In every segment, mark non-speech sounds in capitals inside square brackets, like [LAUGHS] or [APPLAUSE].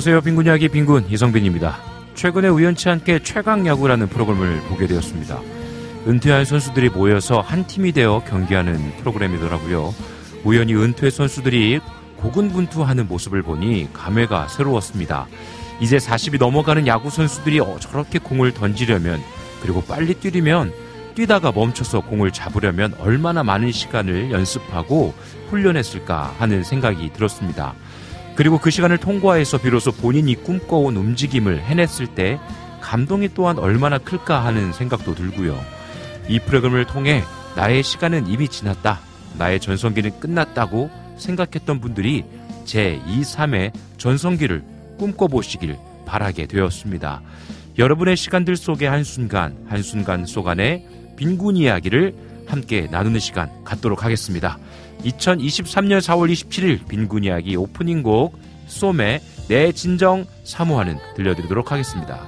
안녕하세요. 빈군 이야기 빈군 이성빈입니다. 최근에 우연치 않게 최강 야구라는 프로그램을 보게 되었습니다. 은퇴한 선수들이 모여서 한 팀이 되어 경기하는 프로그램이더라고요. 우연히 은퇴 선수들이 고군분투하는 모습을 보니 감회가 새로웠습니다. 이제 40이 넘어가는 야구 선수들이 어, 저렇게 공을 던지려면 그리고 빨리 뛰려면 뛰다가 멈춰서 공을 잡으려면 얼마나 많은 시간을 연습하고 훈련했을까 하는 생각이 들었습니다. 그리고 그 시간을 통과해서 비로소 본인이 꿈꿔온 움직임을 해냈을 때 감동이 또한 얼마나 클까 하는 생각도 들고요. 이 프로그램을 통해 나의 시간은 이미 지났다. 나의 전성기는 끝났다고 생각했던 분들이 제 2, 3의 전성기를 꿈꿔보시길 바라게 되었습니다. 여러분의 시간들 속의 한순간, 한순간 속 안에 빈곤 이야기를 함께 나누는 시간 갖도록 하겠습니다. 2023년 4월 27일 빈곤 이야기 오프닝 곡 쏨의 내 진정 사모하는 들려드리도록 하겠습니다.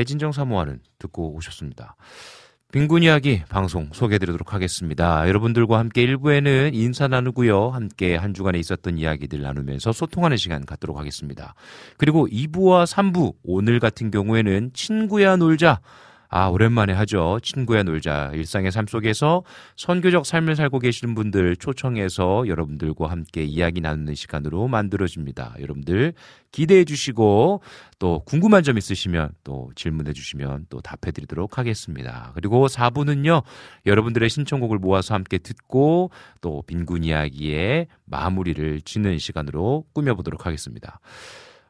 솜의 내 진정 사모하는 듣고 오셨습니다. 빈곤 이야기 방송 소개해드리도록 하겠습니다. 여러분들과 함께 1부에는 인사 나누고요. 함께 한 주간에 있었던 이야기들 나누면서 소통하는 시간 갖도록 하겠습니다. 그리고 2부와 3부 오늘 같은 경우에는 친구야 놀자 아, 오랜만에 하죠. 친구야 놀자. 일상의 삶 속에서 선교적 삶을 살고 계시는 분들 초청해서 여러분들과 함께 이야기 나누는 시간으로 만들어집니다. 여러분들 기대해 주시고 또 궁금한 점 있으시면 또 질문해 주시면 또 답해 드리도록 하겠습니다. 그리고 4부는요. 여러분들의 신청곡을 모아서 함께 듣고 또 빈군 이야기의 마무리를 짓는 시간으로 꾸며 보도록 하겠습니다.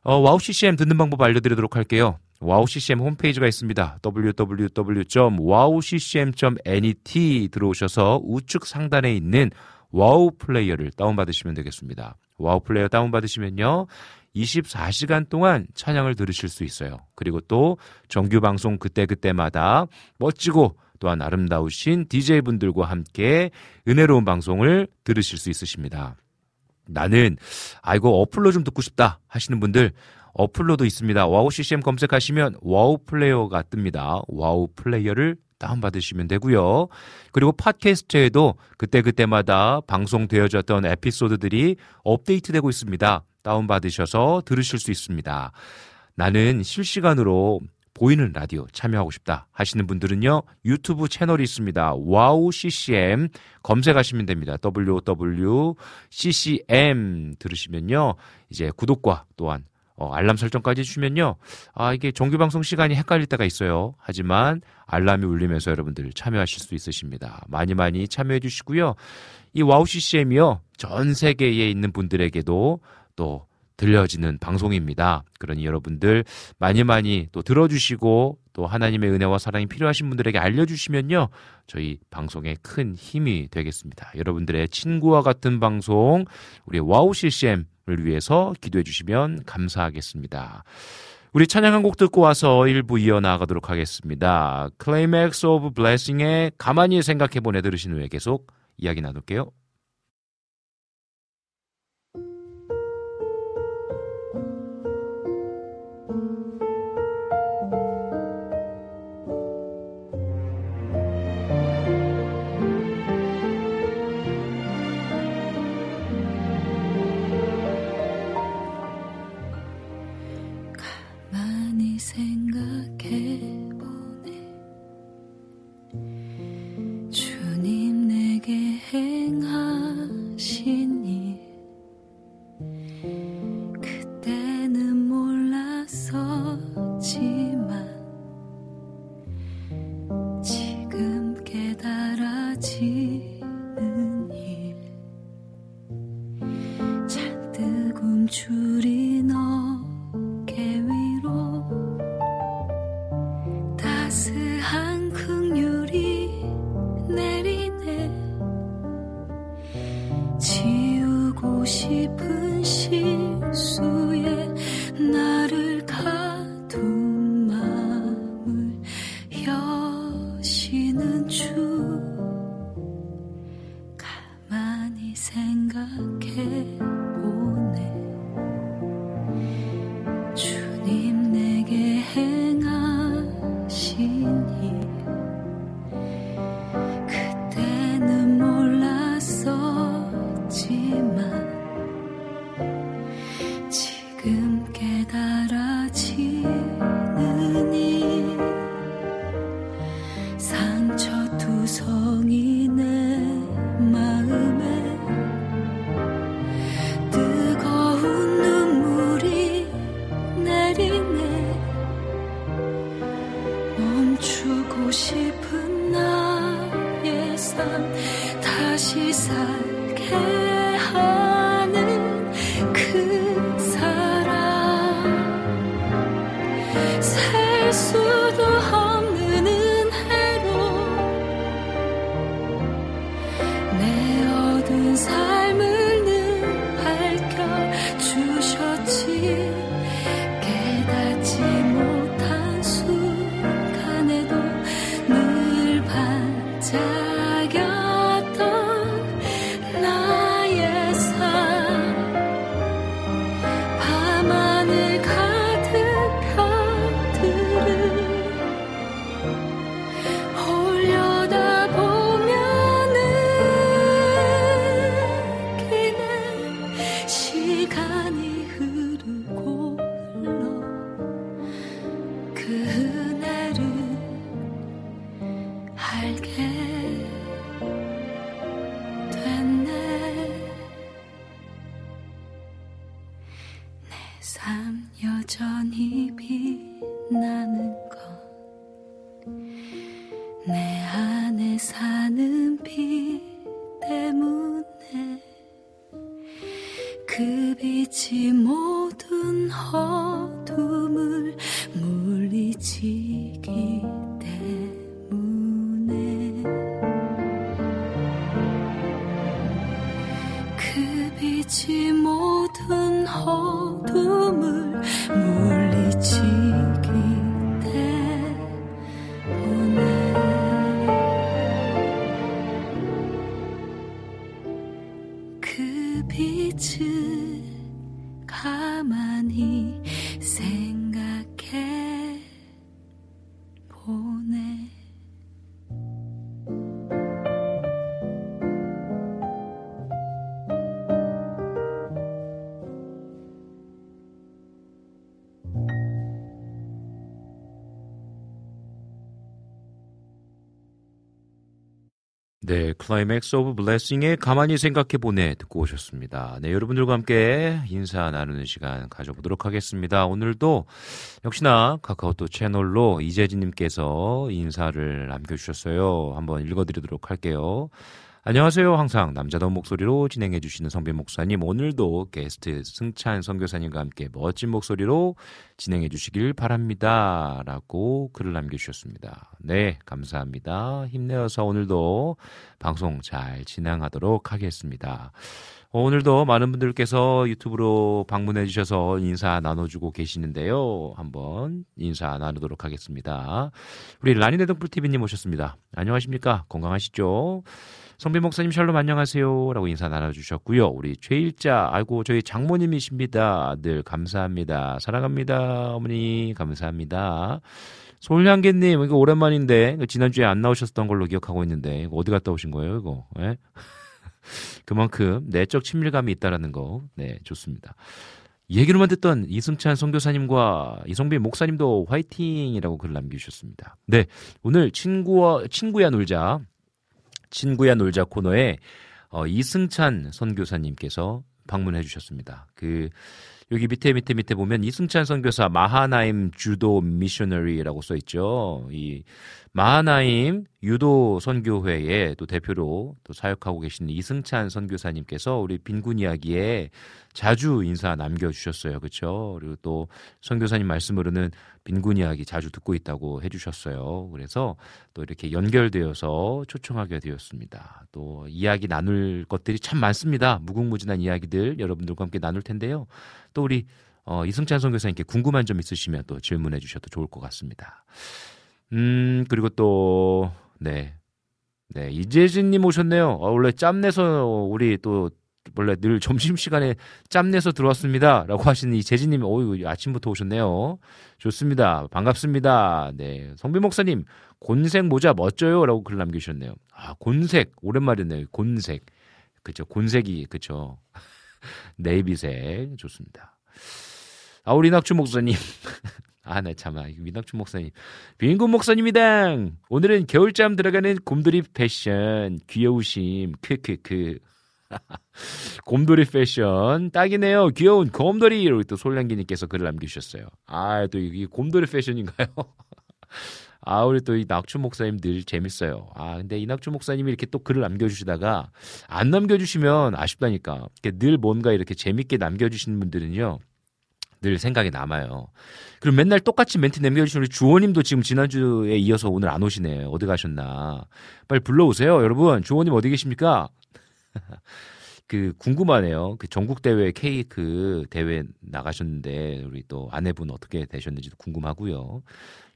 어, 와우 CCM 듣는 방법 알려드리도록 할게요. 와우 CCM 홈페이지가 있습니다. www.wowccm.net 들어오셔서 우측 상단에 있는 와우 플레이어를 다운받으시면 되겠습니다. 와우 플레이어 다운받으시면요. 24시간 동안 찬양을 들으실 수 있어요. 그리고 또 정규 방송 그때그때마다 멋지고 또한 아름다우신 DJ분들과 함께 은혜로운 방송을 들으실 수 있으십니다. 나는 아이고 어플로 좀 듣고 싶다 하시는 분들 어플로도 있습니다. 와우 CCM 검색하시면 와우 플레이어가 뜹니다. 와우 플레이어를 다운받으시면 되고요. 그리고 팟캐스트에도 그때그때마다 방송되어졌던 에피소드들이 업데이트되고 있습니다. 다운받으셔서 들으실 수 있습니다. 나는 실시간으로 보이는 라디오 참여하고 싶다 하시는 분들은요 유튜브 채널이 있습니다 와우 CCM 검색하시면 됩니다 WOWCCM 들으시면요 이제 구독과 또한 어, 알람 설정까지 주시면요. 아, 이게 정규 방송 시간이 헷갈릴 때가 있어요. 하지만 알람이 울리면서 여러분들 참여하실 수 있으십니다. 많이 많이 참여해 주시고요. 이 와우 CCM이요. 전 세계에 있는 분들에게도 또 들려지는 방송입니다. 그러니 여러분들 많이 많이 또 들어주시고 또 하나님의 은혜와 사랑이 필요하신 분들에게 알려주시면요. 저희 방송에 큰 힘이 되겠습니다. 여러분들의 친구와 같은 방송, 우리 와우 CCM 을 위해서 기도해 주시면 감사하겠습니다. 우리 찬양 한 곡 듣고 와서 일부 이어나가도록 하겠습니다. Climax of Blessing의 가만히 생각해 보네 들으신 후에 계속 이야기 나눌게요. Climax of Blessing의 가만히 생각해 보네 듣고 오셨습니다. 네, 여러분들과 함께 인사 나누는 시간 가져보도록 하겠습니다. 오늘도 역시나 카카오톡 채널로 이재진님께서 인사를 남겨주셨어요. 한번 읽어드리도록 할게요. 안녕하세요. 항상 남자다운 목소리로 진행해 주시는 성빈 목사님. 오늘도 게스트 승찬 선교사님과 함께 멋진 목소리로 진행해 주시길 바랍니다. 라고 글을 남겨주셨습니다. 네, 감사합니다. 힘내어서 오늘도 방송 잘 진행하도록 하겠습니다. 오늘도 많은 분들께서 유튜브로 방문해 주셔서 인사 나눠주고 계시는데요. 한번 인사 나누도록 하겠습니다. 우리 라니네 등불TV님 오셨습니다. 안녕하십니까? 건강하시죠? 성빈 목사님 샬롬 안녕하세요. 라고 인사 나눠주셨고요. 우리 최일자, 아이고, 저희 장모님이십니다. 늘 감사합니다. 사랑합니다. 어머니, 감사합니다. 솔향개님, 이거 오랜만인데, 지난주에 안 나오셨던 걸로 기억하고 있는데, 어디 갔다 오신 거예요, 이거? 예? [LAUGHS] 그만큼 내적 친밀감이 있다라는 거, 네, 좋습니다. 얘기로만 듣던 이승찬 선교사님과 이성빈 목사님도 화이팅이라고 글 남겨주셨습니다. 네, 오늘 친구와, 친구야 놀자. 친구야 놀자 코너에 어, 이승찬 선교사님께서 방문해 주셨습니다. 그 여기 밑에 밑에 밑에 보면 이승찬 선교사 마하나임 주도 미셔너리라고 써 있죠. 이 마하나임 유도 선교회의 또 대표로 또 사역하고 계신 이승찬 선교사님께서 우리 빈군 이야기에 자주 인사 남겨주셨어요. 그렇죠? 그리고 또 선교사님 말씀으로는 빈군 이야기 자주 듣고 있다고 해주셨어요. 그래서 또 이렇게 연결되어서 초청하게 되었습니다. 또 이야기 나눌 것들이 참 많습니다. 무궁무진한 이야기들 여러분들과 함께 나눌 텐데요. 또 우리 어, 이승찬 선교사님께 궁금한 점 있으시면 또 질문해 주셔도 좋을 것 같습니다. 음, 그리고 또, 네. 네, 이재진님 오셨네요. 어, 원래 짬내서 우리 또, 원래 늘 점심시간에 짬내서 들어왔습니다. 라고 하시는 이 재진님, 어유 아침부터 오셨네요. 좋습니다. 반갑습니다. 네. 성빈 목사님, 곤색 모자 멋져요. 라고 글 남기셨네요. 아, 곤색. 오랜만이네요. 곤색. 그쵸. 곤색이, 그쵸. [LAUGHS] 네이비색. 좋습니다. 아, 우리 낙주 목사님. [LAUGHS] 아, 나 참아. 민낙춘 목사님. 빈군 목사님이다. 오늘은 겨울잠 들어가는 곰돌이 패션. 귀여우심. 크크크. [LAUGHS] 곰돌이 패션. 딱이네요. 귀여운 곰돌이. 이러고 또 솔량기님께서 글을 남겨주셨어요. 아, 또 이게 곰돌이 패션인가요? [LAUGHS] 아, 우리 또 이 낙춘 목사님 들 재밌어요. 아, 근데 이 낙춘 목사님이 이렇게 또 글을 남겨주시다가 안 남겨주시면 아쉽다니까. 늘 뭔가 이렇게 재밌게 남겨주시는 분들은요. 늘 생각이 남아요. 그리고 맨날 똑같이 멘트 남겨주시는 우리 주호님도 지금 지난주에 이어서 오늘 안 오시네. 어디 가셨나. 빨리 불러오세요. 여러분, 주호님 어디 계십니까? [LAUGHS] 그 궁금하네요. 그 전국 대회 케이크 대회 나가셨는데 우리 또 아내분 어떻게 되셨는지도 궁금하고요.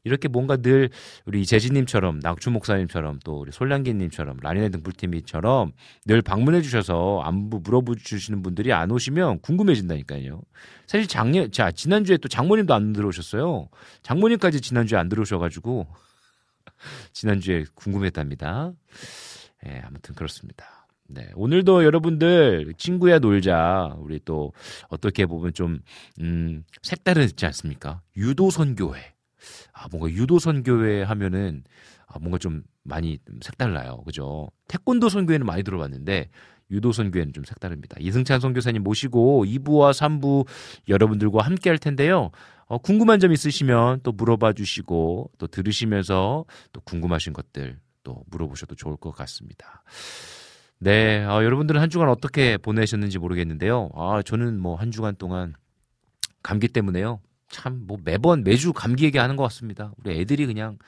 이렇게 뭔가 늘 우리 재진님처럼 낙주 목사님처럼 또 우리 솔량기님처럼 라니네 등불팀이처럼 늘 방문해 주셔서 안부 물어보 주시는 분들이 안 오시면 궁금해진다니까요. 사실 작년 자 지난주에 또 장모님도 안 들어오셨어요. 장모님까지 지난주에 안 들어오셔가지고 [LAUGHS] 지난주에 궁금했답니다. 예, 네, 아무튼 그렇습니다. 네, 오늘도 여러분들 친구야 놀자. 우리 또 어떻게 보면 좀 음, 색다르지 않습니까? 유도 선교회. 아, 뭔가 유도 선교회 하면은 아, 뭔가 좀 많이 색달라요. 그죠? 태권도 선교회는 많이 들어봤는데 유도 선 교회는 좀 색다릅니다. 이승찬 선교사님 모시고 2부와 3부 여러분들과 함께 할 텐데요. 어, 궁금한 점 있으시면 또 물어봐 주시고 또 들으시면서 또 궁금하신 것들 또 물어보셔도 좋을 것 같습니다. 네, 어, 여러분들은 한 주간 어떻게 보내셨는지 모르겠는데요. 아, 저는 뭐 한 주간 동안 감기 때문에요. 참 뭐 매번 매주 감기 얘기하는 것 같습니다. 우리 애들이 그냥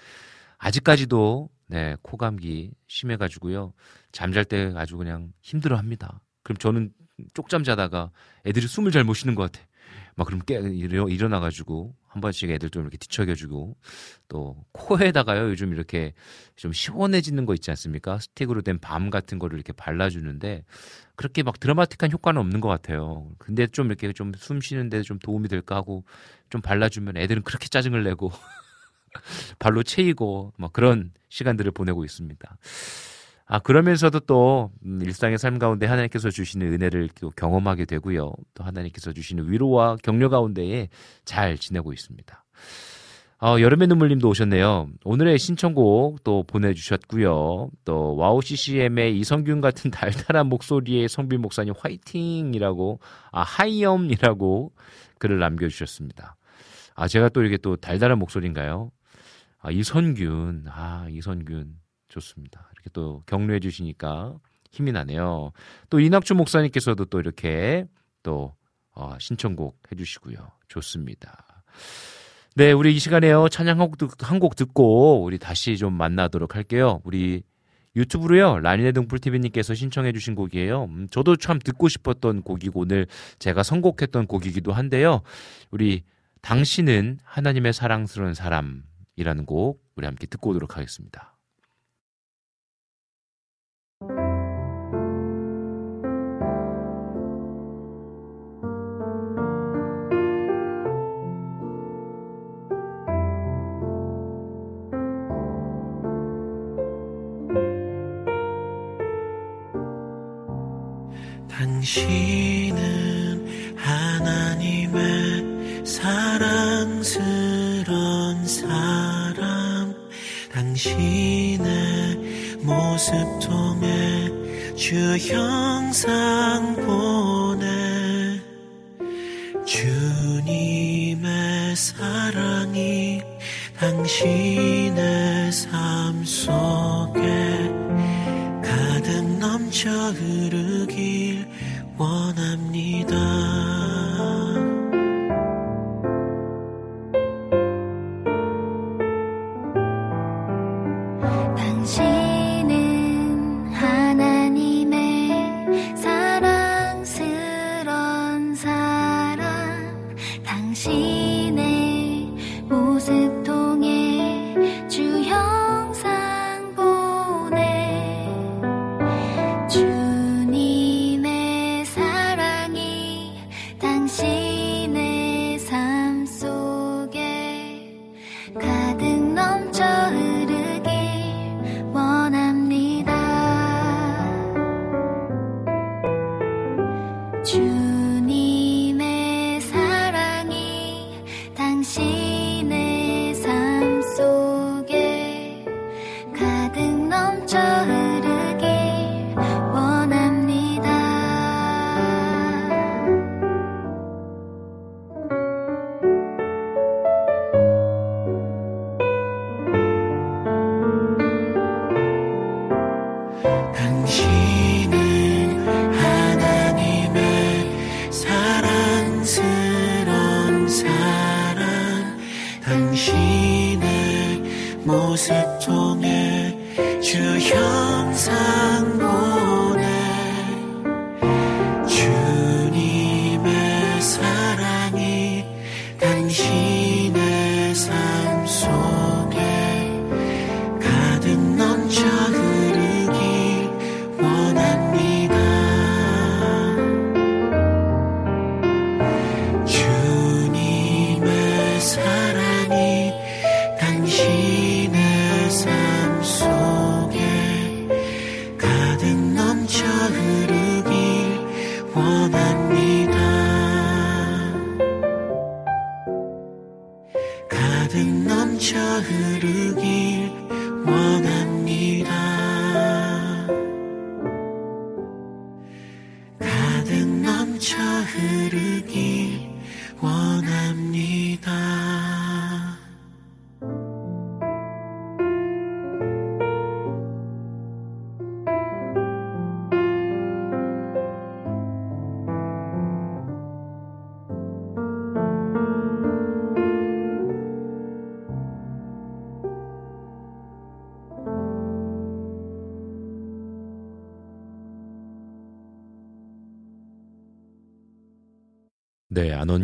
아직까지도 네, 코감기 심해가지고요. 잠잘 때 아주 그냥 힘들어 합니다. 그럼 저는 쪽잠 자다가 애들이 숨을 잘 못 쉬는 것 같아. 막 그럼 깨 일어, 일어나가지고 한 번씩 애들 좀 이렇게 뒤척여주고 또 코에다가요 요즘 이렇게 좀 시원해지는 거 있지 않습니까? 스틱으로 된 밤 같은 거를 이렇게 발라주는데 그렇게 막 드라마틱한 효과는 없는 것 같아요. 근데 좀 이렇게 좀 숨 쉬는 데 좀 도움이 될까 하고 좀 발라주면 애들은 그렇게 짜증을 내고 [LAUGHS] 발로 채이고 막 그런 시간들을 보내고 있습니다. 아, 그러면서도 또 음, 일상의 삶 가운데 하나님께서 주시는 은혜를 또 경험하게 되고요. 또 하나님께서 주시는 위로와 격려 가운데에 잘 지내고 있습니다. 어, 여름의 눈물님도 오셨네요. 오늘의 신청곡 또 보내주셨고요. 또 와우 CCM의 이성균 같은 [LAUGHS] 달달한 목소리의 성빈 목사님 화이팅이라고 아 하이엄이라고 글을 남겨주셨습니다. 아 제가 또 이렇게 또 달달한 목소리인가요? 아 이선균 아 이선균 좋습니다. 이렇게 또 격려해 주시니까 힘이 나네요. 또 이낙주 목사님께서도 또 이렇게 또 어, 신청곡 해주시고요. 좋습니다. 네, 우리 이 시간에요. 찬양 한 곡 듣고 우리 다시 좀 만나도록 할게요. 우리 유튜브로요. 라니네 등불TV님께서 신청해 주신 곡이에요. 음, 저도 참 듣고 싶었던 곡이고 오늘 제가 선곡했던 곡이기도 한데요. 우리 당신은 하나님의 사랑스러운 사람이라는 곡 우리 함께 듣고 오도록 하겠습니다. 당신은 하나님의 사랑스런 사람. 당신의 모습 통해 주 형상 보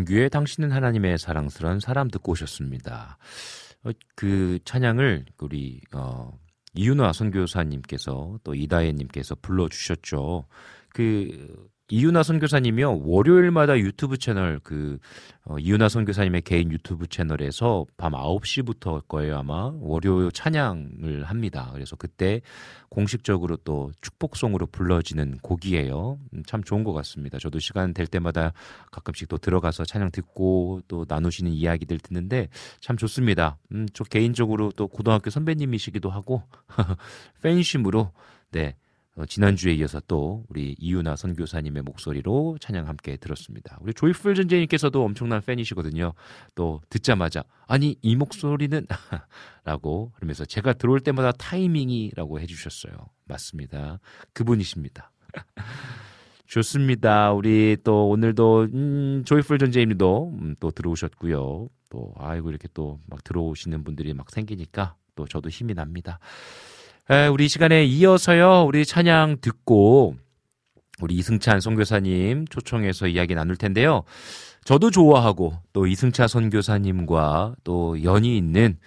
네, 안원규의 당신은 하나님의 사랑스러운 사람 듣고 오셨습니다. 어, 그 찬양을 우리 어, 이윤화 선교사님께서 또 이다혜님께서 불러주셨죠. 그 이윤아 선교사님이요 월요일마다 유튜브 채널 그 어, 이윤아 선교사님의 개인 유튜브 채널에서 밤 9시부터 거예요 아마 월요 찬양을 합니다. 그래서 그때 공식적으로 또 축복송으로 불러지는 곡이에요. 음, 참 좋은 것 같습니다. 저도 시간 될 때마다 가끔씩 또 들어가서 찬양 듣고 또 나누시는 이야기들 듣는데 참 좋습니다. 음, 저 개인적으로 또 고등학교 선배님이시기도 하고 [LAUGHS] 팬심으로 네 어, 지난주에 이어서 또 우리 이유나 선교사님의 목소리로 찬양 함께 들었습니다. 우리 조이풀 전재님께서도 엄청난 팬이시거든요. 또 듣자마자 아니 이 목소리는 [LAUGHS] 라고 그러면서 제가 들어올 때마다 타이밍이라고 해주셨어요. 맞습니다. 그분이십니다. [LAUGHS] 좋습니다. 우리 또 오늘도 음, 조이풀 전재님도 음, 또 들어오셨고요. 또 아이고 이렇게 또 막 들어오시는 분들이 막 생기니까 또 저도 힘이 납니다. 우리 시간에 이어서요, 우리 찬양 듣고 우리 이승찬 선교사님 초청해서 이야기 나눌 텐데요. 저도 좋아하고 또 이승찬 선교사님과 또 연이 있는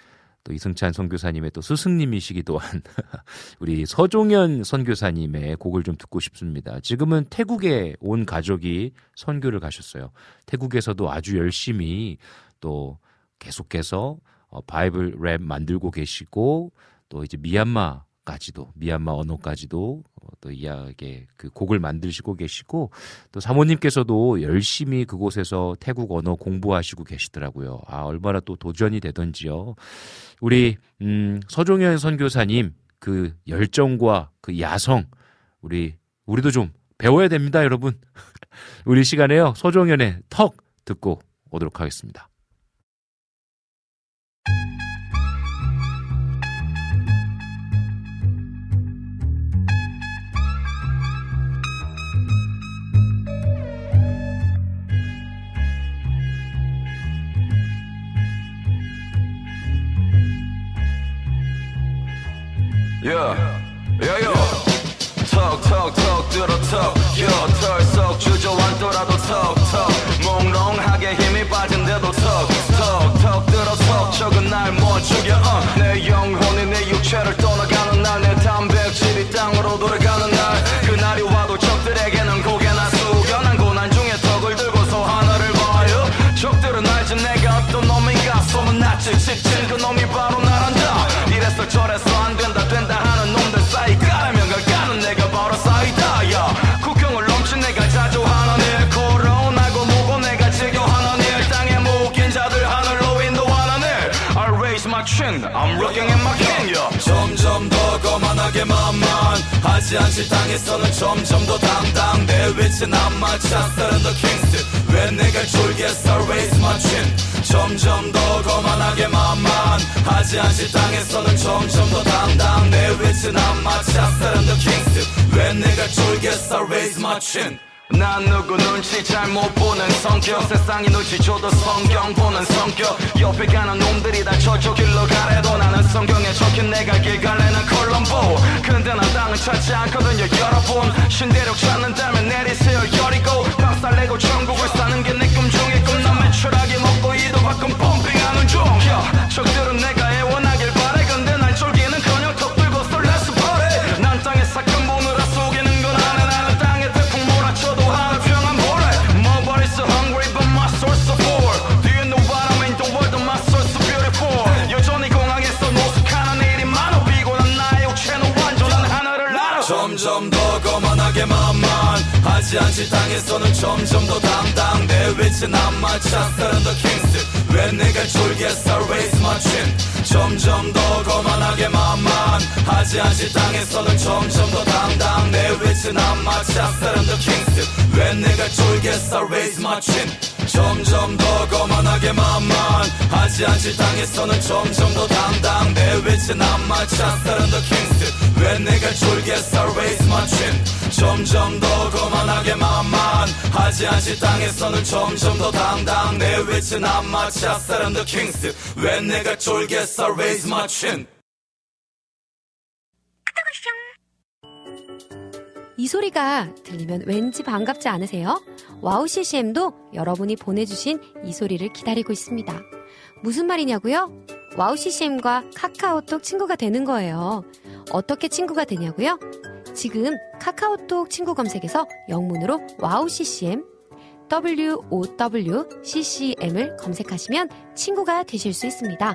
또 이승찬 선교사님의 또 스승님이시기도 한 [LAUGHS] 우리 서종현 선교사님의 곡을 좀 듣고 싶습니다. 지금은 태국에 온 가족이 선교를 가셨어요. 태국에서도 아주 열심히 또 계속해서 어, 바이블 랩 만들고 계시고 또 이제 미얀마 까지도 미얀마 언어까지도 어, 또 이야기의 그 곡을 만드시고 계시고 또 사모님께서도 열심히 그곳에서 태국 언어 공부하시고 계시더라고요. 아 얼마나 또 도전이 되던지요. 우리 음 서종현 선교사님 그 열정과 그 야성 우리 우리도 좀 배워야 됩니다, 여러분. [LAUGHS] 우리 시간에요. 서종현의 턱 듣고 오도록 하겠습니다. Yeah, yeah, yeah. 턱, 턱, 턱, 들어 턱. Yeah, 털썩 주저앉더라도 턱, 턱. 몽롱하게 힘이 빠진데도 턱, 턱, 턱, 들어 턱. 적은 날 못 죽여, uh. 내 영혼이 내 육체를 떠나가는 날, 내 만만하지 않지 땅에서는 점점 더 당당. 내 위치 난 마치 아스타른 더 킹스. 왜 내가 졸겠어? Raise my chin. 점점 더 거만하게 만만하지 않지 땅에서는 점점 더 당당. 내 위치 난 마치 아스타른 더 킹스. 왜 내가 졸겠어? Raise my chin 난 누구 눈치 잘 못 보는 성격. 세상이 눈치 줘도 성경 보는 성격. 옆에 가는 놈들이 다 저쪽 길로 가래도 나는 성경에 적힌 내가 길 갈래는 콜럼보. 근데 난 땅을 찾지 않거든요 여러분. 신대륙 찾는다면 내리세요 여리고. 박살내고 천국을 사는 게 내 꿈 중에 꿈난 매출하게 먹고 이도 가끔 펌핑하는 중. yeah, 적들은 내가 땅에서는 점점 더내 위치 난 마치 아스타른 더 킹스. 왜 내가 졸겠어? Raise my chin. 점점 더 거만하게 만만하지 않지 땅에서는 점점 더내 위치 난 마치 아스타른 더 킹스. 왜 내가 졸겠어? Raise my chin. 점점 더 거만하게 만만하지 않지 땅에서는 점점 더내 위치 난 마치 아스타른 더 킹스 왜 내가 졸겠어 raise my chin 점점 더 거만하게 만만하지 않지 땅에서는 점점 더 당당 내 위치 난 마치 아스타른 the Kings 왜 내가 쫄겠어 raise my chin 이 소리가 들리면 왠지 반갑지 않으세요? 와우 CCM도 여러분이 보내주신 이 소리를 기다리고 있습니다. 무슨 말이냐고요? 와우 CCM과 카카오톡 친구가 되는 거예요. 어떻게 친구가 되냐고요? 지금 카카오톡 친구 검색에서 영문으로 와우 CCM WOWCCM을 검색하시면 친구가 되실 수 있습니다.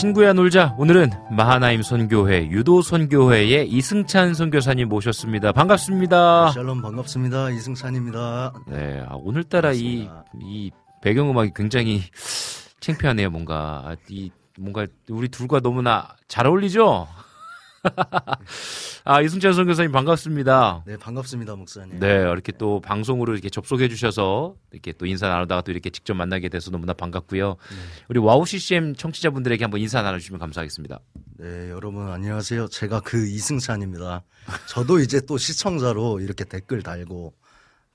친구야 놀자. 오늘은 마하나임 선교회 유도 선교회의 이승찬 선교사님 모셨습니다. 반갑습니다. 샬롬 반갑습니다. 이승찬입니다. 네, 아, 오늘따라 이, 반갑습니다. 이 배경음악이 굉장히 창피하네요, 뭔가. 아, 이, 뭔가 우리 둘과 너무나 잘 어울리죠? [LAUGHS] 아, 이승찬 선교사님 반갑습니다. 네, 반갑습니다, 목사님. 네, 이렇게 또 방송으로 이렇게 접속해 주셔서 이렇게 또 인사 나누다가 또 이렇게 직접 만나게 돼서 너무나 반갑고요. 우리 와우 CCM 청취자분들에게 한번 인사 나눠주시면 감사하겠습니다. 네, 여러분 안녕하세요. 제가 그 이승찬입니다. 저도 이제 또 시청자로 이렇게 댓글 달고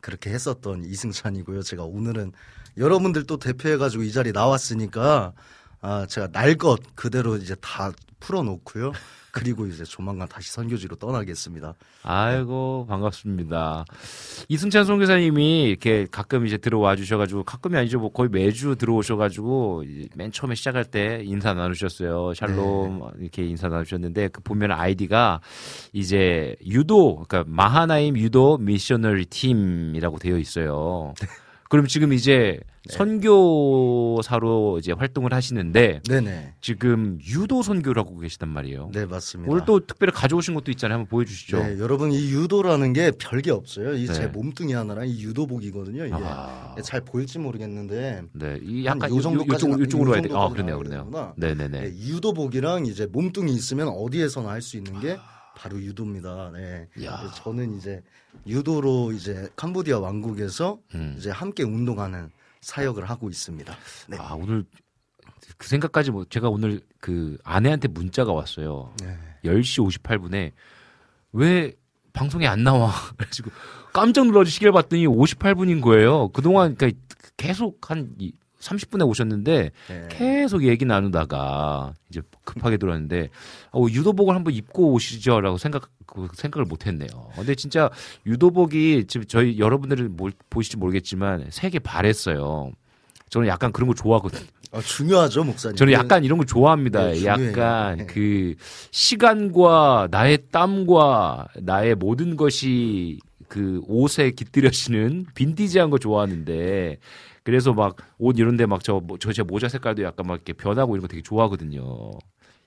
그렇게 했었던 이승찬이고요. 제가 오늘은 여러분들 또 대표해가지고 이 자리 나왔으니까 아, 제가 날 것 그대로 이제 다 풀어놓고요. 그리고 이제 조만간 다시 선교지로 떠나겠습니다. 아이고 반갑습니다. 이승찬 선교사님이 이렇게 가끔 이제 들어와 주셔가지고 가끔이 아니죠 뭐 거의 매주 들어오셔가지고 맨 처음에 시작할 때 인사 나누셨어요. 샬롬 이렇게 인사 나누셨는데 그 보면 아이디가 이제 유도 그러니까 마하나임 유도 미셔너리 팀이라고 되어 있어요. 그럼 지금 이제 선교사로 이제 활동을 하시는데 네네. 지금 유도 선교를 하고 계시단 말이에요. 네, 맞습니다. 오늘 또 특별히 가져오신 것도 있잖아요. 한번 보여주시죠. 네, 여러분 이 유도라는 게 별게 없어요. 이제 네. 몸뚱이 하나랑 이 유도복이거든요. 이게 아. 잘 보일지 모르겠는데 네, 이한 약간 요 이쪽 이쪽으로 요 와야 돼. 아, 그러네요, 그러네요. 되는구나. 네, 네, 네. 네, 유도복이랑 이제 몸뚱이 있으면 어디에서나 할 수 있는 게 바로 유도입니다. 네. 저는 이제 유도로 이제 캄보디아 왕국에서 음. 이제 함께 운동하는 사역을 하고 있습니다. 네. 아, 오늘 그 생각까지 뭐 제가 오늘 그 아내한테 문자가 왔어요. 네. 10시 58분에 왜 방송에 안 나와? [LAUGHS] 그래가지고 깜짝 놀라서 시계를 봤더니 58분인 거예요. 그동안 그러니까 계속 한 이- 30분에 오셨는데 네. 계속 얘기 나누다가 이제 급하게 들어왔는데 어, 유도복을 한번 입고 오시죠라고 생각 그 생각을 못했네요. 근데 진짜 유도복이 지금 저희 여러분들은 뭘 보실지 모르겠지만 색이 바랬어요. 저는 약간 그런 거 좋아하거든요. 아, 중요하죠, 목사님. 저는 약간 이런 거 좋아합니다. 네. 약간 네. 그 시간과 나의 땀과 나의 모든 것이 그 옷에 깃들여지는 빈티지한 거 좋아하는데 그래서 막 옷 이런 데 막 저 저제 모자 색깔도 약간 막 이렇게 변하고 이런 거 되게 좋아하거든요.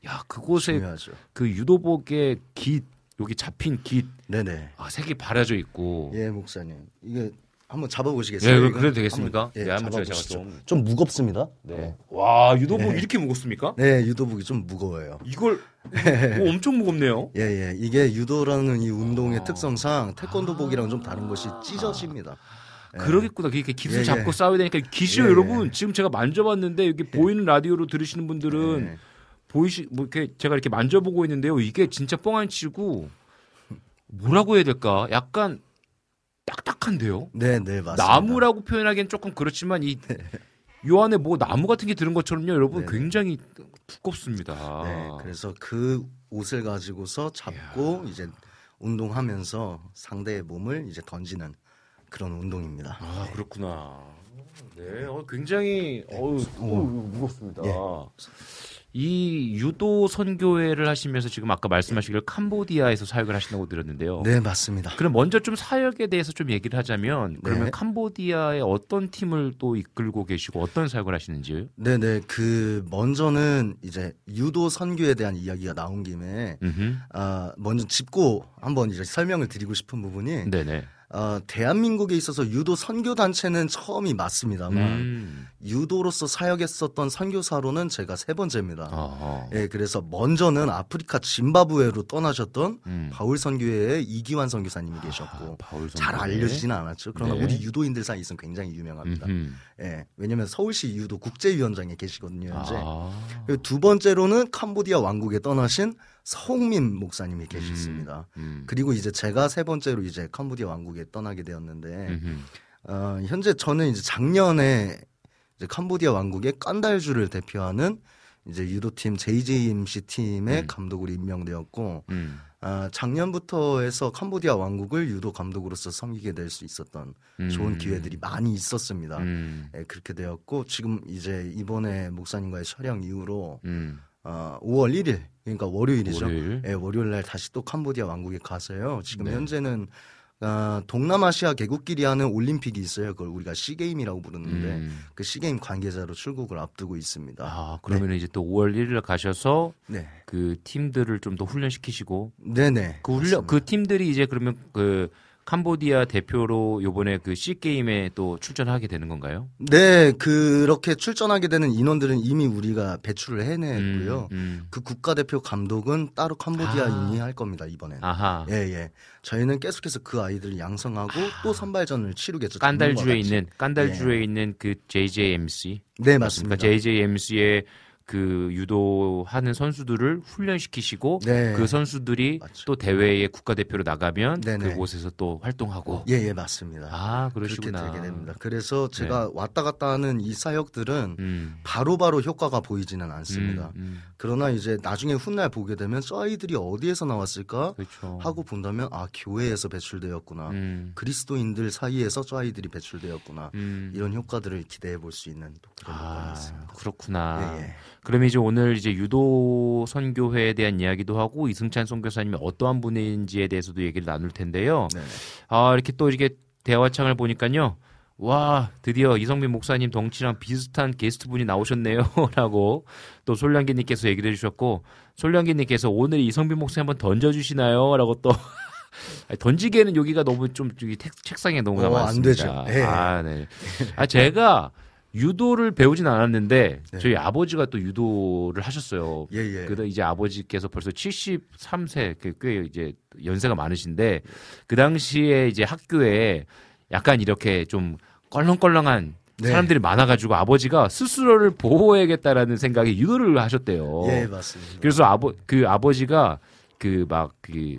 야 그곳에 중요하죠. 그 유도복의 깃 여기 잡힌 깃 네네. 아, 색이 바래져 있고. 예, 목사님. 이게 한번 잡아보시겠어요? 예, 그래도 되겠습니까? 한번, 예, 네, 한번 제가 잡아보시죠. 좀- 좀 무겁습니다. 네. 와 유도복 이렇게 무겁습니까? 네, 유도복이 좀 무거워요. 이걸 오, 엄청 무겁네요. 예, 예. 이게 유도라는 이 운동의 아. 특성상 태권도복이랑 좀 다른 것이 찢어집니다. 예. 그러겠구나. 이렇게 깃을 예, 잡고 예. 싸워야 되니까 예, 여러분. 예. 지금 제가 만져봤는데 이게 보이는 라디오로 들으시는 분들은 예. 보이시 뭐 이렇게 제가 이렇게 만져보고 있는데요. 이게 진짜 뻥 안 치고 뭐라고 해야 될까? 약간 딱딱한데요. 네, 네, 맞습니다. 나무라고 표현하기엔 조금 그렇지만 이 요 안에 뭐 나무 같은 게 들은 것처럼요, 여러분 네. 굉장히 두껍습니다. 네, 그래서 그 옷을 가지고서 잡고 이제 운동하면서 상대의 몸을 이제 던지는 그런 운동입니다. 아 그렇구나. 네, 어, 굉장히 어우, 어우, 무겁습니다. 예. 이 유도 선교회를 하시면서 지금 아까 말씀하시기를 캄보디아에서 사역을 하신다고 들었는데요. 네, 맞습니다. 그럼 먼저 좀 사역에 대해서 좀 얘기를 하자면 그러면 네. 캄보디아의 어떤 팀을 또 이끌고 계시고 어떤 사역을 하시는지요? 네네. 그, 먼저는 이제 유도 선교에 대한 이야기가 나온 김에. 아, 먼저 짚고 한번 이제 설명을 드리고 싶은 부분이, 네네. 어, 대한민국에 있어서 유도 선교 단체는 처음이 맞습니다만, 음. 유도로서 사역했었던 선교사로는 제가 세 번째입니다. 어허. 예, 그래서 먼저는 아프리카 짐바브웨로 떠나셨던 음. 바울 선교회의 이기환 선교사님이 아, 계셨고, 바울 잘. 알려지지는 않았죠. 그러나 네. 우리 유도인들 사이에서는 굉장히 유명합니다. 음흠. 예, 왜냐면 서울시 유도 국제위원장에 계시거든요, 현재. 아. 두 번째로는 캄보디아 왕국에 떠나신 서홍민 목사님이 계셨습니다. 음. 그리고 이제 제가 세 번째로 이제 캄보디아 왕국에 떠나게 되었는데. 어, 현재 저는 이제 작년에 이제 캄보디아 왕국의 깐달주를 대표하는 이제 유도팀 JJMC 팀의 음. 감독으로 임명되었고, 음. 아, 작년부터 해서 캄보디아 왕국을 유도 감독으로서 섬기게 될 수 있었던 음. 좋은 기회들이 많이 있었습니다. 음. 예, 그렇게 되었고 지금 이제 이번에 목사님과의 촬영 이후로 음. 어, 5월 1일 그러니까 월요일이죠. 월요일. 예, 월요일 날 다시 또 캄보디아 왕국에 가서요. 지금 네. 현재는 아, 동남아시아 개국끼리 하는 올림픽이 있어요. 그걸 우리가 시게임이라고 부르는데 음. 그 시게임 관계자로 출국을 앞두고 있습니다. 아, 그러면 이제 또 5월 1일 가셔서 네, 그 팀들을 좀 더 훈련시키시고 네, 네. 그 훈련 그 팀들이 이제 그러면 그 캄보디아 대표로 요번에 그 C 게임에 또 출전하게 되는 건가요? 네, 그렇게 출전하게 되는 인원들은 이미 우리가 배출을 해냈고요. 음, 음. 그 국가 대표 감독은 따로 캄보디아인이 할 겁니다 이번엔. 아하. 예, 예. 저희는 계속해서 그 아이들을 양성하고 또 선발전을 치르겠죠. 깐달주에. 있는 깐달주에 있는 그 JJMC 네? 맞습니다. JJMC의 그 유도하는 선수들을 훈련시키시고 네. 그 선수들이 맞죠. 또 대회에 국가대표로 나가면 네네. 그곳에서 또 활동하고 예, 예, 맞습니다. 아 그렇게 그러시구나. 되게 됩니다. 그래서 제가 왔다 갔다 하는 이 사역들은 음. 바로바로 효과가 보이지는 않습니다. 음, 음. 그러나 이제 나중에 훗날 보게 되면 저 아이들이 어디에서 나왔을까 그렇죠. 하고 본다면 아 교회에서 배출되었구나. 음. 그리스도인들 사이에서 저 아이들이 배출되었구나. 음. 이런 효과들을 기대해 볼 수 있는 또 그런 효과가 아, 있습니다. 그렇구나. 예, 예. 그러면 이제 오늘 이제 유도 선교회에 대한 이야기도 하고 이승찬 선교사님이 어떠한 분인지에 대해서도 얘기를 나눌 텐데요. 네. 아 이렇게 또 이렇게 대화창을 보니까요. 와 드디어 이성민 목사님 덩치랑 비슷한 게스트 분이 나오셨네요라고 [LAUGHS] 또 솔량기님께서 얘기를 해주셨고 솔량기님께서 오늘 이성민 목사님 한번 던져주시나요라고 또 [LAUGHS] 던지기에는 여기가 너무 좀 책- 책상에 너무 어, 안. 되죠. 예. 아 네. 아 제가 유도를 배우진 않았는데 네. 저희 아버지가 또 유도를 하셨어요. 예, 예. 그다 이제 아버지께서 벌써 73세 그꽤 이제 연세가 많으신데 그 당시에 이제 학교에 약간 이렇게 좀 껄렁껄렁한 네. 사람들이 많아가지고 아버지가 스스로를 보호해야겠다라는 생각에 유도를 하셨대요. 예, 맞습니다. 그래서 아버 그 아버지가 그 막그 그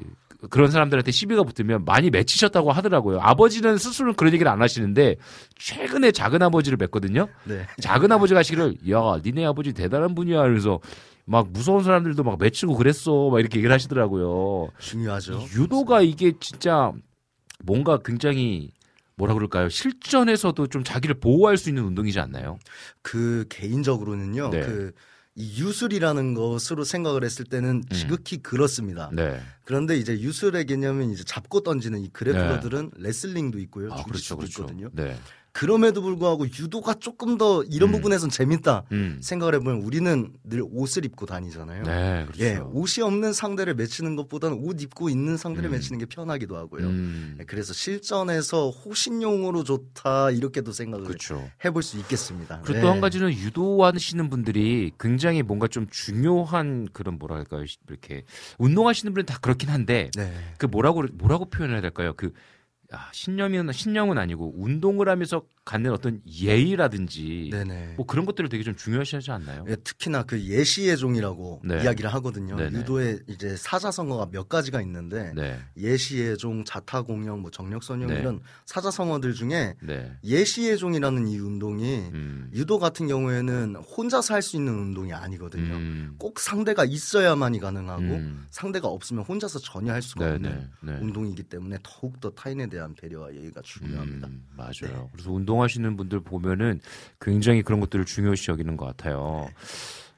런 사람들한테 시비가 붙으면 많이 맺히셨다고 하더라고요. 아버지는 스스로는 그런 얘기를 안 하시는데 최근에 작은 아버지를 뵀거든요. 네. 작은 아버지가 하시기를 야 니네 아버지 대단한 분이야 그래서 막 무서운 사람들도 막 맺히고 그랬어 막 이렇게 얘기를 하시더라고요. 중요하죠. 유도가 이게 진짜 뭔가 굉장히 뭐라 그럴까요? 실전에서도 좀 자기를 보호할 수 있는 운동이지 않나요? 그 개인적으로는요. 네. 그이 유술이라는 것으로 생각을 했을 때는 지극히 그렇습니다. 네. 그런데 이제 유술의 개념은 이제 잡고 던지는 이 그래플러들은 레슬링도 있고요. 아, 그렇죠, 그렇죠. 있거든요. 네. 그럼에도 불구하고 유도가 조금 더 이런 음. 부분에선 재밌다 음. 생각을 해보면 우리는 늘 옷을 입고 다니잖아요. 네, 그렇죠. 예, 옷이 없는 상대를 맺히는 것보다는 옷 입고 있는 상대를 음. 맺히는 게 편하기도 하고요. 음. 예, 그래서 실전에서 호신용으로 좋다 이렇게도 생각을 그렇죠. 해볼 수 있겠습니다. 그리고 네. 또한 가지는 유도하시는 분들이 굉장히 뭔가 좀 중요한 그런 뭐랄까요 이렇게 운동하시는 분은 다 그렇긴 한데 네. 그 뭐라고 뭐라고 표현해야 될까요? 그 아, 신념이나 신념은 아니고 운동을 하면서 갖는 어떤 예의라든지 네네. 뭐 그런 것들을 되게 좀 중요시하지 않나요? 예, 특히나 그 예시의 종이라고 네. 이야기를 하거든요. 네네. 유도에 이제 사자성어가 몇 가지가 있는데 네, 예시의 종, 자타공영, 뭐 정력선영 네. 이런 사자성어들 중에 네, 예시의 종이라는 이 운동이 음, 유도 같은 경우에는 혼자서 할 수 있는 운동이 아니거든요. 음, 꼭 상대가 있어야만이 가능하고 음. 상대가 없으면 혼자서 전혀 할 수가 네, 없는 네, 네. 운동이기 때문에 더욱 더 타인에 대한 배려와 예의가 중요합니다. 음, 맞아요. 네. 그래서 운동하시는 분들 보면은 굉장히 그런 것들을 중요시 여기는 것 같아요. 네.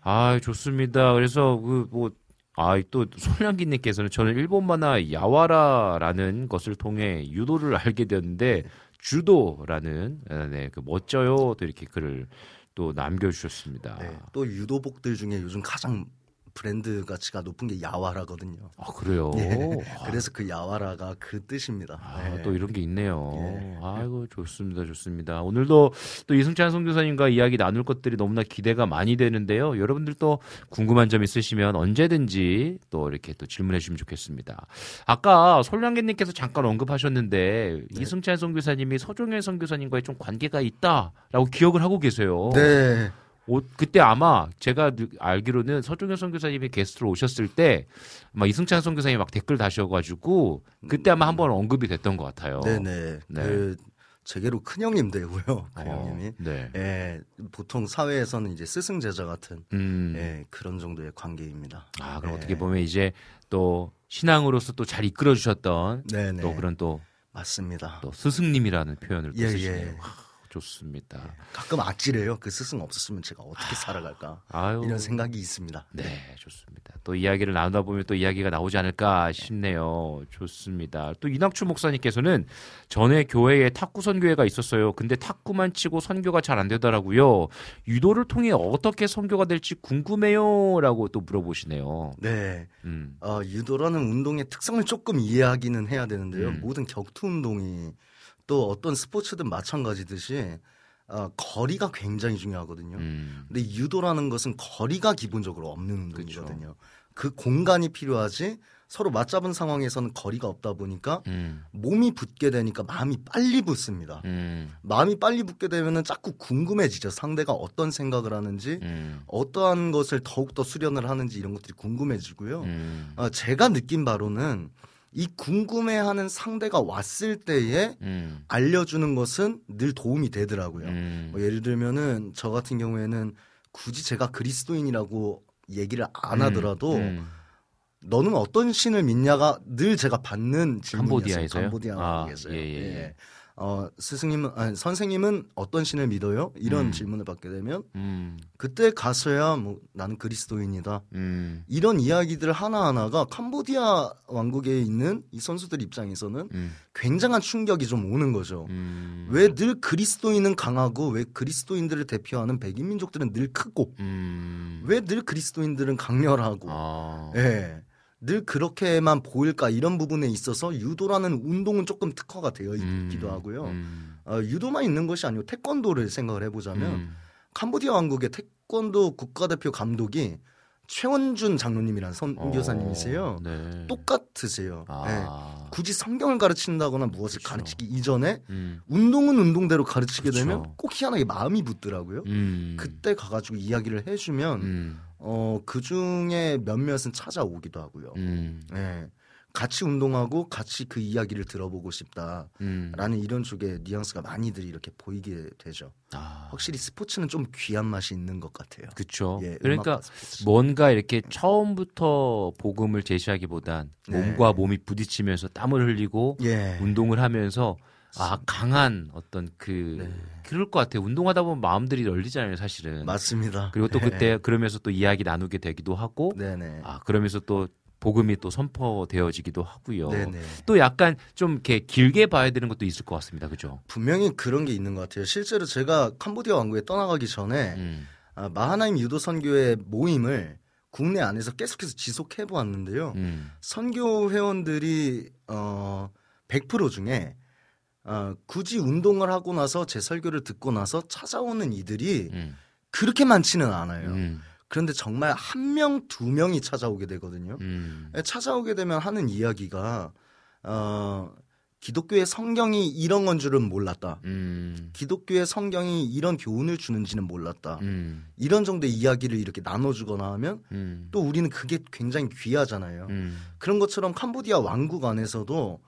아, 좋습니다. 그래서 그뭐 아, 또 손량기님께서는 저는 일본 만화 야와라라는 것을 통해 유도를 알게 되었는데 주도라는 아, 네, 그 멋져요. 또 이렇게 글을 또 남겨주셨습니다. 네, 또 유도복들 중에 요즘 가장 브랜드 가치가 높은 게 야와라거든요. 아 그래요. 예, 아, 그래서 그 야와라가 그 뜻입니다. 아, 네. 또 이런 게 있네요. 예. 아이고 좋습니다, 좋습니다. 오늘도 또 이승찬 선교사님과 이야기 나눌 것들이 너무나 기대가 많이 되는데요. 여러분들 또 궁금한 점 있으시면 언제든지 또 이렇게 또 질문해 주시면 좋겠습니다. 아까 솔량개님께서 잠깐 언급하셨는데 네. 이승찬 선교사님이 서종현 선교사님과의 좀 관계가 있다라고 기억을 하고 계세요. 네. 오, 그때 아마 제가 느- 알기로는 서종현 선교사님이 게스트로 오셨을 때 아마 이승찬 선교사님이 막 댓글 다셔가지고 그때 아마 한 번 언급이 됐던 것 같아요. 네네. 네. 그 제게로 큰 형님 되고요. 그 어, 형님이. 네. 예, 보통 사회에서는 이제 스승 제자 같은 음. 예, 그런 정도의 관계입니다. 아, 그럼 네. 어떻게 보면 이제 또 신앙으로서 또 잘 이끌어 주셨던. 또 그런 또, 맞습니다. 또 스승님이라는 표현을 또 예, 쓰시네요. 예. 와, 좋습니다. 가끔 아찔해요. 그 스승 없었으면 제가 어떻게 살아갈까 아유. 이런 생각이 있습니다. 네, 좋습니다. 또 이야기를 나누다 보면 또 이야기가 나오지 않을까 싶네요. 좋습니다. 또 이낙춘 목사님께서는 전에 교회에 탁구 선교회가 있었어요. 근데 탁구만 치고 선교가 잘 안 되더라고요. 유도를 통해 어떻게 선교가 될지 궁금해요라고 또 물어보시네요. 네. 음. 어, 유도라는 운동의 특성을 조금 이해하기는 해야 되는데요. 음. 모든 격투 운동이 또 어떤 스포츠든 마찬가지듯이 어, 거리가 굉장히 중요하거든요. 음. 근데 유도라는 것은 거리가 기본적으로 없는 운동이거든요. 그 공간이 필요하지 서로 맞잡은 상황에서는 거리가 없다 보니까 음. 몸이 붙게 되니까 마음이 빨리 붙습니다. 음. 마음이 빨리 붙게 되면은 자꾸 궁금해지죠. 상대가 어떤 생각을 하는지, 음. 어떠한 것을 더욱더 수련을 하는지 이런 것들이 궁금해지고요. 음. 어, 제가 느낀 바로는 이 궁금해하는 상대가 왔을 때에 음. 알려주는 것은 늘 도움이 되더라고요. 음. 뭐 예를 들면은 저 같은 경우에는 굳이 제가 그리스도인이라고 얘기를 안 하더라도 음. 너는 어떤 신을 믿냐가 늘 제가 받는 질문이었어요. 캄보디아에서요? 캄보디아에서. 아, 예, 예, 예. 어, 스승님은 아니, 선생님은 어떤 신을 믿어요? 이런 음. 질문을 받게 되면 음. 그때 가서야 뭐 나는 그리스도인이다. 음. 이런 이야기들 하나하나가 캄보디아 왕국에 있는 이 선수들 입장에서는 음. 굉장한 충격이 좀 오는 거죠. 음. 왜늘 그리스도인은 강하고 왜 그리스도인들을 대표하는 백인 민족들은 늘 크고 음. 왜늘 그리스도인들은 강렬하고 아. 예. 늘 그렇게만 보일까 이런 부분에 있어서 유도라는 운동은 조금 특화가 되어 있기도 음. 하고요. 음. 어, 유도만 있는 것이 아니고 태권도를 생각을 해보자면 음. 캄보디아 왕국의 태권도 국가대표 감독이 최원준 선교사님이세요. 어, 네. 똑같으세요. 예. 아. 굳이 성경을 가르친다거나 무엇을 그렇죠. 가르치기 이전에 음. 운동은 운동대로 가르치게 그렇죠. 되면 꼭 희한하게 마음이 붙더라고요. 음. 그때 가가지고 이야기를 해주면 음. 어, 그 중에 몇몇은 찾아오기도 하고요. 음. 예. 같이 운동하고 같이 그 이야기를 들어보고 싶다라는 음. 이런 쪽의 뉘앙스가 많이들 이렇게 보이게 되죠. 아. 확실히 스포츠는 좀 귀한 맛이 있는 것 같아요. 그쵸. 예, 그러니까. 뭔가 이렇게 처음부터 복음을 제시하기보단 네. 몸과 몸이 부딪히면서 땀을 흘리고 예. 운동을 하면서 아 강한 어떤 그 네. 그럴 것 같아요. 운동하다 보면 마음들이 열리잖아요, 사실은. 맞습니다. 그리고 또 예. 그때 그러면서 또 이야기 나누게 되기도 하고 네네. 아 그러면서 또 복음이 또 선포되어지기도 하고요. 네네. 또 약간 좀 이렇게 길게 봐야 되는 것도 있을 것 같습니다. 그죠? 분명히 그런 게 있는 것 같아요. 실제로 제가 캄보디아 왕국에 떠나가기 전에 음. 아, 마하나임 유도 선교회 모임을 국내 안에서 계속해서 지속해 보았는데요. 음. 선교 회원들이 어, 100% 중에 어, 굳이 운동을 하고 나서 제 설교를 듣고 나서 찾아오는 이들이 음. 그렇게 많지는 않아요. 음. 그런데 정말 한 명, 두 명이 찾아오게 되거든요. 음. 예, 찾아오게 되면 하는 이야기가 어, 기독교의 성경이 이런 건 줄은 몰랐다. 음. 기독교의 성경이 이런 교훈을 주는지는 몰랐다. 음. 이런 정도의 이야기를 이렇게 나눠주거나 하면 음. 또 우리는 그게 굉장히 귀하잖아요. 음. 그런 것처럼 캄보디아 왕국 안에서도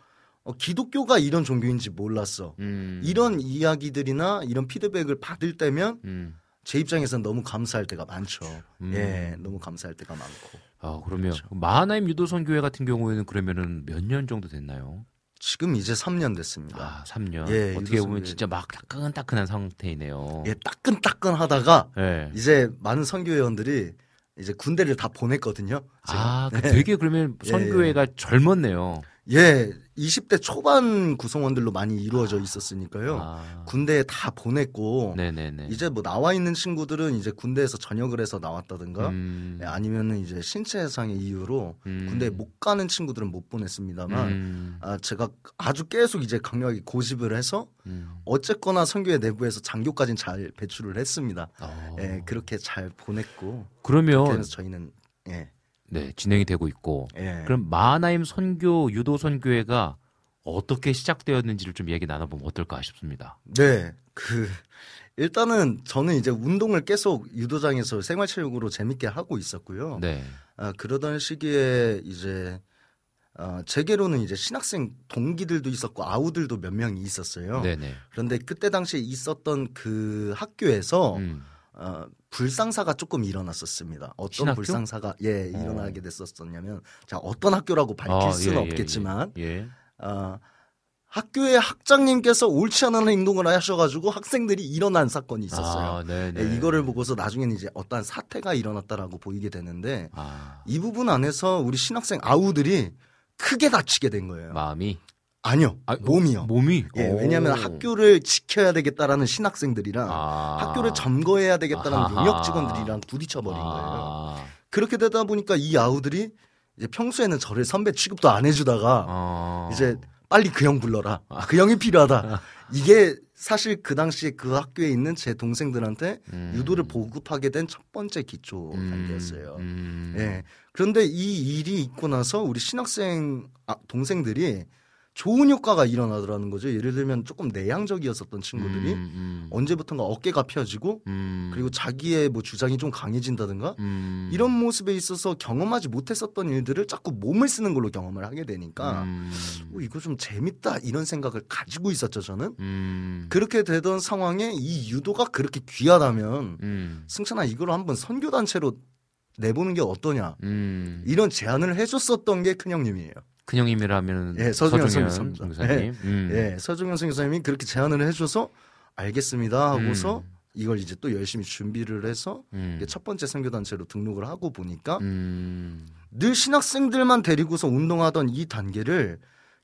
어, 기독교가 이런 종교인지 몰랐어. 음. 이런 이야기들이나 이런 피드백을 받을 때면 음. 제 입장에서는 너무 감사할 때가 많죠. 음. 예, 너무 감사할 때가 많고. 아, 그러면 그렇죠. 마하나임 유도선 교회 같은 경우에는 그러면은 몇 년 정도 됐나요? 지금 이제 3년 됐습니다. 아, 3년. 예, 어떻게 보면 유도선교회. 진짜 막 따끈따끈한 상태이네요. 예, 따끈따끈하다가 예. 이제 많은 선교회원들이 이제 군대를 다 보냈거든요. 제가. 아, 그 되게 그러면 예, 선교회가 젊었네요. 예, 20대 초반 구성원들로 많이 이루어져 있었으니까요. 아, 군대에 다 보냈고 네네네. 이제 뭐 나와 있는 친구들은 이제 군대에서 전역을 해서 나왔다든가 음, 예, 아니면은 이제 신체 해상의 이유로 음. 군대에 못 가는 친구들은 못 보냈습니다만 음, 아, 제가 아주 계속 이제 강력하게 고집을 해서 음. 어쨌거나 선교회 내부에서 장교까지는 잘 배출을 했습니다. 어. 예, 그렇게 잘 보냈고 그러면 그래서 저희는 예, 네 진행이 되고 있고 예. 그럼 마하나임 선교 유도 선교회가 어떻게 시작되었는지를 좀 얘기 나눠보면 어떨까 싶습니다. 네, 그 일단은 저는 이제 운동을 계속 유도장에서 생활체육으로 재밌게 하고 있었고요. 네. 아, 그러던 시기에 이제 아, 제게로는 이제 신학생 동기들도 있었고 아우들도 몇 명이 있었어요. 네네. 그런데 그때 당시에 있었던 그 학교에서 음. 어, 불상사가 조금 일어났었습니다. 어떤 신학교? 불상사가 예 어. 일어나게 됐었었냐면 자 어떤 학교라고 밝힐 아, 수는 예, 예, 없겠지만 예. 예. 어, 학교의 학장님께서 옳지 않은 행동을 하셔가지고 학생들이 일어난 사건이 있었어요. 아, 네네. 예, 이거를 보고서 나중에는 이제 어떠한 사태가 일어났다라고 보이게 되는데 아, 이 부분 안에서 우리 신학생 아우들이 크게 다치게 된 거예요. 마음이 아니요, 아, 몸이요. 몸이 예, 오. 왜냐하면 학교를 지켜야 되겠다라는 신학생들이랑 아. 학교를 점거해야 되겠다는. 용역 직원들이랑 부딪혀버린 거예요. 아. 그렇게 되다 보니까 이 아우들이 이제 평소에는 저를 선배 취급도 안 해주다가 어. 이제 빨리 그 형 불러라. 그 형이 필요하다. 이게 사실 그 당시에 그 학교에 있는 제 동생들한테 음. 유도를 보급하게 된 첫 번째 기초 음, 단계였어요. 음. 예. 그런데 이 일이 있고 나서 우리 신학생 아, 동생들이 좋은 효과가 일어나더라는 거죠. 예를 들면 조금 내향적이었었던 친구들이 음, 음. 언제부턴가 어깨가 펴지고 음. 그리고 자기의 뭐 주장이 좀 강해진다든가 음. 이런 모습에 있어서 경험하지 못했었던 일들을 자꾸 몸을 쓰는 걸로 경험을 하게 되니까 음. 어, 이거 좀 재밌다 이런 생각을 가지고 있었죠 저는 음. 그렇게 되던 상황에 이 유도가 그렇게 귀하다면 음. 승찬아 이걸 한번 선교 단체로 내보는 게 어떠냐 음. 이런 제안을 해줬었던 게 큰 형님이에요. 큰형님이라면 예, 서중현. 선교사님. 음. 예, 서중현 선교사님이 그렇게 제안을 해줘서 알겠습니다 하고서 음. 이걸 이제 또 열심히 준비를 해서 음. 첫 번째 선교 단체로 등록을 하고 보니까 음. 늘 신학생들만 데리고서 운동하던 이 단계를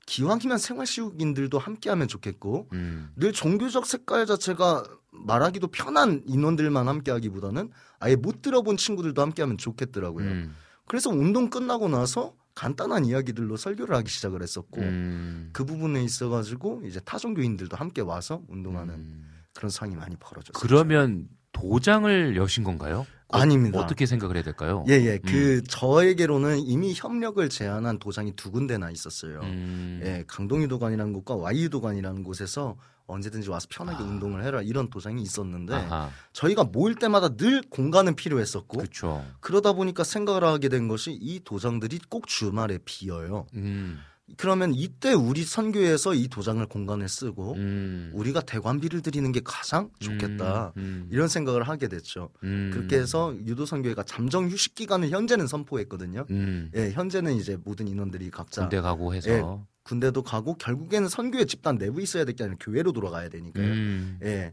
기왕이면 생활시국인들도 함께하면 좋겠고 음. 늘 종교적 색깔 자체가 말하기도 편한 인원들만 함께하기보다는 아예 못 들어본 친구들도 함께하면 좋겠더라고요. 음. 그래서 운동 끝나고 나서 간단한 이야기들로 설교를 하기 시작을 했었고 음. 그 부분에 있어가지고 이제 타종교인들도 함께 와서 운동하는 음. 그런 상황이 많이 벌어졌어요. 그러면 도장을 여신 건가요? 어, 아닙니다. 어떻게 생각을 해야 될까요? 예 예 음. 그 저에게로는 이미 협력을 제안한 도장이 두 군데나 있었어요. 음. 예, 강동유 도관이라는 곳과 Y유도관이라는 곳에서 언제든지 와서 편하게 아. 운동을 해라 이런 도장이 있었는데 아하. 저희가 모일 때마다 늘 공간은 필요했었고 그렇죠. 그러다 보니까 생각을 하게 된 것이 이 도장들이 꼭 주말에 비어요. 음. 그러면 이때 우리 선교에서 이 도장을 공간을 쓰고 음. 우리가 대관비를 드리는 게 가장 좋겠다. 음. 음. 이런 생각을 하게 됐죠. 음. 그렇게 해서 유도 선교회가 잠정 휴식 기간을 현재는 선포했거든요. 음. 예, 현재는 이제 모든 인원들이 각자 군대 가고 해서 예, 군대도 가고 결국에는 선교회 집단 내부에 있어야 될 게 아니라 교회로 돌아가야 되니까요. 음. 예.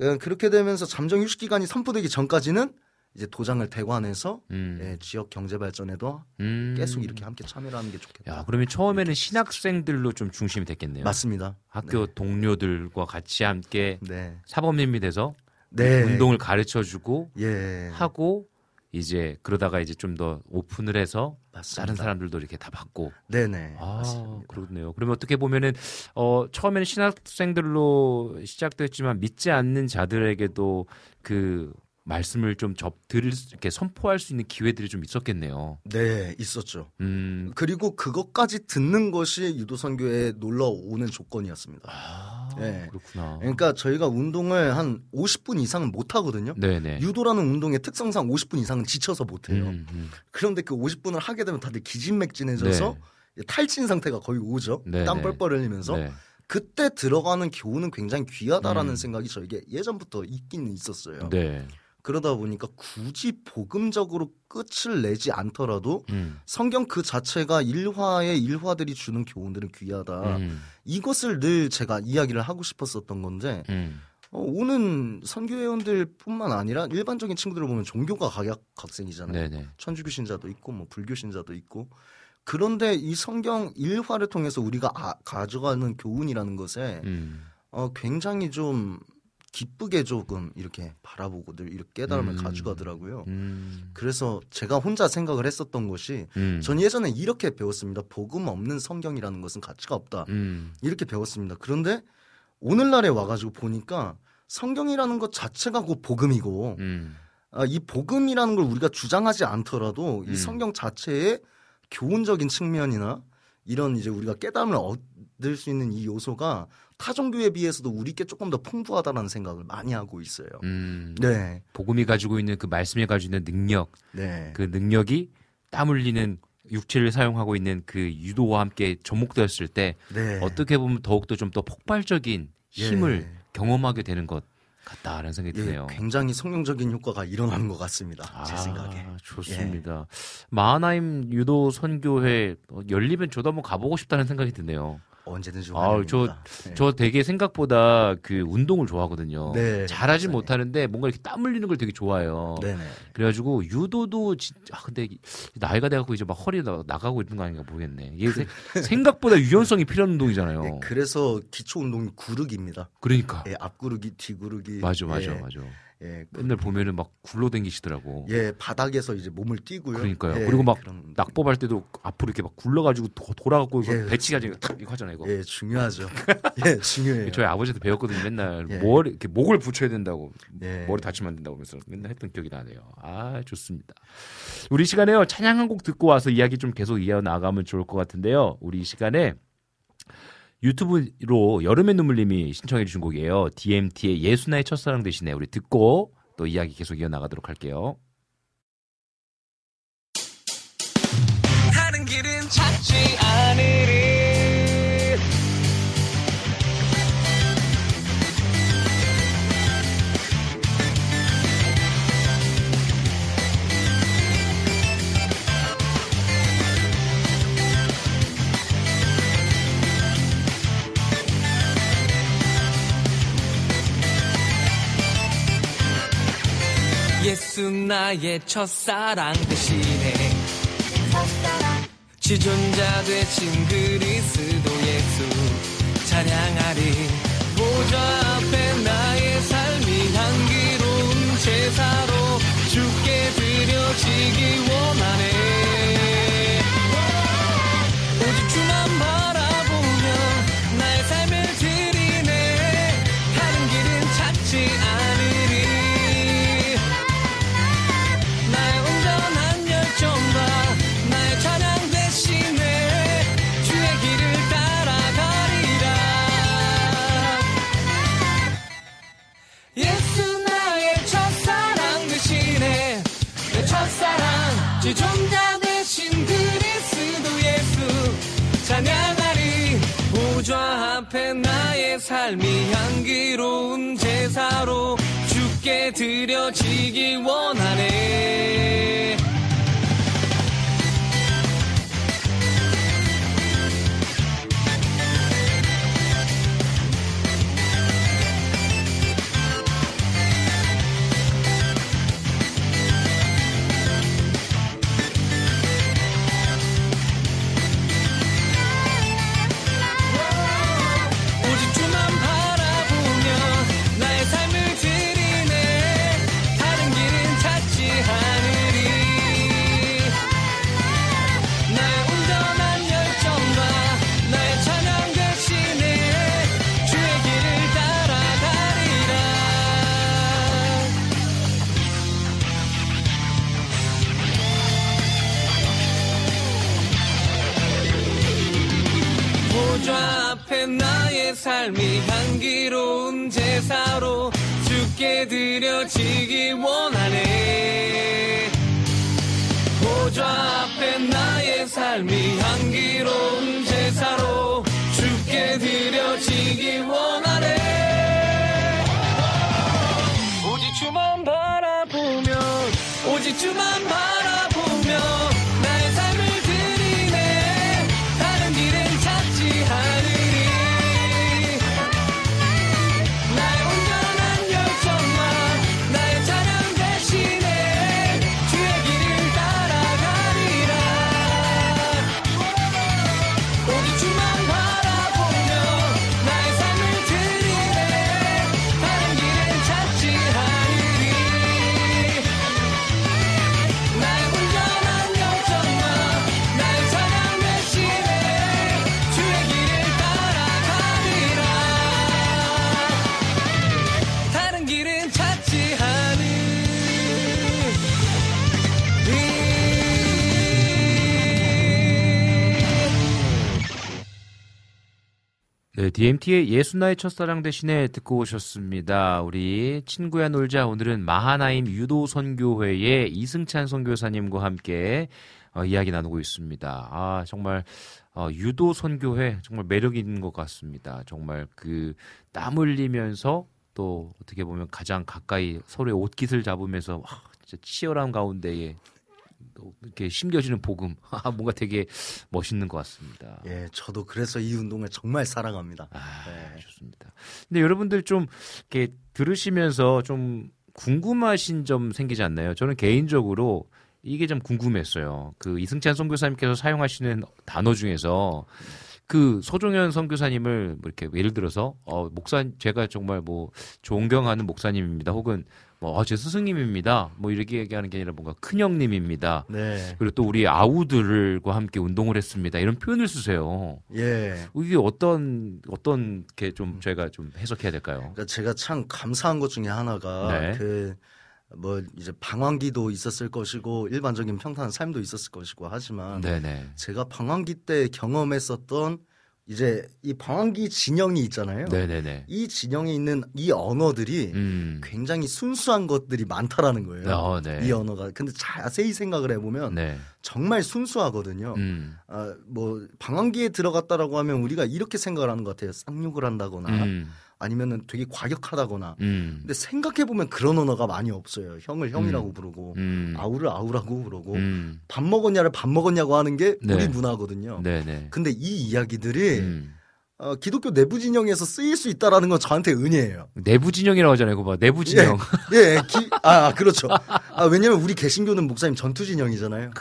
어, 그렇게 되면서 잠정 휴식 기간이 선포되기 전까지는 이제 도장을 대관해서 음. 예, 지역 경제 발전에도 음. 계속 이렇게 함께 참여를 하는 게 좋겠다. 야, 그러면 처음에는 신학생들로 좀 중심이 됐겠네요. 맞습니다. 학교 동료들과 같이 함께 네. 사범님이 돼서 네. 운동을 가르쳐 주고 예. 하고 이제 그러다가 이제 좀 더 오픈을 해서 맞습니다. 다른 사람들도 이렇게 다 받고 네네. 아, 맞습니다. 그렇네요. 그러면 어떻게 보면은 어 처음에는 신학생들로 시작됐지만 믿지 않는 자들에게도 그 말씀을 좀접 들을 수- 이렇게 선포할 수 있는 기회들이 좀 있었겠네요. 네, 있었죠. 음. 그리고 그것까지 듣는 것이 유도 선교에 놀러 오는 조건이었습니다. 아, 네. 그렇구나. 그러니까 저희가 운동을 한 50분 이상은 못 하거든요. 네네. 유도라는 운동의 특성상 50분 이상은 지쳐서 못 해요. 음, 음. 그런데 그 50분을 하게 되면 다들 기진맥진해져서 탈진 상태가 거의 오죠. 네, 땀 네. 뻘뻘 흘리면서 네. 그때 들어가는 교훈은 굉장히 귀하다라는 음. 생각이 저에게 예전부터 있긴 있었어요. 네. 그러다 보니까 굳이 복음적으로 끝을 내지 않더라도 음. 성경 그 자체가 일화의 일화들이 주는 교훈들은 귀하다. 음. 이것을 늘 제가 이야기를 하고 싶었었던 건데 음. 어, 오는 선교회원들뿐만 아니라 일반적인 친구들을 보면 종교가 각각각색이잖아요. 네네. 천주교 신자도 있고 뭐 불교 신자도 있고 그런데 이 성경 일화를 통해서 우리가 아- 가져가는 교훈이라는 것에 음. 어, 굉장히 좀 기쁘게 조금 이렇게 바라보고 늘 이렇게 깨달음을 음. 가져가더라고요. 음. 그래서 제가 혼자 생각을 했었던 것이 음. 전 예전에 이렇게 배웠습니다. 복음 없는 성경이라는 것은 가치가 없다. 음. 이렇게 배웠습니다. 그런데 오늘날에 와가지고 보니까 성경이라는 것 자체가 곧 복음이고 음. 아, 이 복음이라는 걸 우리가 주장하지 않더라도 음. 이 성경 자체의 교훈적인 측면이나 이런 이제 우리가 깨달음을 얻을 수 있는 이 요소가 타 종교에 비해서도 우리께 조금 더 풍부하다는 생각을 많이 하고 있어요. 음. 네, 복음이 가지고 있는 그 말씀이 가지고 있는 능력, 네, 그 능력이 땀 흘리는 육체를 사용하고 있는 그 유도와 함께 접목되었을 때 네. 어떻게 보면 더욱더 좀 더 폭발적인 예. 힘을 경험하게 되는 것 같다라는 생각이 예, 드네요. 굉장히 성경적인 효과가 일어나는 것 같습니다. 제 생각에. 예. 좋습니다. 마하나임 유도 선교회 어, 열리면 저도 한번 가보고 싶다는 생각이 드네요. 언제든지 아우, 저- 환영입니다. 네. 저 되게 생각보다 그 운동을 좋아하거든요. 네, 맞아요. 못하는데 뭔가 이렇게 땀 흘리는 걸 되게 좋아해요. 그래가지고 유도도 진짜 아, 근데 이- 나이가 돼갖고 이제 막 허리 나, 나가고 있는 거 아닌가 모르겠네. 이게 세- 생각보다 유연성이 필요한 운동이잖아요. 네, 그래서 기초 운동이 구르기입니다. 그러니까 예, 앞구르기, 뒤구르기. 맞아 맞아 예, 맞아. 예, 맨날 보면은 막 굴러댕기시더라고. 예, 바닥에서 이제 몸을 띄고요. 그러니까요. 예, 그리고 막 그런- 낙법할 때도 앞으로 이렇게 막 굴러가지고 도- 돌아가고 예. 배치가 지금 탁 이거 하잖아요. 이거. 예, 중요하죠. 예, [LAUGHS] 중요해요. 저희 아버지한테 배웠거든요. 맨날 예. 머리 이렇게 목을 붙여야 된다고 예. 머리 다치면 안 된다고 하면서 맨날 했던 기억이 나네요. 아 좋습니다. 우리 이 시간에요 찬양 한 곡 듣고 와서 이야기 좀 계속 이어 나가면 좋을 것 같은데요. 우리 이 시간에 유튜브로 여름의 눈물님이 신청해 주신 곡이에요. DMT의 예수나의 첫사랑 대신에 우리 듣고 또 이야기 계속 이어 나가도록 할게요. 하는 길은 찾지 않으리 예수 나의 첫사랑 대신에 지존자 되신 그리스도 예수 찬양하리. 보좌 앞에 나의 삶이 향기로운 제사로 주께 드려지기 원하네 앞에 나의 삶이 향기로운 제사로 주께 드려지기 원하네 삶이 향기로운 제사로 주께 드려지기 원하네. 보좌 앞에 나의 삶이 향기로운 제사로 주께 드려지기 원하네. 오직 주만 바라보 고깃주만 바라보며 네, DMT의 예수나의 첫사랑 대신에 듣고 오셨습니다. 우리 친구야 놀자 오늘은 마하나임 유도 선교회의 이승찬 선교사님과 함께 어, 이야기 나누고 있습니다. 아 정말 어, 유도 선교회 정말 매력 있는 것 같습니다. 정말 그 땀 흘리면서 또 어떻게 보면 가장 가까이 서로의 옷깃을 잡으면서 와, 진짜 치열한 가운데에 또 이렇게 심겨지는 복음 [LAUGHS] 아, 뭔가 되게 멋있는 것 같습니다. 예, 저도 그래서 이 운동을 정말 사랑합니다. 아, 네. 좋습니다. 근데 여러분들 좀 이렇게 들으시면서 좀 궁금하신 점 생기지 않나요? 저는 개인적으로 이게 좀 궁금했어요. 그 이승찬 선교사님께서 사용하시는 단어 중에서 그 소종현 선교사님을 뭐 이렇게 예를 들어서 어 목사 제가 정말 뭐 존경하는 목사님입니다. 혹은 뭐제 스승님입니다. 뭐 이렇게 얘기하는 게 아니라 뭔가 큰 형님입니다. 네. 그리고 또 우리 아우들과 함께 운동을 했습니다. 이런 표현을 쓰세요. 예. 이게 어떤 어떤 게좀 저희가 좀 해석해야 될까요? 그러니까 제가 참 감사한 것 중에 하나가 네. 그 뭐 이제 방황기도 있었을 것이고 일반적인 평탄한 삶도 있었을 것이고 하지만 네네. 제가 방황기 때 경험했었던 이제 이 방황기 진영이 있잖아요. 네네네. 이 진영에 있는 이 언어들이 음. 굉장히 순수한 것들이 많다라는 거예요. 어, 네. 이 언어가. 근데 자세히 생각을 해보면 네. 정말 순수하거든요. 음. 아, 뭐 방황기에 들어갔다라고 하면 우리가 이렇게 생각을 하는 것 같아요. 쌍욕을 한다거나 음. 아니면은 되게 과격하다거나. 음. 근데 생각해 보면 그런 언어가 많이 없어요. 형을 형이라고 부르고 음. 아우를 아우라고 부르고 음. 밥 먹었냐를 밥 먹었냐고 하는 게 네. 우리 문화거든요. 네 네. 근데 이 이야기들이 음. 어, 기독교 내부 진영에서 쓰일 수 있다라는 건 저한테 은혜예요. 내부 진영이라고 하잖아요. 그거 봐. 내부 진영. 예, 기, 아, 그렇죠. 아, 왜냐면 우리 개신교는 목사님 전투 진영이잖아요.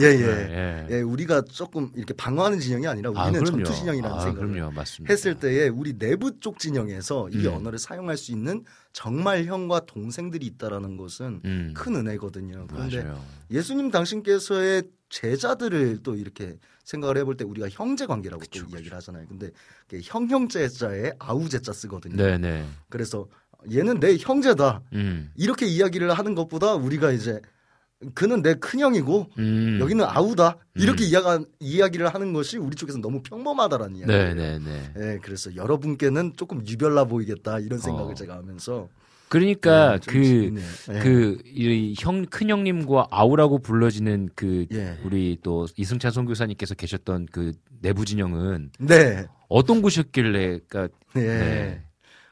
예, 예. 예. 예, 우리가 조금 이렇게 방어하는 진영이 아니라 아, 우리는 그럼요. 전투 진영이라는 아, 생각을 그럼요. 맞습니다. 했을 때에 우리 내부 쪽 진영에서 이 음. 언어를 사용할 수 있는 정말 형과 동생들이 있다라는 것은 음. 큰 은혜거든요. 그런데 맞아요. 예수님 당신께서의 제자들을 또 이렇게 생각을 해볼 때 우리가 형제 관계라고 또 이야기를 하잖아요. 근데 형형제자에 아우제자 쓰거든요. 네네. 그래서 얘는 내 형제다. 음. 이렇게 이야기를 하는 것보다 우리가 이제 그는 내 큰형이고 음. 여기는 아우다. 이렇게 음. 이야가, 이야기를 하는 것이 우리 쪽에서 너무 평범하다라는 이야기예요. 네네네. 예, 그래서 여러분께는 조금 유별나 보이겠다 이런 생각을 어. 제가 하면서 그러니까 네, 좀 그. 예. 그, 이 형, 큰 형님과 아우라고 불러지는 그, 예. 우리 또 이승찬 선교사님께서 계셨던 그 내부 진영은 네, 어떤 곳이었길래, 그니까, 예, 네.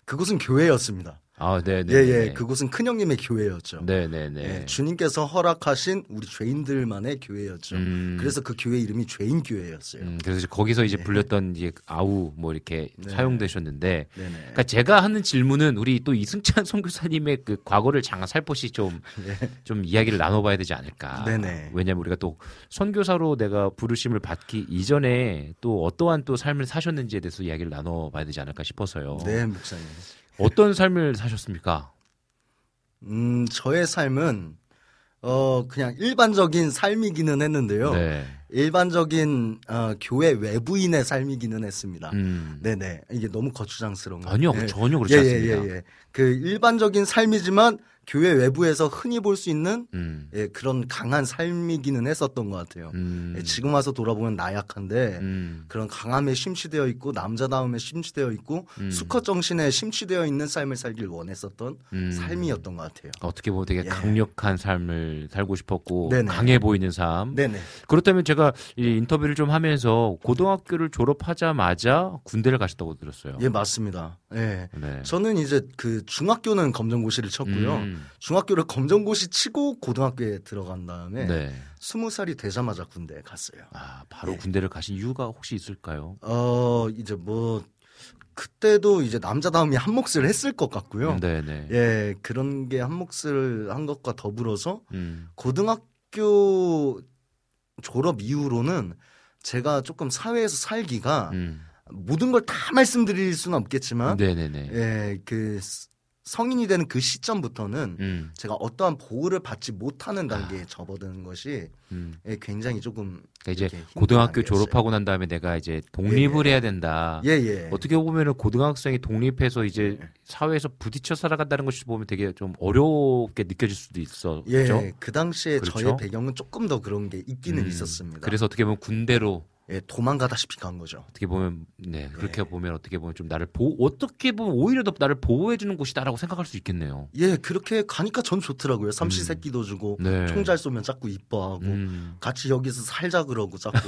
그곳은 교회였습니다. 아, 네 네. 예, 예, 그곳은 큰형님의 교회였죠. 네 네네. 예, 주님께서 허락하신 우리 죄인들만의 교회였죠. 음. 그래서 그 교회 이름이 죄인 교회였어요. 음, 그래서 거기서 이제 불렸던 이제 아우 뭐 이렇게 네. 사용되셨는데, 네네. 그러니까 제가 하는 질문은 우리 또 이승찬 [LAUGHS] 선교사님의 그 과거를 잠깐 살포시 좀, 좀 이야기를 나눠봐야 되지 않을까. 예. 네네. 왜냐면 우리가 또 선교사로 내가 부르심을 받기 이전에 또 어떠한 또 삶을 사셨는지에 대해서 이야기를 나눠봐야 되지 않을까 싶어서요. 네, 목사님. 어떤 삶을 사셨습니까? 음, 저의 삶은 어 그냥 일반적인 삶이기는 했는데요. 네. 일반적인 어, 교회 외부인의 삶이기는 했습니다. 음. 네네 이게 너무 거추장스러운 거 아니요, 예. 전혀 그렇지 예, 않습니다. 예, 예, 예. 그 일반적인 삶이지만 교회 외부에서 흔히 볼 수 있는 음. 예, 그런 강한 삶이기는 했었던 것 같아요. 음. 예, 지금 와서 돌아보면 나약한데 음. 그런 강함에 심취되어 있고 남자다움에 심취되어 있고 음. 수컷 정신에 심취되어 있는 삶을 살길 원했었던 음. 삶이었던 것 같아요. 어떻게 보면 되게 예. 강력한 삶을 살고 싶었고 네네. 강해 보이는 삶. 네네. 그렇다면 제가 제가 이 인터뷰를 좀 하면서 고등학교를 졸업하자마자 군대를 가셨다고 들었어요. 예, 맞습니다. 예. 네. 저는 이제 그 중학교는 검정고시를 쳤고요. 음, 중학교를 검정고시 치고 고등학교에 들어간 다음에 네. 스무 살이 되자마자 군대에 갔어요. 아, 바로 예. 군대를 가신 이유가 혹시 있을까요? 어, 이제 뭐 그때도 이제 남자다움이 한 몫을 했을 것 같고요. 네, 네. 예, 그런 게 한 몫을 한 것과 더불어서 음, 고등학교 졸업 이후로는 제가 조금 사회에서 살기가 음. 모든 걸 다 말씀드릴 수는 없겠지만 네, 네, 네. 예, 그 스- 성인이 되는 그 시점부터는 음, 제가 어떠한 보호를 받지 못하는 단계에 접어드는 것이 음. 예, 굉장히 조금 그러니까 이제 고등학교. 졸업하고 난 다음에 내가 이제 독립을 예, 예. 해야 된다. 예, 예. 어떻게 보면은 고등학생이 독립해서 이제 예. 사회에서 부딪혀 살아간다는 것이 보면 되게 좀 어렵게 느껴질 수도 있어. 예, 그죠? 그 당시에 그렇죠? 저의 배경은 조금 더 그런 게 있기는 음, 있었습니다. 그래서 어떻게 보면 군대로 예, 도망가다시피 간 거죠. 어떻게 보면 네 그렇게 예. 보면 어떻게 보면 좀 나를 보 어떻게 보면 오히려 더 나를 보호해 주는 곳이다라고 생각할 수 있겠네요. 예, 그렇게 가니까 전 좋더라고요. 삼시 세끼도 주고 네. 총잘 쏘면 자꾸 이뻐하고 음. 같이 여기서 살자 그러고 자꾸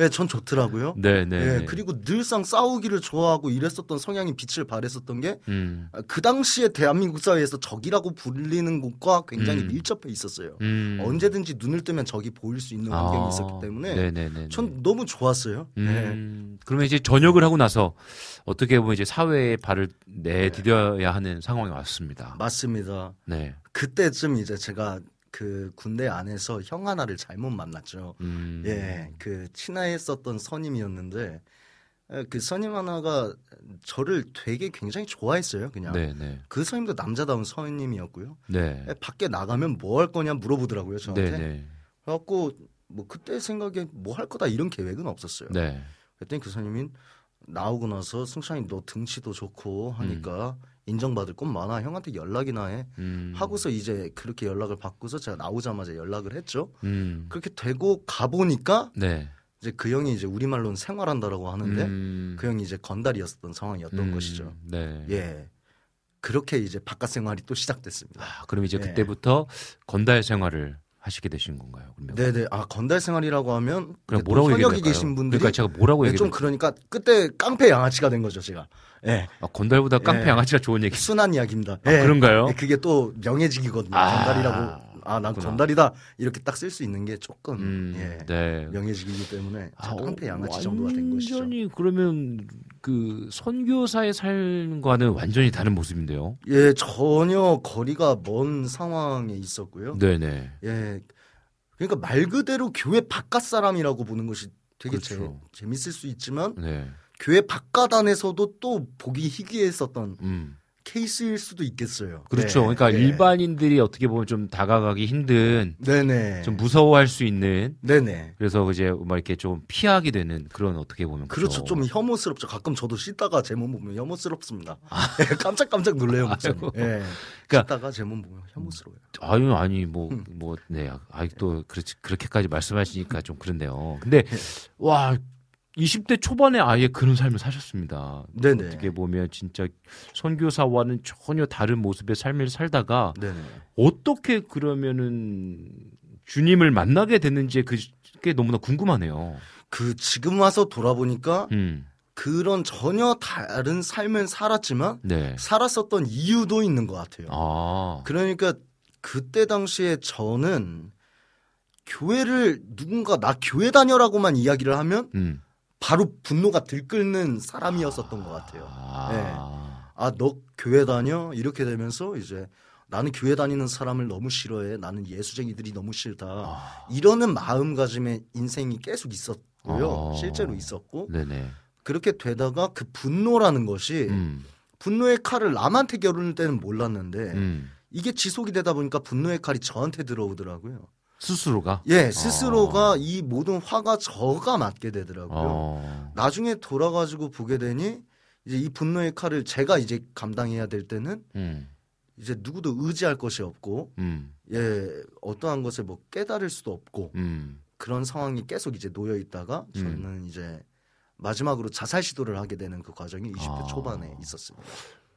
예, 전 좋더라고요. 네, 네. 예, 네. 그리고 늘상 싸우기를 좋아하고 이랬었던 성향이 빛을 발했었던 게 음. 그 당시에 대한민국 사회에서 적이라고 불리는 곳과 굉장히 음. 밀접해 있었어요. 음. 언제든지 눈을 뜨면 적이 보일 수 있는 환경이 있었기 때문에 네, 네, 네. 전 너무 좋 았어요. 네. 음, 그러면 이제 전역을 하고 나서 어떻게 보면 이제 사회에 발을 내디뎌야 하는 상황이 왔습니다. 맞습니다. 네. 그때쯤 이제 제가 그 군대 안에서 형 하나를 잘못 만났죠. 음. 예, 그 친하했었던 선임이었는데 에, 그 선임 하나가 저를 되게 굉장히 좋아했어요. 그냥 네, 네. 그 선임도 남자다운 선임이었고요. 네. 에, 밖에 나가면 뭐 할 거냐 물어보더라고요 저한테. 네, 네. 그래갖고 뭐 그때 생각에 뭐 할 거다 이런 계획은 없었어요. 네. 그랬더니 그 선임이 나오고 나서 승찬이 너 등치도 좋고 하니까 인정받을 건 많아 형한테 연락이나 해 음. 하고서 이제 그렇게 연락을 받고서 제가 나오자마자 연락을 했죠. 음. 그렇게 되고 가보니까 네. 이제 그 형이 이제 우리말로는 생활한다라고 하는데 음. 그 형이 이제 건달이었던 상황이었던 음. 것이죠. 네. 예. 그렇게 이제 바깥 생활이 또 시작됐습니다. 아, 그럼 이제 예. 그때부터 건달 생활을 하시게 되신 건가요? 그러면? 네네. 아 건달 생활이라고 하면 그냥 뭐라고 현역이? 계신 분들이 그러니까 제가 뭐라고 네, 얘기를 좀 그러니까 그때 깡패 양아치가 된 거죠 제가. 예. 아, 건달보다 깡패 예. 양아치가 좋은 얘기. 순한 이야기입니다. 아, 그런가요? 예, 그게 또 명예직이거든요. 아, 건달이라고 아 난. 건달이다 이렇게 딱 쓸 수 있는 게 조금 음, 예, 네. 명예직이기 때문에 아, 깡패 양아치 어, 정도가 된 것이죠. 완전히 그러면 그 선교사의 삶과는 완전히 다른 모습인데요. 예, 전혀 거리가 먼 상황에 있었고요. 네네. 예, 그러니까 말 그대로 교회 바깥 사람이라고 보는 것이 되게 그렇죠. 재, 재밌을 수 있지만 네. 교회 바깥 안에서도 또 보기 희귀했었던 음. 케이스일 수도 있겠어요. 그렇죠. 네, 그러니까 네. 일반인들이 어떻게 보면 좀 다가가기 힘든, 네네. 좀 무서워할 수 있는, 네네. 그래서 이제 막 이렇게 좀 피하게 되는 그런 어떻게 보면 그렇죠. 좀 혐오스럽죠. 가끔 저도 씻다가 제 몸 보면 혐오스럽습니다. 예, 깜짝깜짝 놀래요, 목사님. 아. 예. 그러니까- 씻다가 제 몸 보면 혐오스러워요. 아유 아니 뭐뭐네 아직도 그렇지 그렇게까지 말씀하시니까 좀 그런데요. 근데 와 20대 초반에 아예 그런 삶을 사셨습니다. 네네. 어떻게 보면 진짜 선교사와는 전혀 다른 모습의 삶을 살다가 네네. 어떻게 그러면은 주님을 만나게 됐는지 그게 너무나 궁금하네요. 그 지금 와서 돌아보니까 음, 그런 전혀 다른 삶을 살았지만 네. 살았었던 이유도 있는 것 같아요. 아, 그러니까 그때 당시에 저는 교회를 누군가 나 교회 다녀라고만 이야기를 하면 음, 바로 분노가 들끓는 사람이었었던 것 같아요. 아, 아, 너 교회 다녀? 이렇게 되면서 이제 나는 교회 다니는 사람을 너무 싫어해. 나는 예수쟁이들이 너무 싫다. 아. 이러는 마음가짐의 인생이 계속 있었고요. 아. 실제로 있었고. 네네. 그렇게 되다가 그 분노라는 것이 음, 분노의 칼을 남한테 겨룰 때는 몰랐는데 음, 이게 지속이 되다 보니까 분노의 칼이 저한테 들어오더라고요. 스스로가 예, 스스로가 이 모든 화가 저가 맞게 되더라고요. 어. 나중에 돌아가지고 보게 되니 이제 이 분노의 칼을 제가 이제 감당해야 될 때는 음, 이제 누구도 의지할 것이 없고 음, 예 어떠한 것을 뭐 깨달을 수도 없고 음. 그런 상황이 계속 이제 놓여 있다가 저는 이제 마지막으로 자살 시도를 하게 되는 그 과정이 20대 아. 초반에 있었습니다.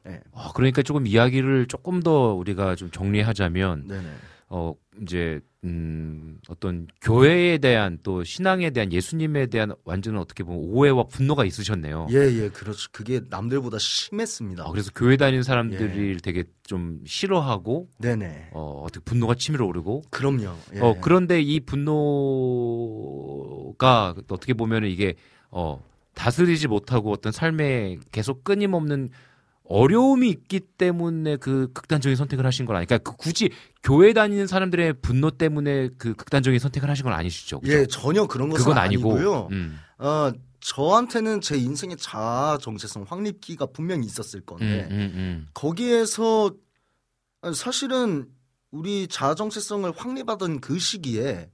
예. 아, 그러니까 조금 이야기를 조금 더 우리가 좀 정리하자면 네네. 어 이제 음 어떤 교회에 대한 또 신앙에 대한 예수님에 대한 완전 어떻게 보면 오해와 분노가 있으셨네요. 예, 예, 그렇죠. 그게 남들보다 심했습니다. 아, 그래서 교회 다니는 예. 사람들이 되게 좀 싫어하고 네네. 어 어떻게 분노가 치밀어 오르고 그럼요. 예. 어 그런데 이 분노가 어떻게 보면은 이게 어 다스리지 못하고 어떤 삶에 계속 끊임없는 어려움이 있기 때문에 그 극단적인 선택을 하신 건 아니까 그 굳이 교회 다니는 사람들의 분노 때문에 그 극단적인 선택을 하신 건 아니시죠? 그죠? 예, 전혀 그런 것은 그건 아니고 아니고요. 음, 어, 저한테는 제 인생의 자아 정체성 확립기가 분명히 있었을 음, 건데 음, 음. 거기에서 사실은 우리 자아 정체성을 확립하던 그 시기에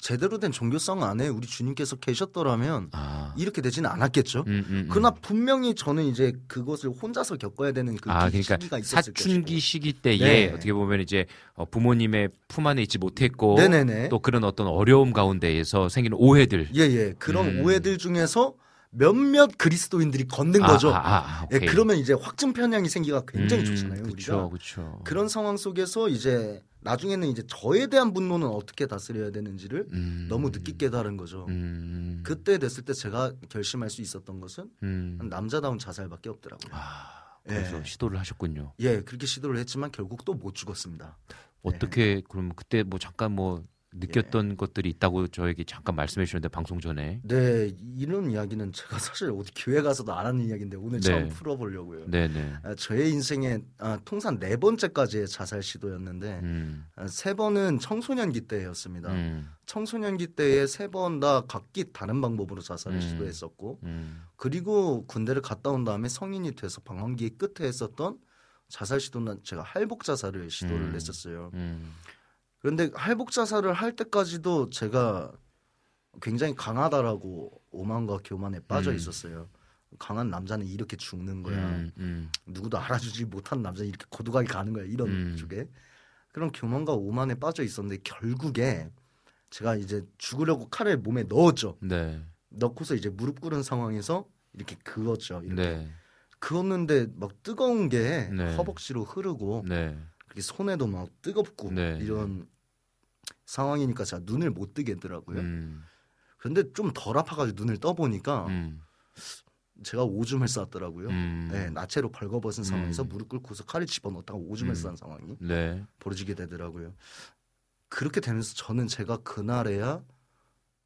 제대로 된 종교성 안에 우리 주님께서 계셨더라면 아, 이렇게 되지는 않았겠죠. 음, 음, 음. 그러나 분명히 저는 이제 그것을 혼자서 겪어야 되는 그 아, 기- 그러니까 시기가 있었을 사춘기 것이고. 시기 때에 네. 어떻게 보면 이제 어, 부모님의 품 안에 있지 못했고 네네네. 또 그런 어떤 어려움 가운데에서 생기는 오해들 예, 예. 그런 음. 오해들 중에서 몇몇 그리스도인들이 걷는 거죠. 아, 아, 아, 예. 그러면 이제 확증 편향이 생기가 굉장히 음, 좋잖아요, 우리가. 그쵸, 그쵸. 그런 상황 속에서 이제 나중에는 이제 저에 대한 분노는 어떻게 다스려야 되는지를 음, 너무 늦게 깨달은 거죠. 음, 그때 됐을 때 제가 결심할 수 있었던 것은 음. 남자다운 자살밖에 없더라고요. 아, 그래서 예. 시도를 하셨군요. 예, 그렇게 시도를 했지만 결국 또 못 죽었습니다. 어떻게 그럼 그때 뭐 잠깐 뭐 느꼈던 것들이 있다고 저에게 잠깐 말씀해 주셨는데 방송 전에. 네, 이런 이야기는 제가 사실 어디 교회 가서도 안 하는 이야기인데 오늘 네. 처음 풀어보려고요. 네네. 아, 저의 인생에 아, 통산 네 번째까지의 자살 시도였는데 음, 아, 세 번은 청소년기 때였습니다. 음, 청소년기 때에 세 번 다 각기 다른 방법으로 자살을 음. 시도했었고 음, 그리고 군대를 갔다 온 다음에 성인이 돼서 방황기의 끝에 했었던 자살 시도는 제가 할복 자살을 시도를 음. 했었어요. 음, 그런데 할복 자살을 할 때까지도 제가 굉장히 강하다라고 오만과 교만에 빠져 음. 있었어요. 강한 남자는 이렇게 죽는 거야. 음, 음, 누구도 알아주지 못한 남자는 이렇게 고두가게 가는 거야. 이런 음. 쪽에. 그런 교만과 오만에 빠져 있었는데 결국에 제가 이제 죽으려고 칼을 몸에 넣었죠. 네, 넣고서 이제 무릎 꿇은 상황에서 이렇게 그었죠. 이렇게 네, 그었는데 막 뜨거운 게 네. 허벅지로 흐르고 네, 그렇게 손에도 막 뜨겁고 네. 이런 상황이니까 제가 눈을 못 뜨겠더라고요. 음, 근데 좀 덜 아파가지고 눈을 떠보니까 음, 제가 오줌을 쌌더라고요. 음. 네, 나체로 벌거벗은 상황에서 음. 무릎 꿇고서 칼을 집어넣다가 오줌을 음. 싼 상황이 네, 벌어지게 되더라고요. 그렇게 되면서 저는 제가 그날에야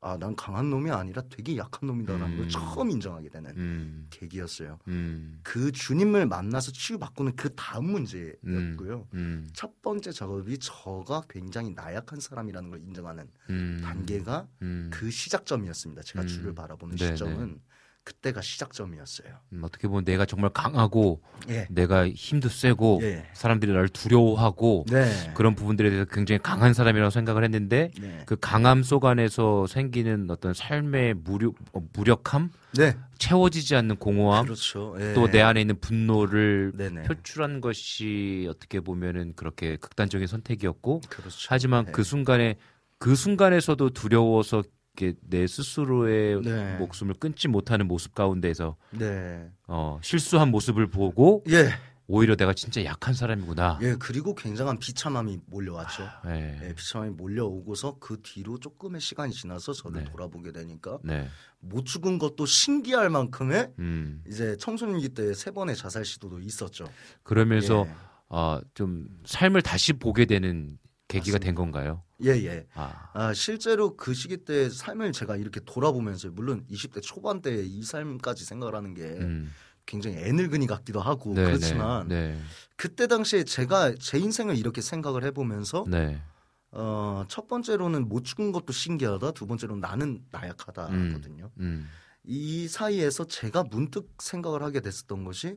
아, 난 강한 놈이 아니라 되게 약한 놈이다라는 음. 걸 처음 인정하게 되는 음, 계기였어요. 음, 그 주님을 만나서 치유받고는 그 다음 문제였고요. 음, 첫 번째 작업이 저가 굉장히 나약한 사람이라는 걸 인정하는 음, 단계가 음, 그 시작점이었습니다. 제가 음. 주를 바라보는. 시점은 그때가 시작점이었어요. 음, 어떻게 보면 내가 정말 강하고 예. 내가 힘도 세고 예. 사람들이 나를 두려워하고 네. 그런 부분들에 대해서 굉장히 강한 사람이라고 생각을 했는데 네. 그 강함 속 안에서 생기는 어떤 삶의 무력, 어, 무력함, 네. 채워지지 않는 공허함, 그렇죠. 예. 또내 안에 있는 분노를 네네. 표출한 것이 어떻게 보면은 그렇게 극단적인 선택이었고 그렇죠. 하지만 네. 그 순간에 그 순간에서도 두려워서 이렇게 내 스스로의 네. 목숨을 끊지 못하는 모습 가운데서 네. 어, 실수한 모습을 보고 예. 오히려 내가 진짜 약한 사람이구나. 예, 그리고 굉장한 비참함이 몰려왔죠. 네. 예, 비참함이 몰려오고서 그 뒤로 조금의 시간이 지나서 저를 네. 돌아보게 되니까 네. 못 죽은 것도 신기할 만큼의 음. 이제 청소년기 때 세 번의 자살 시도도 있었죠. 그러면서 예. 어, 좀 삶을 다시 보게 되는 계기가 된 건가요? 예, 예. 아, 아, 실제로 그 시기 때 삶을 제가 이렇게 돌아보면서 물론 20대 초반 때 이 삶까지 생각을 하는 게 음. 굉장히 애늙은이 같기도 하고 네, 그렇지만 네, 그때 당시에 제가 제 인생을 이렇게 생각을 해보면서 네, 네. 어, 첫 번째로는 못 죽은 것도 신기하다. 두 번째로는 나는 나약하다거든요. 음, 이 사이에서 제가 문득 생각을 하게 됐었던 것이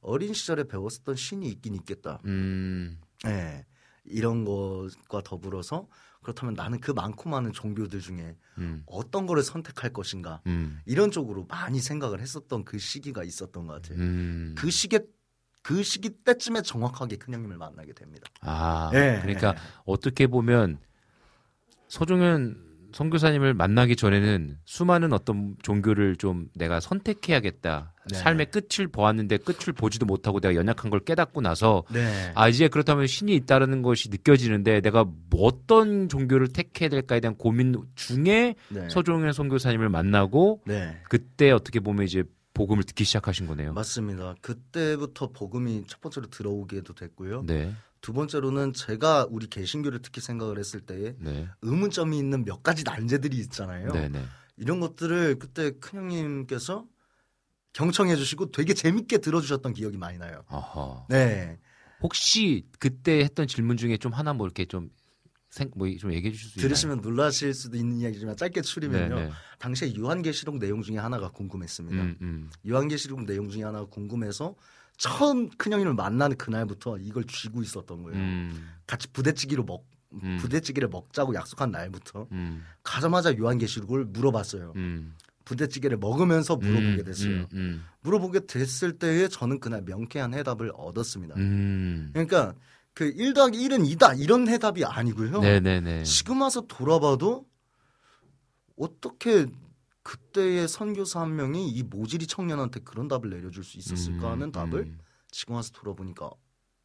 어린 시절에 배웠었던 신이 있긴 있겠다. 음, 예. 이런 것과 더불어서 그렇다면 나는 그 많고 많은 종교들 중에 음, 어떤 거를 선택할 것인가 음, 이런 쪽으로 많이 생각을 했었던 그 시기가 있었던 것 같아요. 음. 그 시기 그 시기 때쯤에 정확하게 큰형님을 만나게 됩니다. 아, 예, 그러니까 예. 어떻게 보면 서종현 선교사님을 만나기 전에는 수많은 어떤 종교를 좀 내가 선택해야겠다. 네. 삶의 끝을 보았는데 끝을 보지도 못하고 내가 연약한 걸 깨닫고 나서 네. 아 이제 그렇다면 신이 있다라는 것이 느껴지는데 내가 뭐 어떤 종교를 택해야 될까에 대한 고민 중에 네. 서종현 선교사님을 만나고 네. 그때 어떻게 보면 이제 복음을 듣기 시작하신 거네요. 맞습니다. 그때부터 복음이 첫 번째로 들어오게도 됐고요. 네, 두 번째로는 제가 우리 개신교를 특히 생각을 했을 때에 네, 의문점이 있는 몇 가지 난제들이 있잖아요. 네, 네. 이런 것들을 그때 큰형님께서 경청해 주시고 되게 재밌게 들어주셨던 기억이 많이 나요. 어허. 네. 혹시 그때 했던 질문 중에 좀 하나 뭐 이렇게 좀 생, 뭐좀 얘기해 주실 수 있나요? 들으시면 놀라실 수도 있는 이야기지만 짧게 추리면요. 네, 네. 당시에 요한계시록 내용 중에 하나가 궁금했습니다. 음, 음. 요한계시록 내용 중에 하나가 궁금해서 처음 큰형님을 만나는 그날부터 이걸 쥐고 있었던 거예요. 음, 같이 부대찌개로 먹 음. 부대찌개를 먹자고 약속한 날부터 음, 가자마자 요한계시록을 물어봤어요. 음. 부대찌개를 먹으면서 물어보게 됐어요. 음, 음, 물어보게 됐을 때에 저는 그날 명쾌한 해답을 얻었습니다. 음. 그러니까 그1 더하기 1은 2다 이런 해답이 아니고요. 네네네. 지금 와서 돌아봐도 어떻게 그때의 선교사 한 명이 이 모질이 청년한테 그런 답을 내려줄 수 있었을까 하는 답을 음, 지금 와서 돌아보니까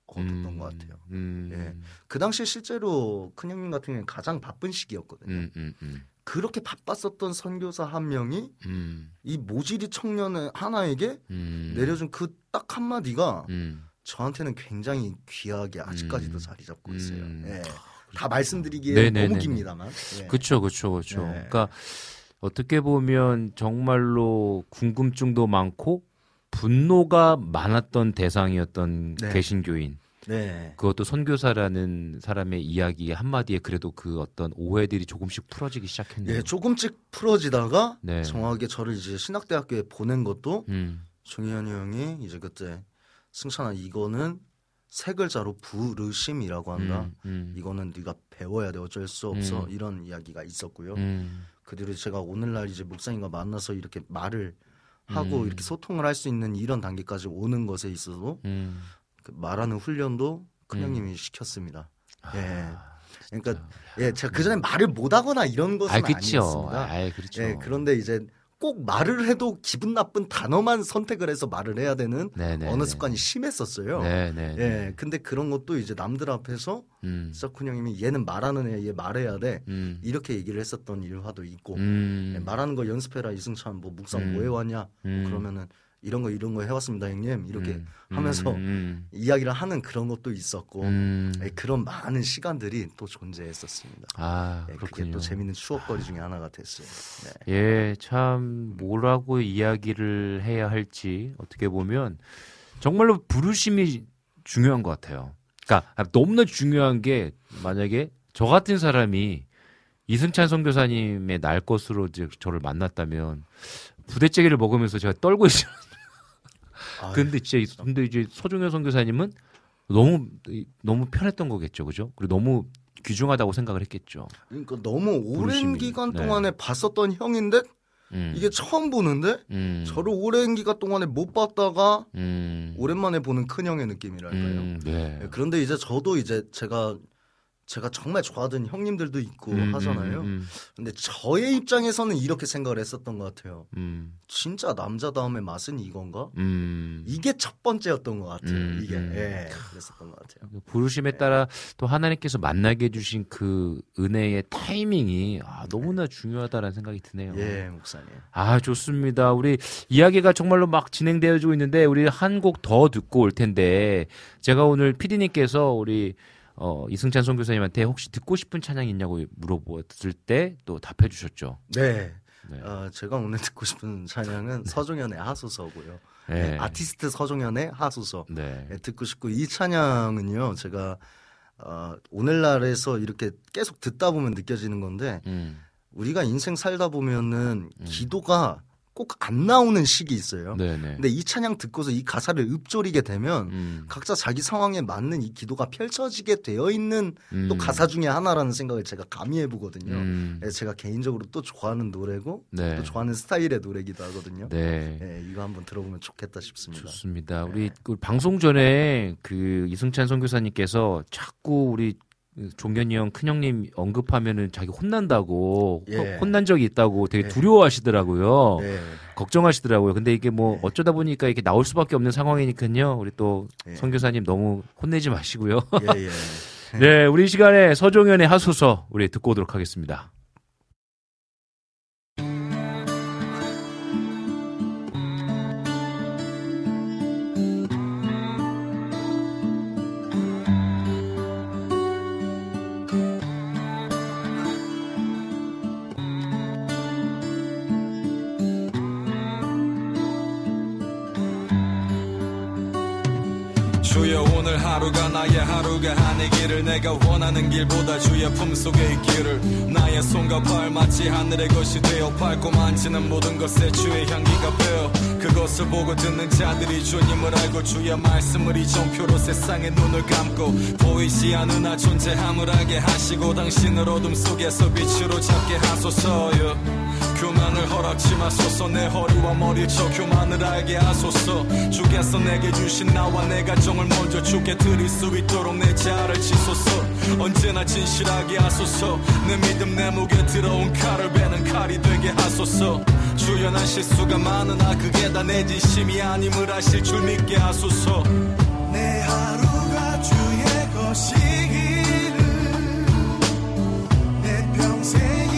얻었던 음, 것 같아요. 음, 예. 그 당시에 실제로 큰형님 같은 경우는 가장 바쁜 시기였거든요. 음, 음, 음, 그렇게 바빴었던 선교사 한 명이 음, 이 모질이 청년 하나에게 음. 내려준 그 딱 한마디가 음, 저한테는 굉장히 귀하게 아직까지도 음. 자리 잡고 있어요. 음. 예. 다 말씀드리기에 네네네네. 너무 깁니다만. 예. 그쵸, 그쵸, 그쵸. 네. 그러니까 어떻게 보면 정말로 궁금증도 많고 분노가 많았던 대상이었던 네. 개신교인. 네. 그것도 선교사라는 사람의 이야기 한마디에 그래도 그 어떤 오해들이 조금씩 풀어지기 시작했네요. 예, 조금씩 풀어지다가 네. 정확하게 저를 이제 신학대학교에 보낸 것도 음, 종현이 형이 이제 그때 승찬아 이거는 세 글자로 부르심이라고 한다. 음, 음, 이거는 네가 배워야 돼 어쩔 수 없어 음. 이런 이야기가 있었고요. 음, 그 뒤로 제가 오늘날 이제 목사님과 만나서 이렇게 말을 하고 음. 이렇게 소통을 할 수 있는 이런 단계까지 오는 것에 있어서 음. 그 말하는 훈련도 큰형님이 시켰습니다. 예. 아, 그러니까 예, 제가 그 전에 말을 못 하거나 이런 것은 아. 아니었습니다. 아, 그렇죠. 예, 그런데 이제 꼭 말을 해도 기분 나쁜 단어만 선택을 해서 말을 해야 되는 네네. 언어 습관이 심했었어요. 네네. 예, 근데 그런 것도 이제 남들 앞에서 음, 서쿤 형님이 얘는 말하는 애, 얘 말해야 돼. 음, 이렇게 얘기를 했었던 일화도 있고 음, 예, 말하는 거 연습해라 이승찬 뭐 묵상 음. 뭐 해 왔냐 음. 그러면은 이런 거 이런 거 해왔습니다 형님 이렇게 음, 하면서 음, 이야기를 하는 그런 것도 있었고 음. 예, 그런 많은 시간들이 또 존재했었습니다. 아, 예, 그렇군요. 또 재밌는 추억거리 중에 하나가 됐어요. 네. 예, 참 뭐라고 이야기를 해야 할지 어떻게 보면 정말로 부르심이 중요한 것 같아요. 그러니까 너무나 중요한 게 만약에 저 같은 사람이 이승찬 선교사님의 날 것으로 저를 만났다면 부대찌개를 먹으면서 제가 떨고 [LAUGHS] 있어요. 아유, 근데 진짜 이- 근데 이제 서종현 선교사님은 너무 너무 편했던 거겠죠, 그죠? 그리고 너무 귀중하다고 생각을 했겠죠. 그러니까 너무 오랜 부르심이. 기간 네. 동안에 봤었던 형인데 음, 이게 처음 보는데 음, 저를 오랜 기간 동안에 못 봤다가 음, 오랜만에 보는 큰 형의 느낌이랄까요. 음, 네. 예, 그런데 이제 저도 이제 제가 제가 정말 좋아하던 형님들도 있고 음, 하잖아요. 음, 음, 근데 저의 입장에서는 이렇게 생각을 했었던 것 같아요. 음, 진짜 남자다움의 맛은 이건가? 음. 이게 첫 번째였던 것 같아요. 음, 이게 음. 예, 그랬었던 것 같아요. 부르심에 따라 또 하나님께서 만나게 해주신 그 은혜의 타이밍이 아, 너무나 중요하다라는 생각이 드네요. 예, 목사님. 아 좋습니다. 우리 이야기가 정말로 막 진행되어지고 있는데 우리 한 곡 더 듣고 올 텐데 제가 오늘 피디님께서 우리 어, 이승찬 선교사님한테 혹시 듣고 싶은 찬양이 있냐고 물어봤을 때 또 답해 주셨죠. 네. 네. 어, 제가 오늘 [LAUGHS] 듣고 싶은 찬양은 서종현의 하소서고요. 네. 네, 아티스트 서종현의 하소서. 네. 네, 듣고 싶고 이 찬양은요. 제가 어, 오늘날에서 이렇게 계속 듣다 보면 느껴지는 건데 음. 우리가 인생 살다 보면은 기도가 꼭 안 나오는 시기 있어요. 네네. 근데 이 찬양 듣고서 이 가사를 읊조리게 되면 음. 각자 자기 상황에 맞는 이 기도가 펼쳐지게 되어 있는 또 음. 가사 중에 하나라는 생각을 제가 감히 해보거든요. 음. 네, 제가 개인적으로 또 좋아하는 노래고 네. 또 좋아하는 스타일의 노래기도 하거든요. 네. 네, 이거 한번 들어보면 좋겠다 싶습니다. 좋습니다. 우리 그 방송 전에 그 이승찬 선교사님께서 자꾸 우리 종견이 형 큰형님 언급하면은 자기 혼난다고 예. 호- 혼난 적이 있다고 되게 예. 두려워하시더라고요. 네. 걱정하시더라고요. 근데 이게 뭐 어쩌다 보니까 이렇게 나올 수밖에 없는 상황이니까요. 우리 또 예. 선교사님 너무 혼내지 마시고요. 예, 예. [LAUGHS] 네, 우리 이 시간에 서종현의 하소서 우리 듣고 오도록 하겠습니다. 하루가 나의 하루가 아니기를 내가 원하는 길보다 주의 품속에 있기를. 나의 손과 발 마치 하늘의 것이 되어 밝고 만지는 모든 것에 주의 향기가 배어. 그것을 보고 듣는 자들이 주님을 알고 주의 말씀을 이 정표로 세상의 눈을 감고 보이지 않는 나 존재함을 알게 하시고 당신을 어둠 속에서 빛으로 잡게 하소서요 교만을 허락치 마소서. 내 허리와 머리 저 교만을 알게 하소서. 주께서 내게 주신 나와 내 가정을 먼저 주께 드릴 수 있도록 내 자아를 치소서. 언제나 진실하게 하소서. 내 믿음 내 목에 들어온 칼을 베는 칼이 되게 하소서. 난 실수가 많으나 그게 다 내 진심이 아님을 아실 줄 믿게 하소서. 내 하루가 주의 것이기를 내 평생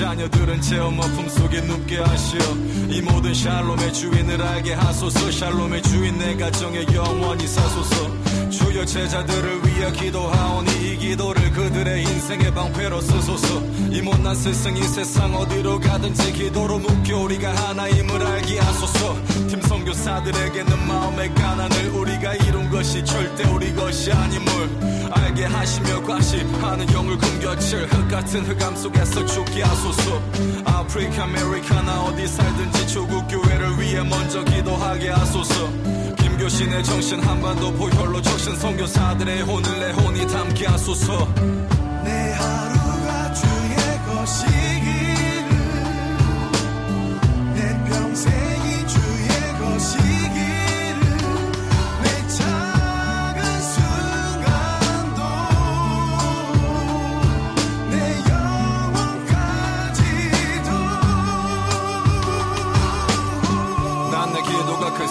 자녀들은 제 엄마 품속에 눕게 하시어. 이 모든 샬롬의 주인을 알게 하소서. 샬롬의 주인 내 가정에 영원히 사소서. 주여 제자들을 위해 기도하오니 이 기도를 그들의 인생의 방패로 쓰소서. 이 못난 스승이 세상 어 디로 가든지 기도로 묶여 우리가 하나임을 알게 하소서. 팀 선교사들에게는 마음의 가난을 우리가 이룬 것이 절대 우리 것이 아님을 알게 하시며 과시하는 영을 금겨칠 흙 같은 흑암 속에서 죽게 하소서. 아프리카 아메리카나 어디 살든지 조국 교회를 위해 먼저 기도하게 하소서. 김교신의 정신 한반도 보혈로 적신 선교사들의 혼을 내 혼이 담게 하소서. 내 하루가 주의 것이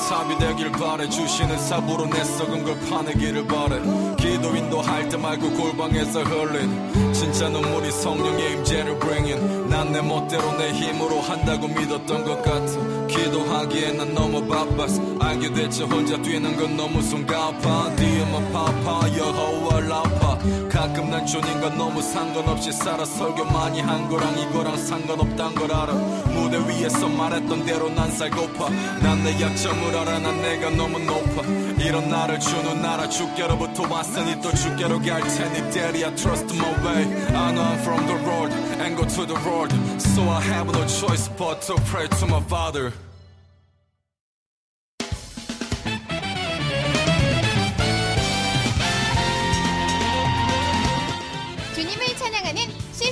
삽이 되길 바래. 주시는 삽으로 내 썩은 걸 파내기를 바래. 기도 인도할 때 말고 골방에서 흘린 진짜 눈물이 성령의 임재를 bringing. 난 내 멋대로 내 힘으로 한다고 믿었던 것 같아 기도하기엔 난 너무 바빴어. 알게 됐지 혼자 뛰는 건 너무 숨가파. 디음은 파파 여호와 라파 가끔 난 주님과 너무 상관없이 살아. 설교 많이 한 거랑 이거랑 상관없단 걸 알아. 무대 위에서 말했던 대로 난 살고파. 난 내 약점을 알아. 난 내가 너무 높아. 이런 나를 주는 나라 주께로부터 왔으니 또 주께로 갈 테니 Daddy I trust my way. I know I'm from the road and go to the road So I have no choice but to pray to my father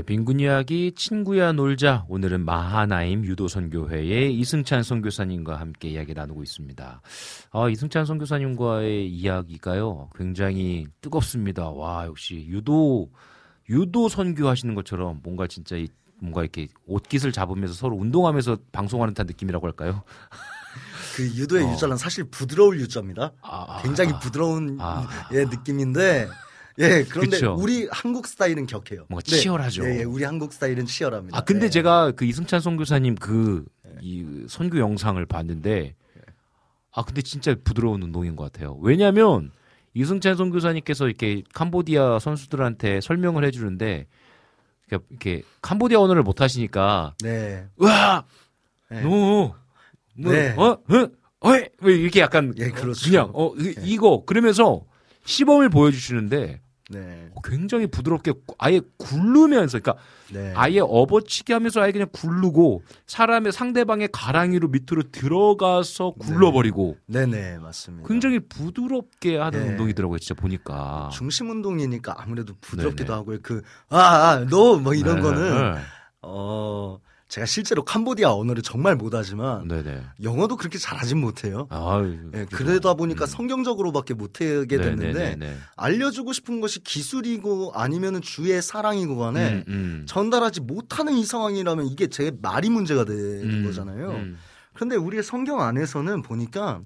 네, 빈군 이야기 친구야 놀자. 오늘은 마하나임 유도선교회의 이승찬 선교사님과 함께 이야기 나누고 있습니다. 아, 이승찬 선교사님과의 이야기가요, 굉장히 뜨겁습니다. 와, 역시 유도, 유도 선교하시는 것처럼 뭔가 진짜 이, 뭔가 이렇게 옷깃을 잡으면서 서로 운동하면서 방송하는 듯한 느낌이라고 할까요? [LAUGHS] 그 유도의 어. 유자는 사실 부드러울 유자입니다. 아, 굉장히 아, 부드러운 아. 예, 느낌인데 예 그런데 그쵸. 우리 한국 스타일은 격해요. 뭔가 네. 치열하죠. 예, 예, 우리 한국 스타일은 치열합니다. 아 근데 예. 제가 그 이승찬 선교사님 그 이 선교 영상을 봤는데 아 근데 진짜 부드러운 운동인 것 같아요. 왜냐하면 이승찬 선교사님께서 이렇게 캄보디아 선수들한테 설명을 해 주는데 이렇게, 이렇게 캄보디아 언어를 못 하시니까 네. 와 네. 너, 뭐, 네. 어, 어, 어, 왜 이렇게 약간 예, 그렇죠. 그냥 어 이- 이거 그러면서 시범을 보여주시는데 네. 굉장히 부드럽게 아예 굴르면서 그러니까 네. 아예 업어치기 하면서 아예 그냥 굴르고 사람의 상대방의 가랑이로 밑으로 들어가서 굴러버리고 네 네 맞습니다. 굉장히 부드럽게 하는 네. 운동이더라고요 진짜 보니까 중심 운동이니까 아무래도 부드럽기도 네네. 하고요. 그아 너 뭐 이런 네, 거는 네. 어 제가 실제로 캄보디아 언어를 정말 못하지만 네네 영어도 그렇게 잘하진 못해요. 아 예, 그러다 보니까 음. 성경적으로밖에 못하게 됐는데. 알려주고 싶은 것이 기술이고 아니면은 주의 사랑이고 간에 음, 음. 전달하지 못하는 이 상황이라면 이게 제 말이 문제가 되는 음, 거잖아요. 음. 그런데 우리의 성경 안에서는 보니까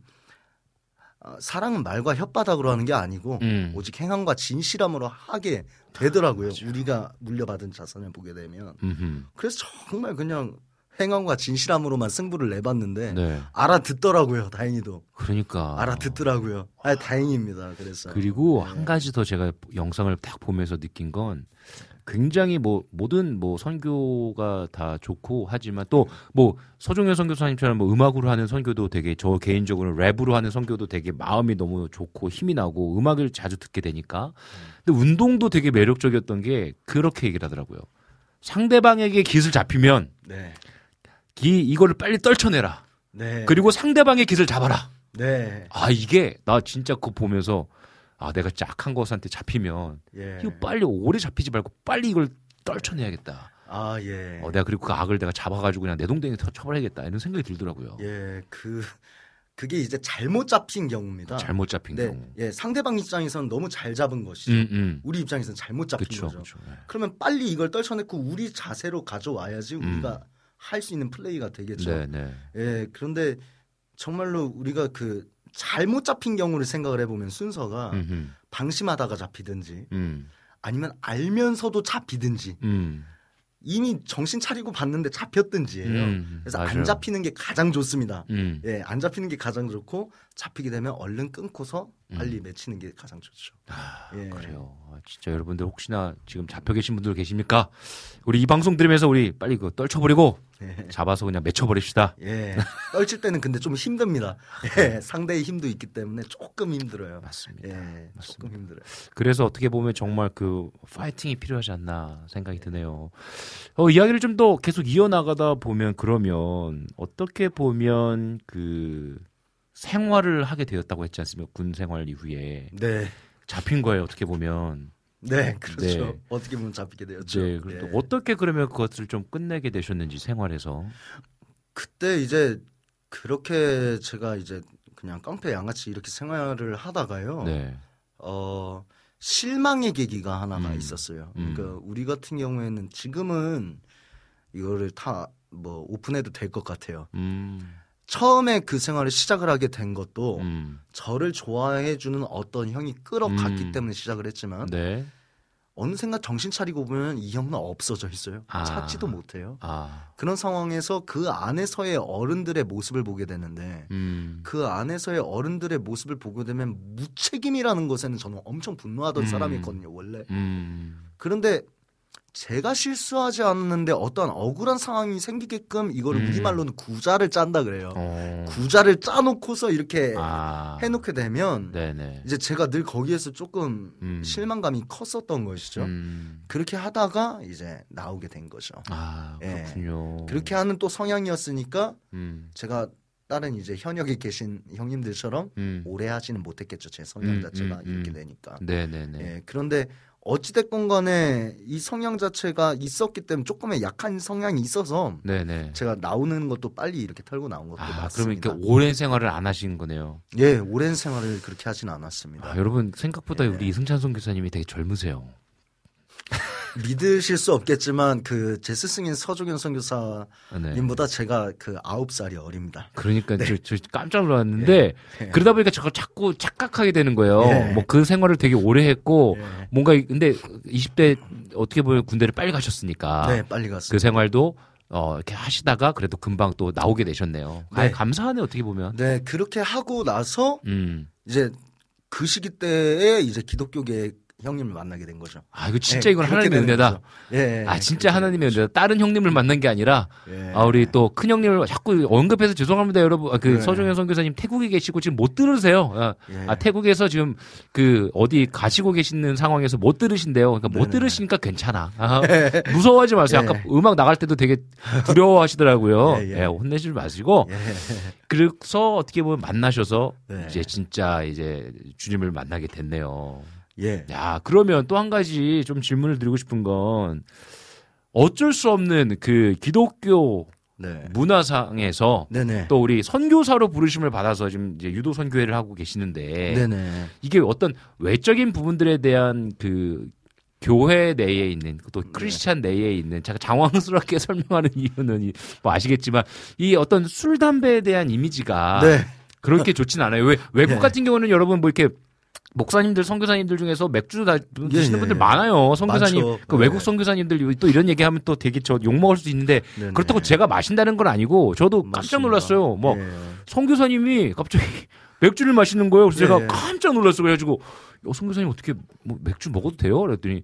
어, 사랑은 말과 혓바닥으로 하는 게 아니고 음. 오직 행함과 진실함으로 하게 되더라고요. 우리가 물려받은 자선을 보게 되면. 음흠. 그래서 정말 그냥 행함과 진실함으로만 승부를 내봤는데 네 알아듣더라고요. 다행히도 그러니까 알아듣더라고요. 아 다행입니다. 그래서 그리고 네. 한 가지 더 제가 영상을 딱 보면서 느낀 건 굉장히 뭐 모든 뭐 선교가 다 좋고 하지만 또 뭐 서종현 선교사님처럼 뭐 음악으로 하는 선교도 되게 저 개인적으로 랩으로 하는 선교도 되게 마음이 너무 좋고 힘이 나고 음악을 자주 듣게 되니까 근데 운동도 되게 매력적이었던 게 그렇게 얘기를 하더라고요. 상대방에게 깃을 잡히면 네. 기 이거를 빨리 떨쳐내라. 네. 그리고 상대방의 깃을 잡아라. 네. 아 이게 나 진짜 그거 보면서 아 내가 짝한 것한테 잡히면 예. 이거 빨리 오래 잡히지 말고 빨리 이걸 떨쳐내야겠다. 아 예. 어, 내가 그리고 그 악을 내가 잡아가지고 그냥 내 동댕이 더 쳐버려야겠다 이런 생각이 들더라고요. 예. 그 그게 이제 잘못 잡힌 경우입니다. 잘못 잡힌 네. 경우. 예. 상대방 입장에서는 너무 잘 잡은 것이죠. 음, 음. 우리 입장에서는 잘못 잡힌 그쵸, 거죠. 그쵸. 네. 그러면 빨리 이걸 떨쳐내고 우리 자세로 가져와야지 음. 우리가 할수 있는 플레이가 되겠죠. 네, 네. 예, 그런데 정말로 우리가 그 잘못 잡힌 경우를 생각을 해보면 순서가 음흠. 방심하다가 잡히든지 음, 아니면 알면서도 잡히든지 음, 이미 정신 차리고 봤는데 잡혔든지예요. 음, 그래서 맞아요. 안 잡히는 게 가장 좋습니다. 음. 예, 안 잡히는 게 가장 좋고 잡히게 되면 얼른 끊고서 빨리 맺히는 게 가장 좋죠. 예. 음. 그래요. 아, 진짜 여러분들 혹시나 지금 잡혀 계신 분들 계십니까? 우리 이 방송 들으면서 우리 빨리 그 떨쳐버리고 예. 잡아서 그냥 맺혀버립시다. 예. 떨칠 때는 근데 좀 힘듭니다. 예. 상대의 힘도 있기 때문에 조금 힘들어요. 맞습니다. 예. 조금 힘들어요. 그래서 어떻게 보면 정말 그 파이팅이 필요하지 않나 생각이 드네요. 어, 이야기를 좀 더 계속 이어나가다 보면 그러면 어떻게 보면 그 생활을 하게 되었다고 했지 않습니까? 군 생활 이후에 네. 잡힌 거예요. 어떻게 보면. 네, 그렇죠. 네. 어떻게 보면 잡히게 되었죠. 네, 예. 어떻게 그러면 그것을 좀 끝내게 되셨는지 생활에서. 그때 이제 그렇게 제가 이제 그냥 깡패 양아치 이렇게 생활을 하다가요. 네. 어, 실망의 계기가 하나가 음. 있었어요. 음. 그러니까 우리 같은 경우에는 지금은 이거를 다 뭐 오픈해도 될 것 같아요. 음. 처음에 그 생활을 시작을 하게 된 것도 음. 저를 좋아해 주는 어떤 형이 끌어갔기 음. 때문에 시작을 했지만 네. 어느샌가 정신 차리고 보면 이 형은 없어져 있어요. 아. 찾지도 못해요. 아. 그런 상황에서 그 안에서의 어른들의 모습을 보게 되는데 음. 그 안에서의 어른들의 모습을 보게 되면 무책임이라는 것에는 저는 엄청 분노하던 음. 사람이었거든요, 원래. 음. 그런데 제가 실수하지 않았는데 어떠한 억울한 상황이 생기게끔 이거를 음. 우리말로는 구자를 짠다 그래요. 어. 구자를 짜놓고서 이렇게 아. 해놓게 되면 네네. 이제 제가 늘 거기에서 조금 음. 실망감이 컸었던 것이죠. 음. 그렇게 하다가 이제 나오게 된 거죠. 아, 예. 그렇군요. 그렇게 하는 또 성향이었으니까 음. 제가 다른 이제 현역에 계신 형님들처럼 음. 오래 하지는 못했겠죠. 제 성향 음, 자체가 음, 이렇게 음. 되니까. 네네네. 예, 그런데 어찌됐건 간에 이 성향 자체가 있었기 때문에 조금의 약한 성향이 있어서 네네. 제가 나오는 것도 빨리 이렇게 털고 나온 것도 아, 그러면 맞습니다. 이렇게 오랜 생활을 안 하신 거네요. 예, 오랜 생활을 그렇게 하진 않았습니다. 아, 여러분 생각보다 예. 우리 이승찬 선교사님이 되게 젊으세요. [LAUGHS] 믿으실 수 없겠지만 그 제 스승인 서종현 선교사님보다 네. 제가 그 아홉 살이 어립니다. 그러니까 저, 저 깜짝 놀랐는데 예. 그러다 보니까 저걸 자꾸 착각하게 되는 거예요. 예. 뭐그 생활을 되게 오래 했고 예. 뭔가 근데 20대 어떻게 보면 군대를 빨리 가셨으니까 네, 빨리 갔습니다. 그 생활도 어, 이렇게 하시다가 그래도 금방 또 나오게 되셨네요. 아, 네. 감사하네 어떻게 보면. 네, 그렇게 하고 나서 음. 이제 그 시기 때에 이제 기독교계 형님을 만나게 된 거죠. 아 이거 진짜 예, 이건 그렇게 하나님의 은혜다. 거죠. 예, 아 진짜 하나님의 은혜다. 다른 형님을 만난 게 아니라. 예. 아 우리 또 큰 형님을 자꾸 언급해서 죄송합니다 여러분. 아, 그 네. 서종현 선교사님 태국에 계시고 지금 못 들으세요. 아, 예. 아, 태국에서 지금 그 어디 가시고 계시는 상황에서 못 들으신대요. 그러니까 못 네네. 들으시니까 괜찮아. 아, [LAUGHS] 무서워하지 마세요. 예. 아까 음악 나갈 때도 되게 두려워하시더라고요. [LAUGHS] 예, 예, 예. 혼내지 마시고. 예. [LAUGHS] 그래서 어떻게 보면 만나셔서 네. 이제 진짜 이제 주님을 만나게 됐네요. 예. 야, 그러면 또 한 가지 좀 질문을 드리고 싶은 건 어쩔 수 없는 그 기독교 네. 문화상에서 네네. 또 우리 선교사로 부르심을 받아서 지금 이제 유도 선교회를 하고 계시는데 네네. 이게 어떤 외적인 부분들에 대한 그 교회 내에 있는 또 네. 크리스찬 내에 있는 제가 장황스럽게 [LAUGHS] 설명하는 이유는 이- 뭐 아시겠지만 이 어떤 술 담배에 대한 이미지가 네. 그렇게 좋진 않아요. 왜 외국 네. 같은 경우는 여러분 뭐 이렇게 목사님들, 선교사님들 중에서 맥주 다 드시는 예, 분들 예. 많아요. 선교사님. 그 네. 외국 선교사님들 또 이런 얘기하면 또 되게 저 욕 먹을 수도 있는데 네네. 그렇다고 제가 마신다는 건 아니고 저도 깜짝. 놀랐어요. 뭐 예. 선교사님이 갑자기 [LAUGHS] 맥주를 마시는 거예요. 그래서 제가 예. 깜짝 놀랐어요. 그래가지고 어, 선교사님 어떻게 뭐 맥주 먹어도 돼요? 그랬더니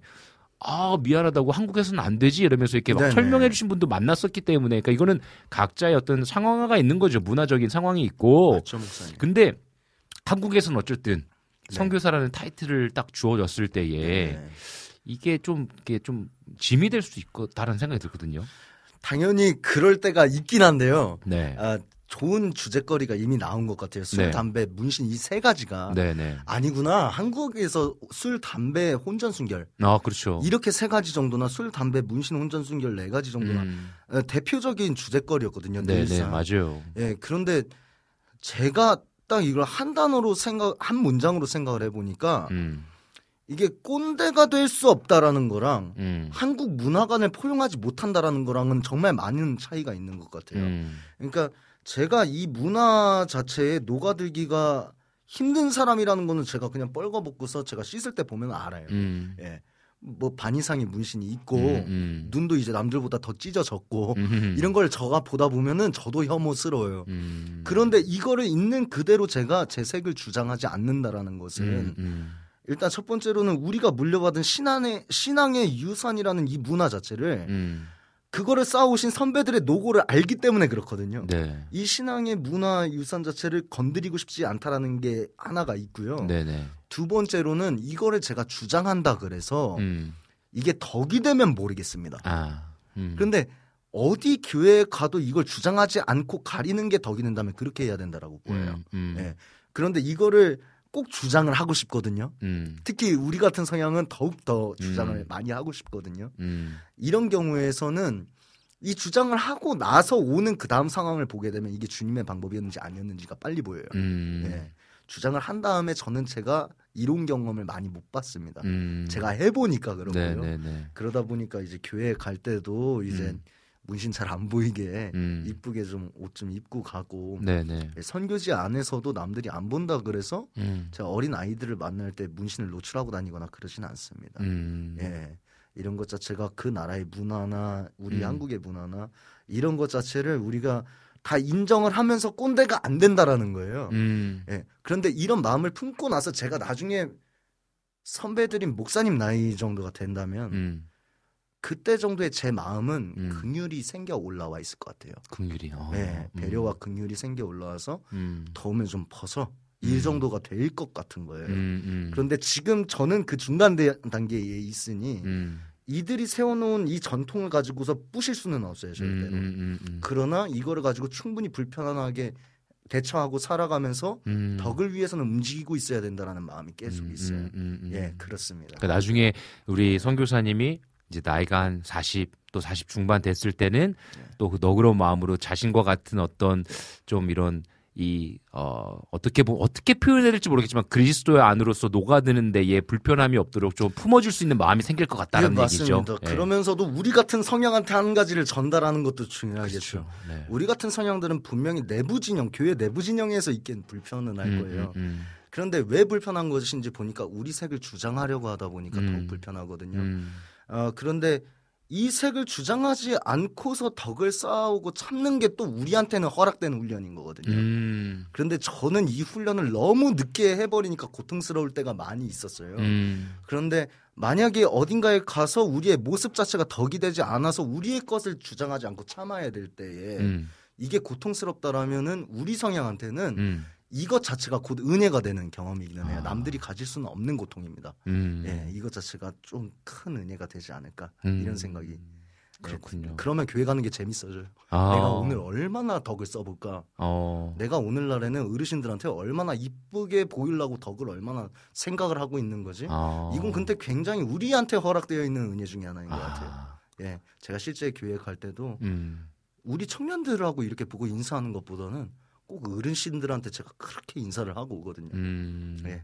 아 미안하다고 한국에서는 안 되지 이러면서 이렇게 막 네네. 설명해 주신 분도 만났었기 때문에 그러니까 이거는 각자의 어떤 상황화가 있는 거죠. 문화적인 상황이 있고 맞죠. 근데 한국에서는 어쨌든 네. 선교사라는 타이틀을 딱 주어졌을 때에 네. 이게 좀 이게 좀 짐이 될 수도 있다는 생각이 들거든요. 당연히 그럴 때가 있긴 한데요. 네. 아, 좋은 주제거리가 이미 나온 것 같아요. 술, 네. 담배, 문신 이 세 가지가 네, 네. 아니구나. 한국에서 술, 담배, 혼전 순결 아, 그렇죠. 이렇게 세 가지 정도나 술, 담배, 문신, 혼전 순결 네 가지 정도나 음. 어, 대표적인 주제거리였거든요. 네, 네. 맞아요. 예, 그런데 제가 딱 이걸 한 단어로 생각, 한 문장으로 생각을 해보니까 음. 이게 꼰대가 될 수 없다라는 거랑 음. 한국 문화관을 포용하지 못한다라는 거랑은 정말 많은 차이가 있는 것 같아요. 음. 그러니까 제가 이 문화 자체에 녹아들기가 힘든 사람이라는 거는 제가 그냥 뻘거벗고서 제가 씻을 때 보면 알아요. 음. 예. 뭐 반 이상의 문신이 있고 음, 음. 눈도 이제 남들보다 더 찢어졌고 음. 이런 걸 저가 보다 보면은 저도 혐오스러워요. 음. 그런데 이거를 있는 그대로 제가 제 색을 주장하지 않는다라는 것은 음, 음. 일단 첫 번째로는 우리가 물려받은 신앙의 신앙의 유산이라는 이 문화 자체를 음. 그거를 쌓아오신 선배들의 노고를 알기 때문에 그렇거든요. 네. 이 신앙의 문화 유산 자체를 건드리고 싶지 않다라는 게 하나가 있고요. 네 네. 두 번째로는 이거를 제가 주장한다 그래서 음. 이게 덕이 되면 모르겠습니다. 아. 음. 그런데 어디 교회에 가도 이걸 주장하지 않고 가리는 게 덕이 된다면 그렇게 해야 된다라고 보여요. 음. 음. 예. 그런데 이거를 꼭 주장을 하고 싶거든요. 음. 특히 우리 같은 성향은 더욱 더 주장을 음. 많이 하고 싶거든요. 음. 이런 경우에서는 이 주장을 하고 나서 오는 그 다음 상황을 보게 되면 이게 주님의 방법이었는지 아니었는지가 빨리 보여요. 음. 예. 주장을 한 다음에 저는 제가 이론 경험을 많이 못 봤습니다. 음. 제가 해보니까 그러고요. 네네네. 그러다 보니까 이제 교회 갈 때도 이제 음. 문신 잘 안 보이게 음. 이쁘게 좀 옷 좀 입고 가고 네네. 선교지 안에서도 남들이 안 본다 그래서 음. 제가 어린 아이들을 만날 때 문신을 노출하고 다니거나 그러지는 않습니다. 음. 예. 이런 것 자체가 그 나라의 문화나 우리 음. 한국의 문화나 이런 것 자체를 우리가 다 인정을 하면서 꼰대가 안 된다라는 거예요. 음. 예. 그런데 이런 마음을 품고 나서 제가 나중에 선배들인 목사님 나이 정도가 된다면 음. 그때 정도의 제 마음은 음. 긍휼이 생겨 올라와 있을 것 같아요. 긍휼이. 어. 예. 배려와 긍휼이 생겨 올라와서 음. 더우면 좀 벗어 음. 이 정도가 될 것 같은 거예요. 음. 음. 그런데 지금 저는 그 중간 대- 단계에 있으니 음. 이들이 세워놓은 이 전통을 가지고서 부실 수는 없어요 음. 절대로. 음. 음. 그러나 이거를 가지고 충분히 불편하게 대처하고 살아가면서 음. 덕을 위해서는 움직이고 있어야 된다라는 마음이 계속 음, 있어요. 음, 음, 음. 예, 그렇습니다. 그러니까 나중에 우리 선교사님이 이제 나이가 한 40, 또 40 중반 됐을 때는 네. 또그 너그러운 마음으로 자신과 같은 어떤 좀 이런 이, 어, 어떻게 보, 어떻게 표현해야 될지 모르겠지만 그리스도의 안으로서 녹아드는데 얘 불편함이 없도록 좀 품어줄 수 있는 마음이 생길 것 예, 같다는 맞습니다. 얘기죠. 예. 그러면서도 우리 같은 성향한테 한 가지를 전달하는 것도 중요하겠죠. 그렇죠. 네. 우리 같은 성향들은 분명히 내부 진영, 교회 내부 진영에서 있긴 불편은 할 음, 거예요. 음, 그런데 왜 불편한 것인지 보니까 우리 색을 주장하려고 하다 보니까 음. 더욱 불편하거든요. 음, 어, 그런데 이 색을 주장하지 않고서 덕을 쌓아오고 참는 게 또 우리한테는 허락되는 훈련인 거거든요. 음, 그런데 저는 이 훈련을 너무 늦게 해버리니까 고통스러울 때가 많이 있었어요. 음, 그런데 만약에 어딘가에 가서 우리의 모습 자체가 덕이 되지 않아서 우리의 것을 주장하지 않고 참아야 될 때에 음, 이게 고통스럽다라면은 우리 성향한테는 음, 이것 자체가 곧 은혜가 되는 경험이기는 해요. 아. 남들이 가질 수는 없는 고통입니다. 음. 예, 이것 자체가 좀 큰 은혜가 되지 않을까 음. 이런 생각이. 그렇군요. 예, 그러면 교회 가는 게 재밌어져요. 아. 내가 오늘 얼마나 덕을 써볼까? 어. 내가 오늘날에는 어르신들한테 얼마나 이쁘게 보이려고 덕을 얼마나 생각을 하고 있는 거지? 아. 이건 근데 굉장히 우리한테 허락되어 있는 은혜 중에 하나인 것 같아요. 아. 예, 제가 실제 교회 갈 때도 음. 우리 청년들하고 이렇게 보고 인사하는 것보다는 꼭 어르신들한테 제가 그렇게 인사를 하고 오거든요. 음. 예.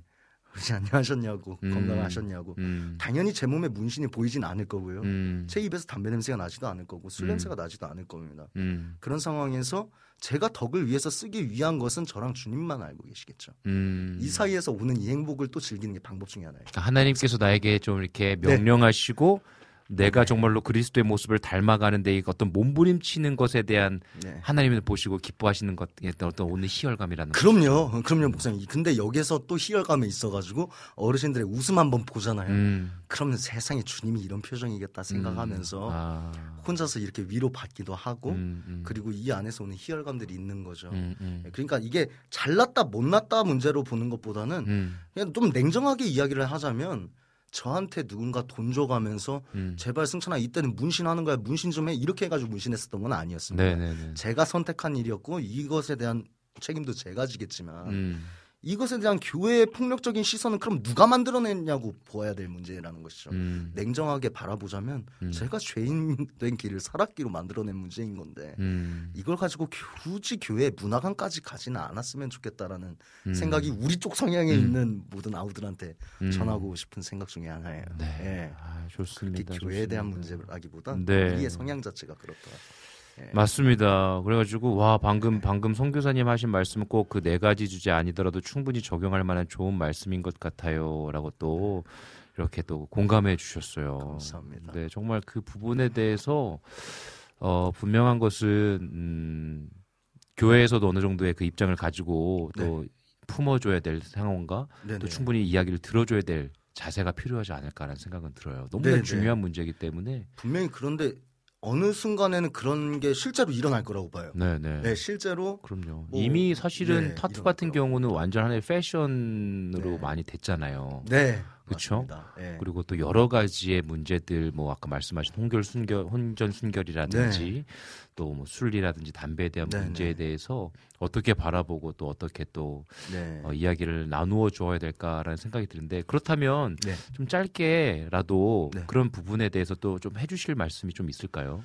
어르신 안녕하셨냐고 음. 건강하셨냐고 음. 당연히 제 몸에 문신이 보이진 않을 거고요. 음. 제 입에서 담배 냄새가 나지도 않을 거고 술 음. 냄새가 나지도 않을 겁니다. 음. 그런 상황에서 제가 덕을 위해서 쓰기 위한 것은 저랑 주님만 알고 계시겠죠. 음. 이 사이에서 오는 이 행복을 또 즐기는 게 방법 중에 하나예요. 그러니까 하나님께서 나에게 좀 이렇게 네. 명령하시고 내가 정말로 그리스도의 모습을 닮아가는데 이 어떤 몸부림치는 것에 대한 네. 하나님을 보시고 기뻐하시는 것 어떤 오는 희열감이라는 그럼요, 그럼요, 목사님. 근데 여기서 또 희열감에 있어가지고 어르신들의 웃음 한번 보잖아요. 음. 그러면 세상에 주님이 이런 표정이겠다 생각하면서 아. 혼자서 이렇게 위로 받기도 하고 음, 음. 그리고 이 안에서 오는 희열감들이 있는 거죠. 음, 음. 그러니까 이게 잘났다 못났다 문제로 보는 것보다는 음. 그냥 좀 냉정하게 이야기를 하자면 저한테 누군가 돈 줘가면서 음. 제발 승찬아 이때는 문신하는 거야 문신 좀 해 이렇게 해가지고 문신했었던 건 아니었습니다. 네네네. 제가 선택한 일이었고 이것에 대한 책임도 제가 지겠지만 음. 이것에 대한 교회의 폭력적인 시선은 그럼 누가 만들어냈냐고 보아야 될 문제라는 것이죠. 음. 냉정하게 바라보자면 음. 제가 죄인 된 길을 살았기로 만들어낸 문제인 건데 음. 이걸 가지고 굳이 교회 문화관까지 가지는 않았으면 좋겠다라는 음. 생각이 우리 쪽 성향에 음. 있는 모든 아우들한테 음. 전하고 싶은 생각 중에 하나예요. 네. 예. 아, 좋습니다. 교회에 대한 좋습니다. 문제라기보다 네. 우리의 성향 자체가 그렇더라고요. 예. 맞습니다. 그래가지고 와 방금 방금 송 교사님 하신 말씀은 꼭그 네 가지 주제 아니더라도 충분히 적용할 만한 좋은 말씀인 것 같아요라고 또 이렇게 또 공감해 주셨어요. 감사합니다. 네 정말 그 부분에 대해서 어 분명한 것은 음, 교회에서도 어느 정도의 그 입장을 가지고 또 품어줘야 될 상황과 네네. 또 충분히 이야기를 들어줘야 될 자세가 필요하지 않을까라는 생각은 들어요. 너무나 네네. 중요한 문제이기 때문에 분명히 그런데 어느 순간에는 그런 게 실제로 일어날 거라고 봐요. 네, 네. 네, 실제로 그럼요. 뭐, 이미 사실은 네, 타투 같은. 경우는 완전 하나의 패션으로 네. 많이 됐잖아요. 네, 맞습니다. 네. 그리고 또 여러 가지의 문제들 뭐 아까 말씀하신 혼결 순결 혼전 순결이라든지 또뭐 술이라든지 담배에 대한 네, 문제에 네. 대해서 어떻게 바라보고 또 어떻게 또 네. 어, 이야기를 나누어 줘야 될까라는 생각이 드는데 그렇다면 네. 좀 짧게라도 네. 그런 부분에 대해서 또 좀 해주실 말씀이 좀 있을까요?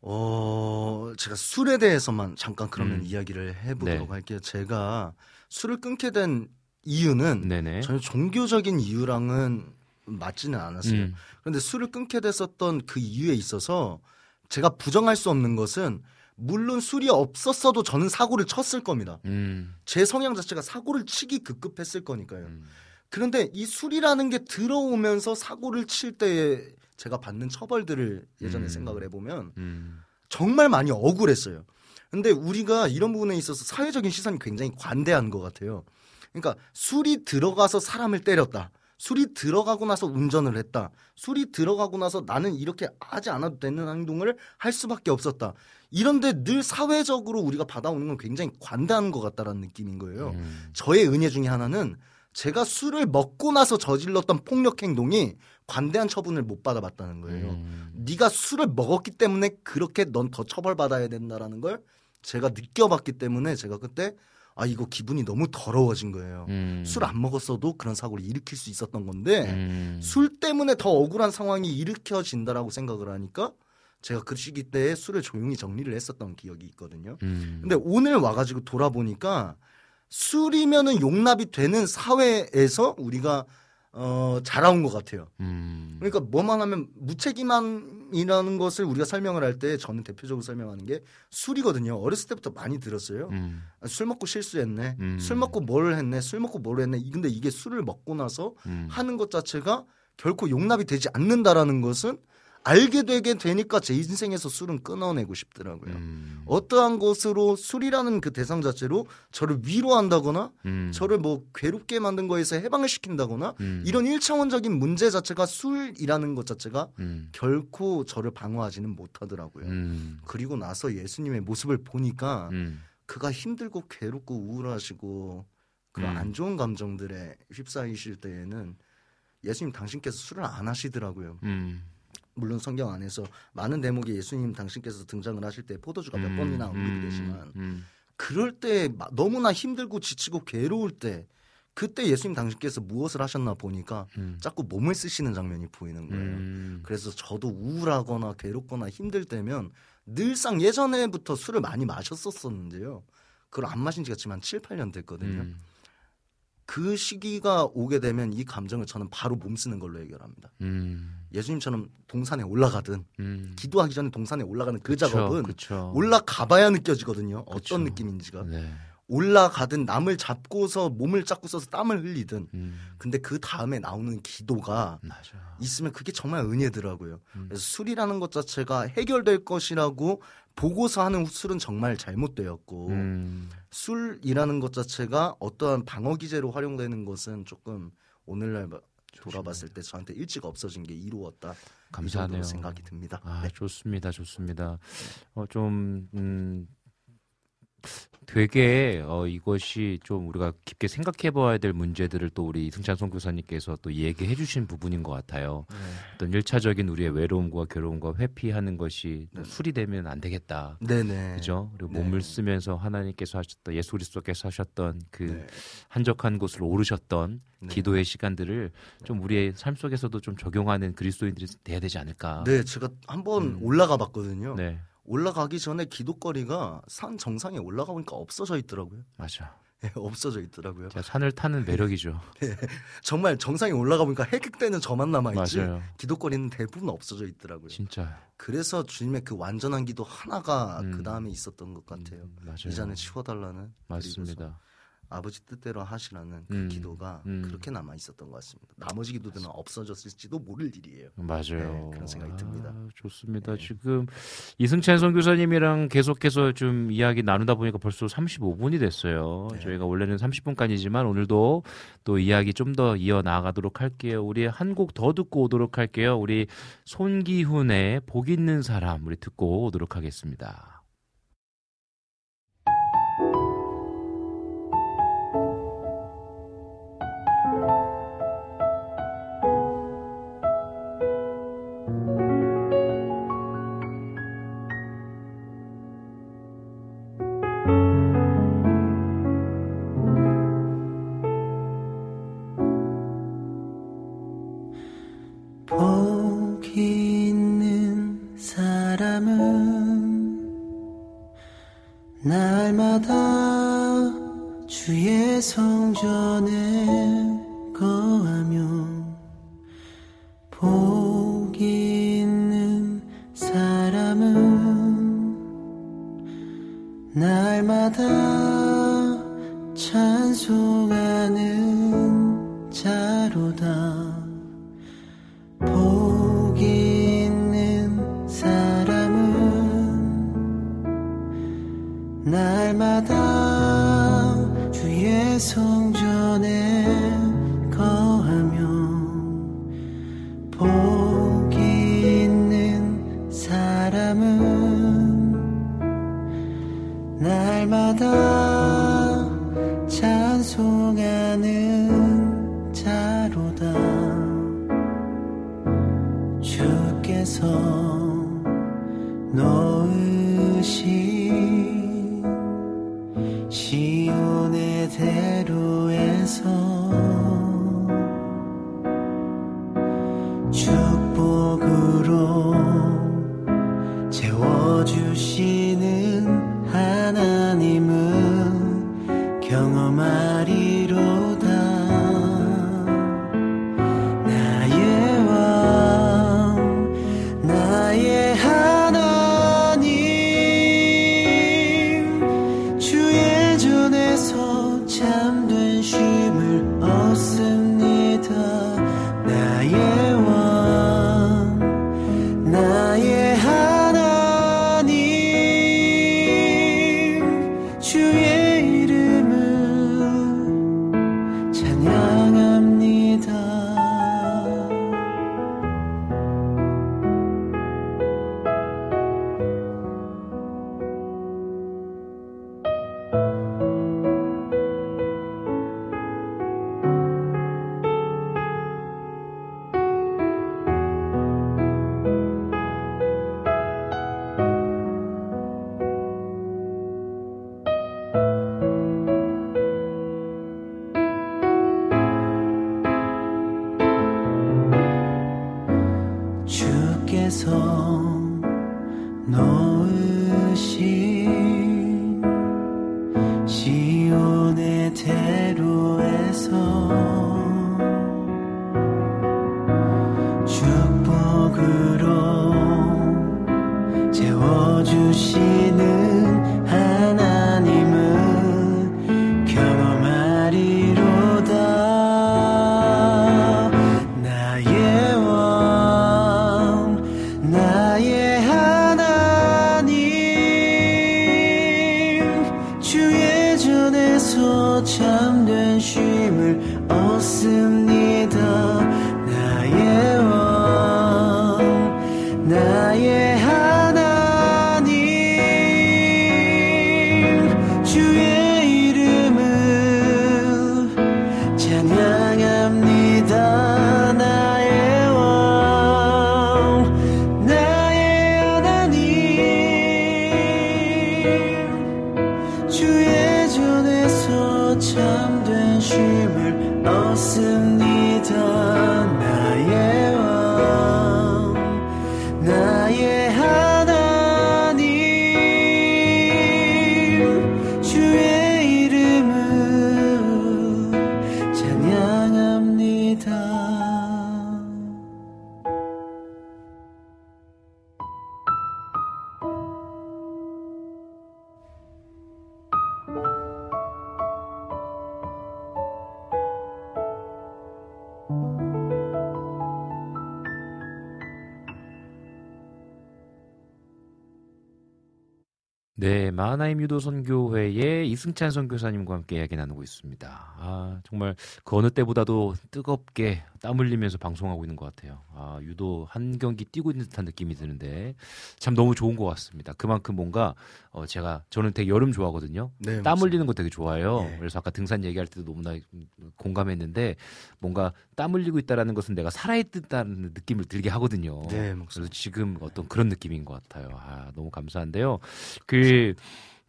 어, 제가 술에 대해서만 잠깐 그러면 음. 이야기를 해보도록 네. 할게요. 제가 술을 끊게 된 이유는 네네. 전혀 종교적인 이유랑은 맞지는 않았어요. 음. 그런데 술을 끊게 됐었던 그 이유에 있어서 제가 부정할 수 없는 것은 물론 술이 없었어도 저는 사고를 쳤을 겁니다. 음. 제 성향 자체가 사고를 치기 급급했을 거니까요. 음. 그런데 이 술이라는 게 들어오면서 사고를 칠 때에 제가 받는 처벌들을 예전에 음. 생각을 해보면 음. 정말 많이 억울했어요. 근데 우리가 이런 부분에 있어서 사회적인 시선이 굉장히 관대한 것 같아요. 그러니까 술이 들어가서 사람을 때렸다. 술이 들어가고 나서 운전을 했다. 술이 들어가고 나서 나는 이렇게 하지 않아도 되는 행동을 할 수밖에 없었다. 이런데 늘 사회적으로 우리가 받아오는 건 굉장히 관대한 것 같다라는 느낌인 거예요. 음. 저의 은혜 중에 하나는 제가 술을 먹고 나서 저질렀던 폭력 행동이 관대한 처분을 못 받아봤다는 거예요. 음. 네가 술을 먹었기 때문에 그렇게 넌 더 처벌받아야 된다라는 걸 제가 느껴봤기 때문에 제가 그때 아 이거 기분이 너무 더러워진 거예요. 음. 술안 먹었어도 그런 사고를 일으킬 수 있었던 건데 음. 술 때문에 더 억울한 상황이 일으켜진다라고 생각을 하니까 제가 그 시기 때에 술을 조용히 정리를 했었던 기억이 있거든요. 음. 근데 오늘 와가지고 돌아보니까 술이면은 용납이 되는 사회에서 우리가 어, 자라온 것 같아요. 음. 그러니까 뭐만 하면 무책임함 이라는 것을 우리가 설명을 할 때 저는 대표적으로 설명하는 게 술이거든요. 어렸을 때부터 많이 들었어요. 음. 아, 술 먹고 실수했네. 음. 술 먹고 뭘 했네. 술 먹고 뭘 했네. 근데 이게 술을 먹고 나서 음. 하는 것 자체가 결코 용납이 되지 않는다라는 것은 알게 되게 되니까 제 인생에서 술은 끊어내고 싶더라고요. 음. 어떠한 것으로 술이라는 그 대상 자체로 저를 위로한다거나 음. 저를 뭐 괴롭게 만든 거에서 해방을 시킨다거나 음. 이런 일차원적인 문제 자체가 술이라는 것 자체가 음. 결코 저를 방어하지는 못하더라고요. 음. 그리고 나서 예수님의 모습을 보니까 음. 그가 힘들고 괴롭고 우울하시고 그런 음. 안 좋은 감정들에 휩싸이실 때에는 예수님 당신께서 술을 안 하시더라고요. 음. 물론 성경 안에서 많은 대목에 예수님 당신께서 등장을 하실 때 포도주가 몇 음. 번이나 언급이 음. 되지만 음. 그럴 때 마- 너무나 힘들고 지치고 괴로울 때 그때 예수님 당신께서 무엇을 하셨나 보니까 음. 자꾸 몸을 쓰시는 장면이 보이는 거예요. 음. 그래서 저도 우울하거나 괴롭거나 힘들 때면 늘상 예전에부터 술을 많이 마셨었었는데요. 그걸 안 마신 지가 지금 한 7, 8년 됐거든요. 음. 그 시기가 오게 되면 이 감정을 저는 바로 몸 쓰는 걸로 해결합니다. 음. 예수님처럼 동산에 올라가든 음. 기도하기 전에 동산에 올라가는 그 그쵸, 작업은 그쵸. 올라가 봐야 느껴지거든요. 그쵸. 어떤 느낌인지가. 네. 올라가든 남을 잡고서 몸을 잡고 써서 땀을 흘리든 음. 근데 그 다음에 나오는 기도가 맞아. 있으면 그게 정말 은혜더라고요. 음. 그래서 술이라는 것 자체가 해결될 것이라고 보고서 하는 술은 정말 잘못되었고 음. 술이라는 것 자체가 어떠한 방어 기제로 활용되는 것은 조금 오늘날 봐- 돌아봤을 때 저한테 일찍 없어진 게 이루었다. 이 감사하네요. 생각이 듭니다. 아, 네. 좋습니다. 좋습니다. 어, 좀, 음, 되게, 어, 이것이 좀 우리가 깊게 생각해 봐야 될 문제들을 또 우리 이승찬 선교사님께서 또 얘기해 주신 부분인 것 같아요. 네. 어떤 일차적인 우리의 외로움과 괴로움과 회피하는 것이 또 네. 술이 되면 안 되겠다. 네네. 그죠? 그리고 네. 몸을 쓰면서 하나님께서 하셨던 예수 그리스도께서 하셨던 그 네. 한적한 곳을 오르셨던 네. 기도의 시간들을 좀 우리의 삶 속에서도 좀 적용하는 그리스도인들이 돼야 되지 않을까. 네, 제가 한번 음. 올라가 봤거든요. 네, 올라가기 전에 기도거리가 산 정상에 올라가 보니까 없어져 있더라고요. 맞아. 네, 없어져 있더라고요. 산을 타는 매력이죠. 정말 정상에 올라가 보니까 해극되는 저만 남아있지 맞아요. 기도거리는 대부분 없어져 있더라고요. 진짜. 그래서 주님의 그 완전한 기도 하나가 음. 그 다음에 있었던 것 같아요. 음, 맞아요. 이 잔을 치워달라는 맞습니다. 아버지 뜻대로 하시라는 그 음, 기도가 음. 그렇게 남아 있었던 것 같습니다. 나머지 기도들은 없어졌을지도 모를 일이에요. 맞아요. 네, 그런 생각이 듭니다. 아, 좋습니다. 네. 지금 이승찬 선교사님이랑 계속해서 좀 이야기 나누다 보니까 벌써 35분이 됐어요. 네. 저희가 원래는 30분까지지만 오늘도 또 이야기 좀 더 이어 나가도록 할게요. 우리 한 곡 더 듣고 오도록 할게요. 우리 손기훈의 복 있는 사람 우리 듣고 오도록 하겠습니다. 하나임 유도 선교회의 이승찬 선교사님과 함께 이야기 나누고 있습니다. 아, 정말 그 어느 때보다도 뜨겁게 땀 흘리면서 방송하고 있는 것 같아요. 아, 유도 한 경기 뛰고 있는 듯한 느낌이 드는데 참 너무 좋은 것 같습니다. 그만큼 뭔가 어, 제가 저는 되게 여름 좋아하거든요. 네, 땀 맞습니다. 흘리는 거 되게 좋아해요. 예. 그래서 아까 등산 얘기할 때도 너무나 공감했는데 뭔가 땀 흘리고 있다라는 것은 내가 살아있다는 느낌을 들게 하거든요. 네, 그래서 지금 어떤 그런 느낌인 것 같아요. 아, 너무 감사한데요. 그,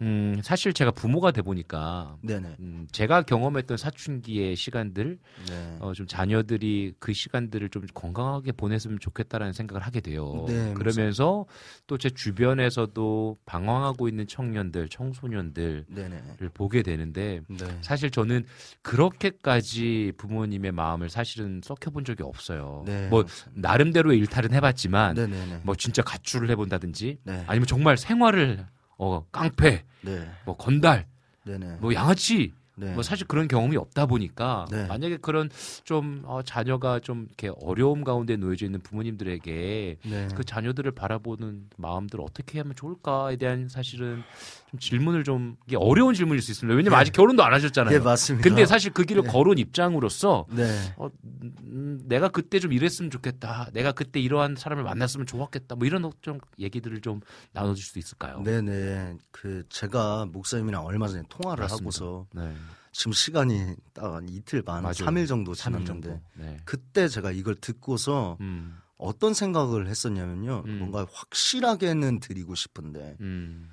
음, 사실 제가 부모가 돼 보니까 네네. 음, 제가 경험했던 사춘기의 시간들, 네. 어, 좀 자녀들이 그 시간들을 좀 건강하게 보냈으면 좋겠다라는 생각을 하게 돼요. 네, 그러면서 또 제 주변에서도 방황하고 있는 청년들, 청소년들을 네네. 보게 되는데 네. 사실 저는 그렇게까지 부모님의 마음을 사실은 썩혀본 적이 없어요. 네, 뭐 나름대로의 일탈은 해봤지만 네네네. 뭐 진짜 가출을 해본다든지 네. 아니면 정말 생활을 어 깡패, 네. 뭐 건달, 네네. 뭐 양아치 네. 뭐 사실 그런 경험이 없다 보니까 네. 만약에 그런 좀 어, 자녀가 좀 이렇게 어려움 가운데 놓여져 있는 부모님들에게 네. 그 자녀들을 바라보는 마음들 어떻게 하면 좋을까에 대한 사실은 좀 질문을 좀 이게 어려운 질문일 수 있습니다. 왜냐면 네. 아직 결혼도 안 하셨잖아요. 예, 맞습니다. 근데 사실 그 길을 네. 걸어온 입장으로서 네. 어, 음, 내가 그때 좀 이랬으면 좋겠다. 내가 그때 이러한 사람을 만났으면 좋았겠다. 뭐 이런 좀 얘기들을 좀 나눠줄 수 있을까요? 네네. 그 제가 목사님이랑 얼마 전에 통화를 맞습니다. 하고서 네. 지금 시간이 딱한 이틀 반, 맞아요. 삼일 정도 삼일 지났는데 정도. 네. 그때 제가 이걸 듣고서 음, 어떤 생각을 했었냐면요. 음. 뭔가 확실하게는 드리고 싶은데 음,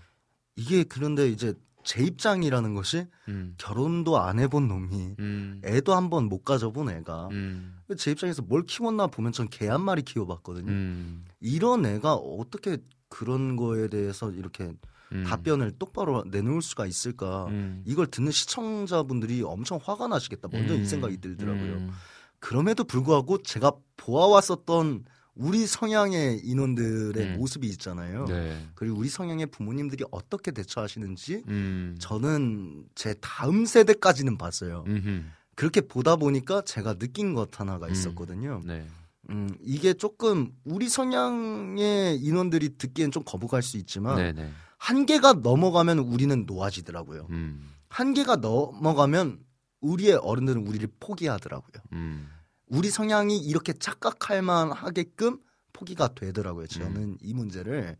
이게 그런데 이제 제 입장이라는 것이 음, 결혼도 안 해본 놈이 음, 애도 한번 못 가져본 애가 음, 제 입장에서 뭘 키웠나 보면 전 개 한 마리 키워봤거든요. 음, 이런 애가 어떻게 그런 거에 대해서 이렇게 음. 답변을 똑바로 내놓을 수가 있을까? 음. 이걸 듣는 시청자분들이 엄청 화가 나시겠다. 먼저 이 음. 생각이 들더라고요. 음. 그럼에도 불구하고 제가 보아왔었던 우리 성향의 인원들의 음. 모습이 있잖아요. 네. 그리고 우리 성향의 부모님들이 어떻게 대처하시는지 음. 저는 제 다음 세대까지는 봤어요. 음흠. 그렇게 보다 보니까 제가 느낀 것 하나가 음. 있었거든요. 네. 음, 이게 조금 우리 성향의 인원들이 듣기엔 좀 거부갈 수 있지만 네, 네. 한계가 넘어가면 우리는 놓아지더라고요. 음. 한계가 넘어가면 우리의 어른들은 우리를 포기하더라고요. 음. 우리 성향이 이렇게 착각할 만하게끔 포기가 되더라고요. 저는 음. 이 문제를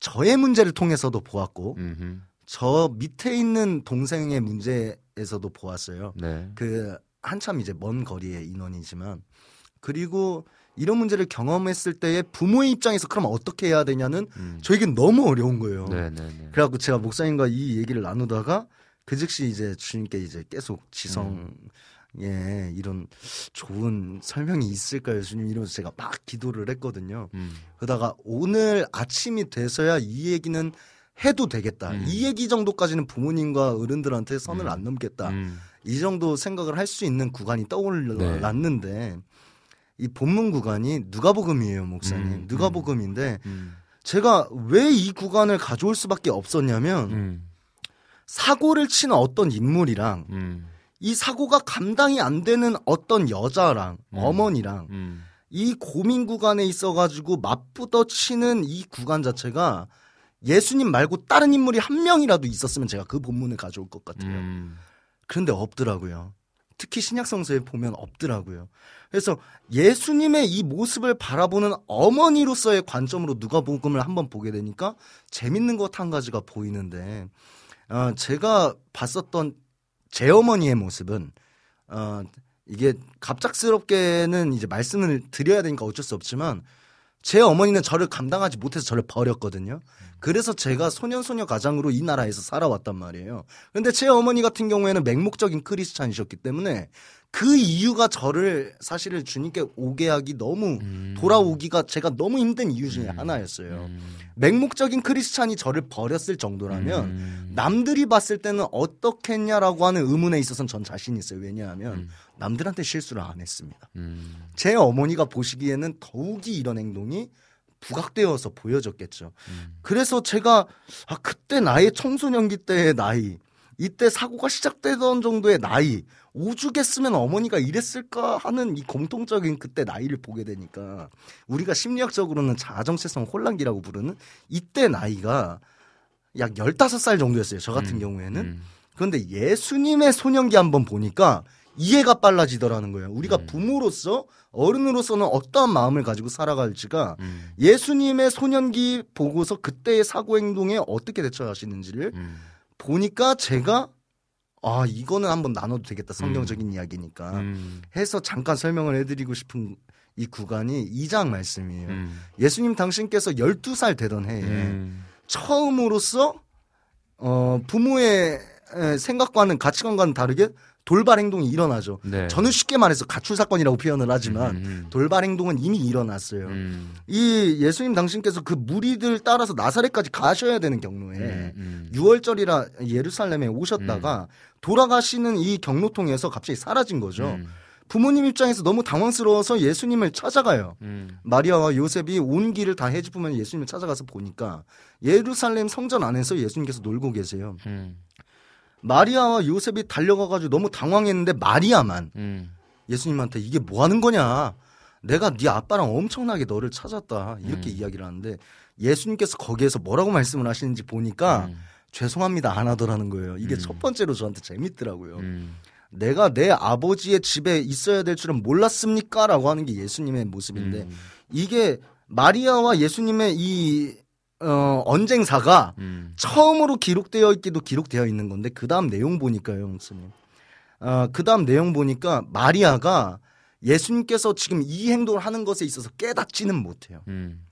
저의 문제를 통해서도 보았고 음흠. 저 밑에 있는 동생의 문제에서도 보았어요. 네. 그 한참 이제 먼 거리의 인원이지만 그리고 이런 문제를 경험했을 때의 부모의 입장에서 그럼 어떻게 해야 되냐는 음. 저에겐 너무 어려운 거예요. 네, 네, 네. 그래갖고 제가 목사님과 이 얘기를 나누다가 그 즉시 이제 주님께 이제 계속 지성에 이런 좋은 설명이 있을까요, 주님? 이러면서 제가 막 기도를 했거든요. 음. 그러다가 오늘 아침이 돼서야 이 얘기는 해도 되겠다. 음. 이 얘기 정도까지는 부모님과 어른들한테 선을 음. 안 넘겠다. 음. 이 정도 생각을 할 수 있는 구간이 떠올랐는데 이 본문 구간이 누가복음이에요, 목사님. 음, 누가복음인데 음. 제가 왜 이 구간을 가져올 수밖에 없었냐면 음. 사고를 치는 어떤 인물이랑 음. 이 사고가 감당이 안 되는 어떤 여자랑 음. 어머니랑 음. 이 고민 구간에 있어 가지고 맞붙어 치는 이 구간 자체가 예수님 말고 다른 인물이 한 명이라도 있었으면 제가 그 본문을 가져올 것 같아요. 음. 그런데 없더라고요. 특히 신약성서에 보면 없더라고요. 그래서 예수님의 이 모습을 바라보는 어머니로서의 관점으로 누가복음을 한번 보게 되니까 재밌는 것 한 가지가 보이는데 어, 제가 봤었던 제 어머니의 모습은 어, 이게 갑작스럽게는 이제 말씀을 드려야 되니까 어쩔 수 없지만 제 어머니는 저를 감당하지 못해서 저를 버렸거든요. 그래서 제가 소년소녀 가장으로 이 나라에서 살아왔단 말이에요. 근데 제 어머니 같은 경우에는 맹목적인 크리스찬이셨기 때문에 그 이유가 저를 사실은 주님께 오게 하기 너무 음. 돌아오기가 제가 너무 힘든 이유 중에 하나였어요. 맹목적인 크리스찬이 저를 버렸을 정도라면 음. 남들이 봤을 때는 어떻겠냐라고 하는 의문에 있어서는 전 자신 있어요. 왜냐하면 음. 남들한테 실수를 안 했습니다. 음. 제 어머니가 보시기에는 더욱이 이런 행동이 부각되어서 보여졌겠죠. 음. 그래서 제가 아 그때 나의 청소년기 때의 나이, 이때 사고가 시작되던 정도의 나이, 오죽했으면 어머니가 이랬을까 하는 이 공통적인 그때 나이를 보게 되니까 우리가 심리학적으로는 자정체성 혼란기라고 부르는 이때 나이가 약 15살 정도였어요. 저 같은 음, 경우에는. 음. 그런데 예수님의 소년기 한번 보니까 이해가 빨라지더라는 거예요. 우리가 음. 부모로서 어른으로서는 어떠한 마음을 가지고 살아갈지가 음. 예수님의 소년기 보고서 그때의 사고 행동에 어떻게 대처하시는지를 음. 보니까 제가 아 이거는 한번 나눠도 되겠다 성경적인 이야기니까 음. 해서 잠깐 설명을 해드리고 싶은 이 구간이 2장 말씀이에요. 음. 예수님 당신께서 12살 되던 해에 음. 처음으로서 어, 부모의 에, 생각과는 가치관과는 다르게 돌발 행동이 일어나죠. 네. 저는 쉽게 말해서 가출 사건이라고 표현을 하지만 음, 음. 돌발 행동은 이미 일어났어요. 음. 이 예수님 당신께서 그 무리들 따라서 나사렛까지 가셔야 되는 경로에 음, 음. 6월절이라 예루살렘에 오셨다가 돌아가시는 이 경로통에서 갑자기 사라진 거죠. 음. 부모님 입장에서 너무 당황스러워서 예수님을 찾아가요. 음. 마리아와 요셉이 온 길을 다 헤집으면 예수님을 찾아가서 보니까 예루살렘 성전 안에서 예수님께서 놀고 계세요. 음. 마리아와 요셉이 달려가가지고 너무 당황했는데 마리아만 음. 예수님한테 이게 뭐 하는 거냐? 내가 네 아빠랑 엄청나게 너를 찾았다. 이렇게 음. 이야기를 하는데 예수님께서 거기에서 뭐라고 말씀을 하시는지 보니까 음. 죄송합니다 안 하더라는 거예요. 이게 음. 첫 번째로 저한테 재밌더라고요. 음. 내가 내 아버지의 집에 있어야 될 줄은 몰랐습니까? 라고 하는 게 예수님의 모습인데 음. 이게 마리아와 예수님의 이 어, 언쟁사가 음. 처음으로 기록되어 있기도 기록되어 있는 건데 그 다음 내용 보니까요, 형수님. 어, 그 다음 내용 보니까 마리아가 예수님께서 지금 이 행동을 하는 것에 있어서 깨닫지는 못해요. 음.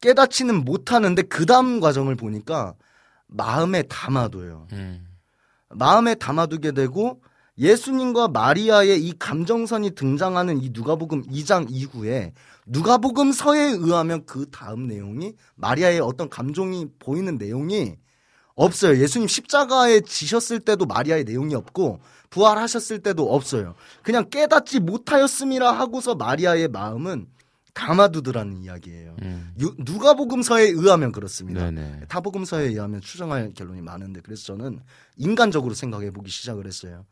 깨닫지는 못하는데 그 다음 과정을 보니까 마음에 담아둬요. 음. 마음에 담아두게 되고 예수님과 마리아의 이 감정선이 등장하는 이 누가복음 2장 이후에 누가복음서에 의하면 그 다음 내용이 마리아의 어떤 감정이 보이는 내용이 없어요. 예수님 십자가에 지셨을 때도 마리아의 내용이 없고 부활하셨을 때도 없어요. 그냥 깨닫지 못하였음이라 하고서 마리아의 마음은 담아두더라는 이야기예요. 음. 유- 누가복음서에 의하면 그렇습니다. 네네. 타복음서에 의하면 추정할 결론이 많은데 그래서 저는 인간적으로 생각해 보기 시작을 했어요.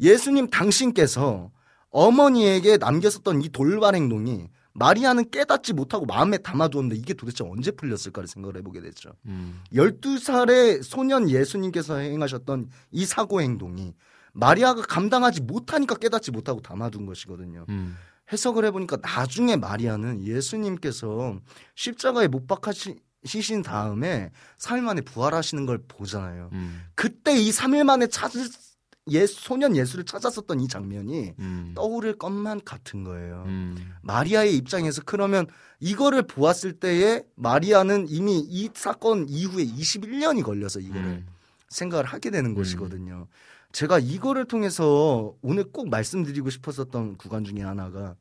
예수님 당신께서 어머니에게 남겼었던 이 돌발 행동이 마리아는 깨닫지 못하고 마음에 담아두었는데 이게 도대체 언제 풀렸을까를 생각을 해보게 됐죠. 음. 12살의 소년 예수님께서 행하셨던 이 사고 행동이 마리아가 감당하지 못하니까 깨닫지 못하고 담아둔 것이거든요. 음. 해석을 해보니까 나중에 마리아는 예수님께서 십자가에 못 박히신 다음에 3일 만에 부활하시는 걸 보잖아요. 음. 그때 이 3일 만에 찾을 예, 소년 예수를 찾았었던 이 장면이 음. 떠오를 것만 같은 거예요. 음. 마리아의 입장에서 그러면 이거를 보았을 때에 마리아는 이미 이 사건 이후에 21년이 걸려서 이거를 음. 생각을 하게 되는 것이거든요. 제가 이거를 통해서 오늘 꼭 말씀드리고 싶었었던 구간 중에 하나가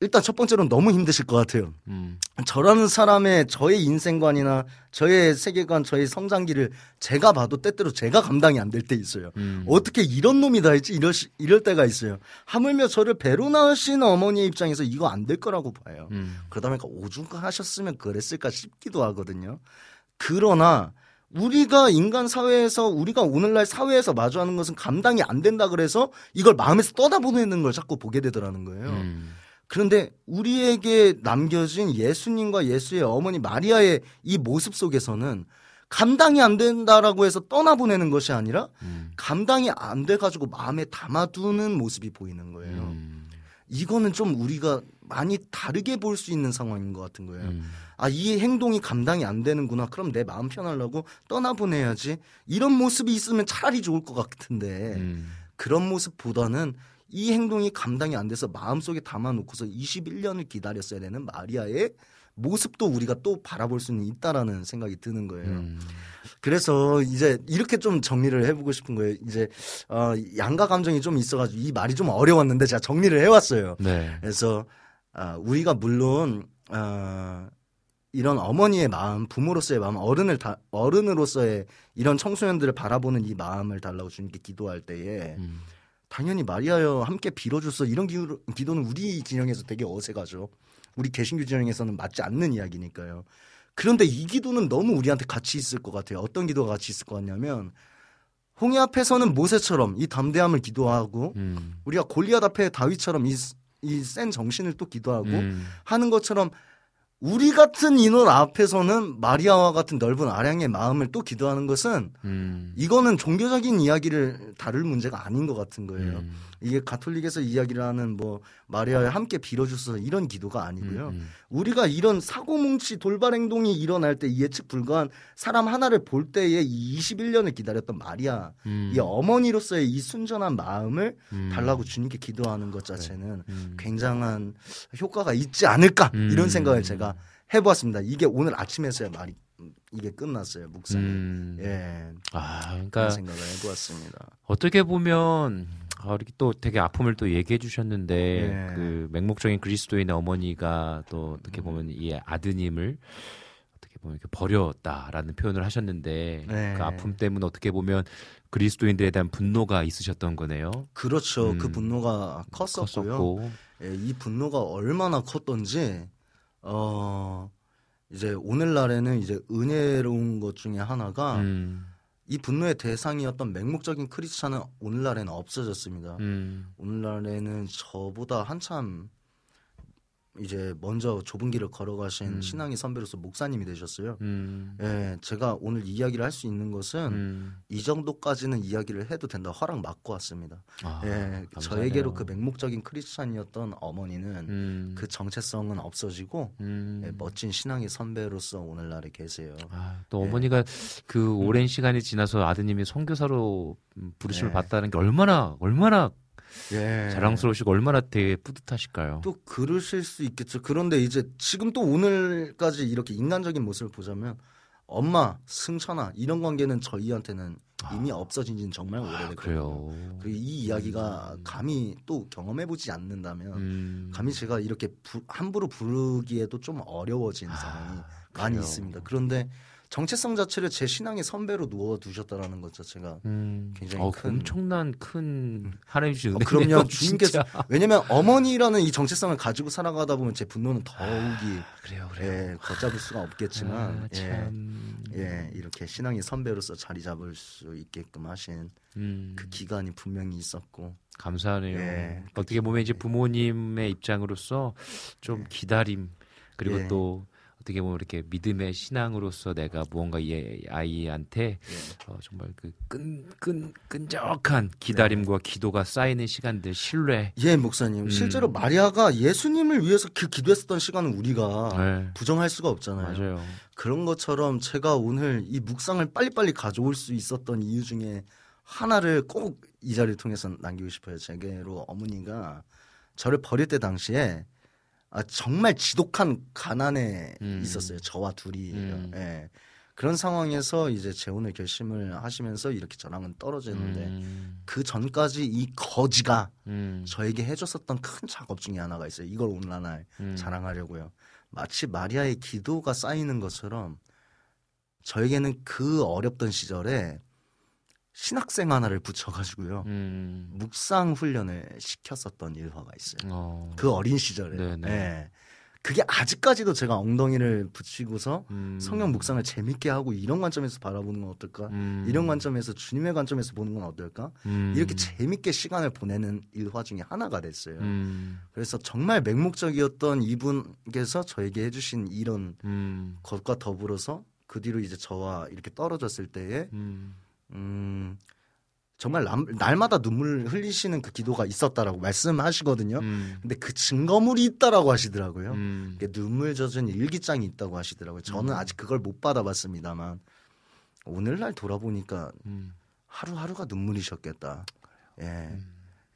일단 첫 번째로는 너무 힘드실 것 같아요. 음. 저라는 사람의 저의 인생관이나 저의 세계관, 저의 성장기를 제가 봐도 때때로 제가 감당이 안 될 때 있어요. 음. 어떻게 이런 놈이 다 했지? 이럴, 시- 이럴 때가 있어요. 하물며 저를 배로 낳으신 어머니의 입장에서 이거 안 될 거라고 봐요. 음. 그러다 보니까 오죽 하셨으면 그랬을까 싶기도 하거든요. 그러나 우리가 인간 사회에서 우리가 오늘날 사회에서 마주하는 것은 감당이 안 된다 그래서 이걸 마음에서 떠다보내는 걸 자꾸 보게 되더라는 거예요. 음. 그런데 우리에게 남겨진 예수님과 예수의 어머니 마리아의 이 모습 속에서는 감당이 안 된다라고 해서 떠나보내는 것이 아니라 음. 감당이 안 돼가지고 마음에 담아두는 모습이 보이는 거예요. 음. 이거는 좀 우리가 많이 다르게 볼 수 있는 상황인 것 같은 거예요. 음. 아, 이 행동이 감당이 안 되는구나. 그럼 내 마음 편하려고 떠나보내야지. 이런 모습이 있으면 차라리 좋을 것 같은데 음. 그런 모습보다는 이 행동이 감당이 안 돼서 마음속에 담아놓고서 21년을 기다렸어야 되는 마리아의 모습도 우리가 또 바라볼 수는 있다라는 생각이 드는 거예요. 음. 그래서 이제 이렇게 좀 정리를 해보고 싶은 거예요. 이제 어, 양가 감정이 좀 있어가지고 이 말이 좀 어려웠는데 제가 정리를 해왔어요. 네. 그래서 아, 우리가 물론 아, 이런 어머니의 마음, 부모로서의 마음, 어른을 다, 어른으로서의 이런 청소년들을 바라보는 이 마음을 달라고 주님께 기도할 때에 음. 당연히 마리아여 함께 빌어줘서 이런 기도, 기도는 우리 진영에서 되게 어색하죠. 우리 개신교 진영에서는 맞지 않는 이야기니까요. 그런데 이 기도는 너무 우리한테 같이 있을 것 같아요. 어떤 기도가 같이 있을 것 같냐면 홍해 앞에서는 모세처럼 이 담대함을 기도하고 음. 우리가 골리앗 앞에 다윗처럼 이 이센 정신을 또 기도하고 음. 하는 것처럼 우리 같은 인원 앞에서는 마리아와 같은 넓은 아량의 마음을 또 기도하는 것은 음. 이거는 종교적인 이야기를 다룰 문제가 아닌 것 같은 거예요. 음. 이게 가톨릭에서 이야기를 하는 뭐 마리아에 함께 빌어주소서 이런 기도가 아니고요. 음, 우리가 이런 사고뭉치 돌발 행동이 일어날 때 예측 불가한 사람 하나를 볼 때에 이 21년을 기다렸던 마리아 음. 이 어머니로서의 이 순전한 마음을 음. 달라고 주님께 기도하는 것 자체는 음. 굉장한 효과가 있지 않을까 음. 이런 생각을 제가 해보았습니다. 이게 오늘 아침에서야 말이 이게 끝났어요 묵상이. 음. 예, 아, 그러니까 생각을 해보았습니다. 어떻게 보면 아, 이렇게 또 되게 아픔을 또 얘기해 주셨는데 네. 그 맹목적인 그리스도인의 어머니가 또 어떻게 보면 이 아드님을 어떻게 보면 이렇게 버렸다라는 표현을 하셨는데 네. 그 아픔 때문에 어떻게 보면 그리스도인들에 대한 분노가 있으셨던 거네요. 그렇죠. 음. 그 분노가 컸었고요. 컸었고. 예, 이 분노가 얼마나 컸던지 어 이제 오늘날에는 이제 은혜로운 것 중에 하나가 음, 이 분노의 대상이었던 맹목적인 크리스찬은 오늘날에는 없어졌습니다. 음, 오늘날에는 저보다 한참 이제 먼저 좁은 길을 걸어가신 음. 신앙의 선배로서 목사님이 되셨어요. 음, 예, 제가 오늘 이야기를 할 수 있는 것은 음. 이 정도까지는 이야기를 해도 된다 허락 받고 왔습니다. 아, 예, 감사하네요. 저에게로 그 맹목적인 크리스찬이었던 어머니는 음, 그 정체성은 없어지고 음. 예, 멋진 신앙의 선배로서 오늘날에 계세요. 아, 또 예. 어머니가 그 오랜 시간이 지나서 아드님이 선교사로 음, 부르심을 네. 받다는 게 얼마나 얼마나 예. 자랑스러우시고 얼마나 되게 뿌듯하실까요? 또 그러실 수 있겠죠. 그런데 이제 지금 또 오늘까지 이렇게 인간적인 모습을 보자면 엄마, 승천아 이런 관계는 저희한테는 이미 없어진 지는 정말 오래됐거든요. 아. 그리고 이 이야기가 감히 또 경험해보지 않는다면 음, 감히 제가 이렇게 부- 함부로 부르기에도 좀 어려워진 상황이 많이 그래요. 있습니다. 그런데 정체성 자체를 제 신앙의 선배로 누워 두셨다라는 것 자체가 음, 굉장히 어, 큰- 엄청난 큰 하나님 주신 어, 그럼요 [LAUGHS] 주님께서. 왜냐면 어머니라는 이 정체성을 가지고 살아가다 보면 제 분노는 더욱이 그래요, 그래요. 예, 걷잡을 수가 없겠지만 아, 예, 참. 예, 이렇게 신앙의 선배로서 자리 잡을 수 있게끔 하신 음, 그 기간이 분명히 있었고 감사하네요. 예, 어떻게 보면 이제 부모님의 입장으로서 좀 기다림 그리고 예. 또 어떻게 보면 이렇게 믿음의 신앙으로서 내가 무언가 이 아이한테 어, 정말 그 끈 끈 끈적한 기다림과 기도가 쌓이는 시간들 신뢰. 예, 목사님. 음. 실제로 마리아가 예수님을 위해서 그 기도했었던 시간은 우리가 네. 부정할 수가 없잖아요. 맞아요. 그런 것처럼 제가 오늘 이 묵상을 빨리빨리 가져올 수 있었던 이유 중에 하나를 꼭 이 자리를 통해서 남기고 싶어요. 제게로 어머니가 저를 버릴 때 당시에 아, 정말 지독한 가난에 음. 있었어요. 저와 둘이. 음. 예. 그런 상황에서 이제 재혼을 결심을 하시면서 이렇게 저랑은 떨어졌는데 음, 그 전까지 이 거지가 음, 저에게 해줬었던 큰 작업 중에 하나가 있어요. 이걸 오늘날 음. 자랑하려고요. 마치 마리아의 기도가 쌓이는 것처럼 저에게는 그 어렵던 시절에 신학생 하나를 붙여가지고요. 음, 묵상 훈련을 시켰었던 일화가 있어요. 어, 그 어린 시절에. 네네. 예. 그게 아직까지도 제가 엉덩이를 붙이고서 음, 성경 묵상을 재밌게 하고 이런 관점에서 바라보는 건 어떨까? 음, 이런 관점에서 주님의 관점에서 보는 건 어떨까? 음, 이렇게 재밌게 시간을 보내는 일화 중에 하나가 됐어요. 음, 그래서 정말 맹목적이었던 이분께서 저에게 해주신 이런 음, 것과 더불어서 그 뒤로 이제 저와 이렇게 떨어졌을 때에 음, 음 정말 남- 날마다 눈물 흘리시는 그 기도가 있었다라고 말씀하시거든요. 음, 근데 그 증거물이 있다라고 하시더라고요. 음, 눈물 젖은 일기장이 있다고 하시더라고요. 저는 음. 아직 그걸 못 받아봤습니다만 오늘날 돌아보니까 음. 하루하루가 눈물이셨겠다. 예,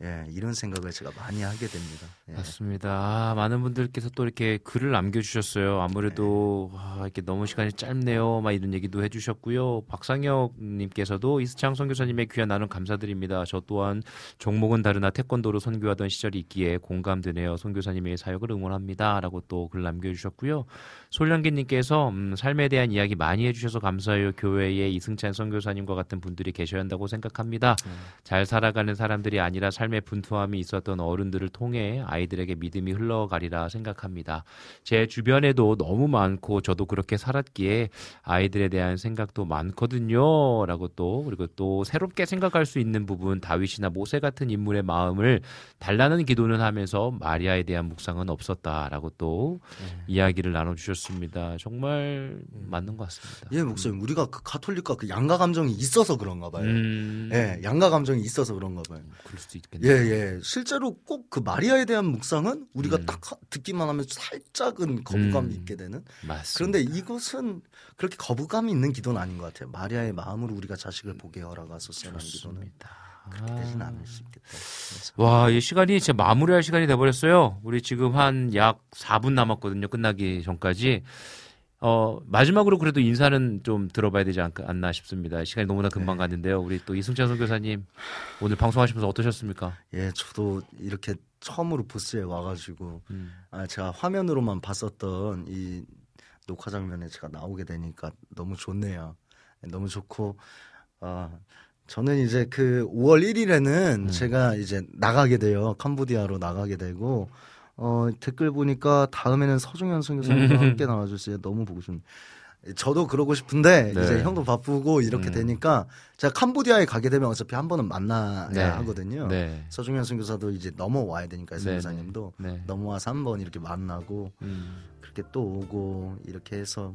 예, 이런 생각을 제가 많이 하게 됩니다. 예. 맞습니다. 아, 많은 분들께서 또 이렇게 글을 남겨주셨어요. 아무래도 아, 이렇게 너무 시간이 짧네요. 막 이런 얘기도 해주셨고요. 박상혁님께서도 이스창 선교사님의 귀한 나눔 감사드립니다. 저 또한 종목은 다르나 태권도로 선교하던 시절이 있기에 공감되네요. 선교사님의 사역을 응원합니다.라고 또 글 남겨주셨고요. 솔량기님께서 음, 삶에 대한 이야기 많이 해주셔서 감사해요. 교회에 이승찬 선교사님과 같은 분들이 계셔야 한다고 생각합니다. 잘 살아가는 사람들이 아니라 삶 삶의 분투함이 있었던 어른들을 통해 아이 들에게 믿음이 흘러가리라 생각합니다. 제 주변에도 너무 많고 저도 그렇게 살았기에 아이들에 대한 생각도 많거든요. 라고 또 그리고 또 새롭게 생각할 수 있는 부분 다윗이나 모세 같은 인물의 마음을 달라는 기도는 하면서 마리아에 대한 묵상은 없었다라고 또 이야기를 나눠주셨습니다. 정말 맞는 것 같습니다. 예, 목사님, 우리가 그 가톨릭과 그 양가 감정이 있어서 그런가 봐요. 음. 예, 양가 감정이 있어서 그런가 봐요. 그럴 수도 예, 있겠네요. 예. 실제로 꼭 그 마리아에 대한 묵상은 우리가 음. 딱 하- 듣기만 하면 살짝은 거부감이 음. 있게 되는. 맞습니다. 그런데 이것은 그렇게 거부감이 있는 기도는 아닌 것 같아요. 마리아의 마음으로 우리가 자식을 보게 허락하소서라는 기도는 그렇게 되진 않을 수 있겠다. 와, 이 시간이 진짜 마무리할 시간이 돼버렸어요. 우리 지금 한 약 4분 남았거든요. 끝나기 전까지. 어, 마지막으로 그래도 인사는 좀 들어봐야 되지 않, 나 싶습니다. 시간이 너무나 금방 갔는데요. 우리 또 이승찬 선교사님 오늘 방송하시면서 어떠셨습니까? 예, 저도 이렇게 처음으로 부스에 와가지고 음. 아, 제가 화면으로만 봤었던 이 녹화 장면에 제가 나오게 되니까 너무 좋네요. 예, 너무 좋고 아 저는 이제 그 5월 1일에는 음. 제가 이제 나가게 돼요. 캄보디아로 나가게 되고 어 댓글 보니까 다음에는 서중현 선교사님과 음. 함께 나와주세요. 너무 보고 싶. 저도 그러고 싶은데 네. 이제 형도 바쁘고 이렇게 음. 되니까 제가 캄보디아에 가게 되면 어차피 한 번은 만나야 네. 하거든요. 네. 서중현 선교사도 이제 넘어와야 되니까 네, 선교사님도 네. 넘어와서 한 번 이렇게 만나고 음. 그렇게 또 오고 이렇게 해서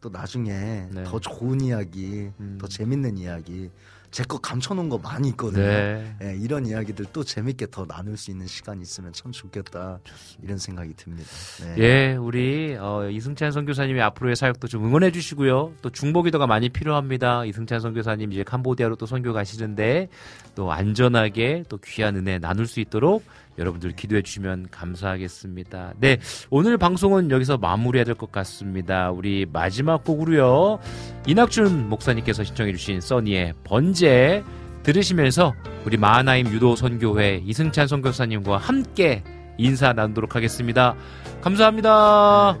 또 나중에 네. 더 좋은 이야기, 음. 더 재밌는 이야기, 제 거 감춰놓은 거 많이 있거든요. 네. 예, 이런 이야기들 또 재밌게 더 나눌 수 있는 시간이 있으면 참 좋겠다 이런 생각이 듭니다. 네. 예, 우리 어, 이승찬 선교사님의 앞으로의 사역도 좀 응원해 주시고요. 또 중보기도가 많이 필요합니다. 이승찬 선교사님 이제 캄보디아로 또 선교 가시는데 또 안전하게 또 귀한 은혜 나눌 수 있도록 여러분들 기도해 주시면 감사하겠습니다. 네, 오늘 방송은 여기서 마무리해야 될 것 같습니다. 우리 마지막 곡으로요. 이낙준 목사님께서 신청해 주신 써니의 번제 들으시면서 우리 마하나임 유도 선교회 이승찬 선교사님과 함께 인사 나누도록 하겠습니다. 감사합니다.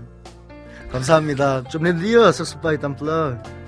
감사합니다. 좀 리어 서스파이 담플러.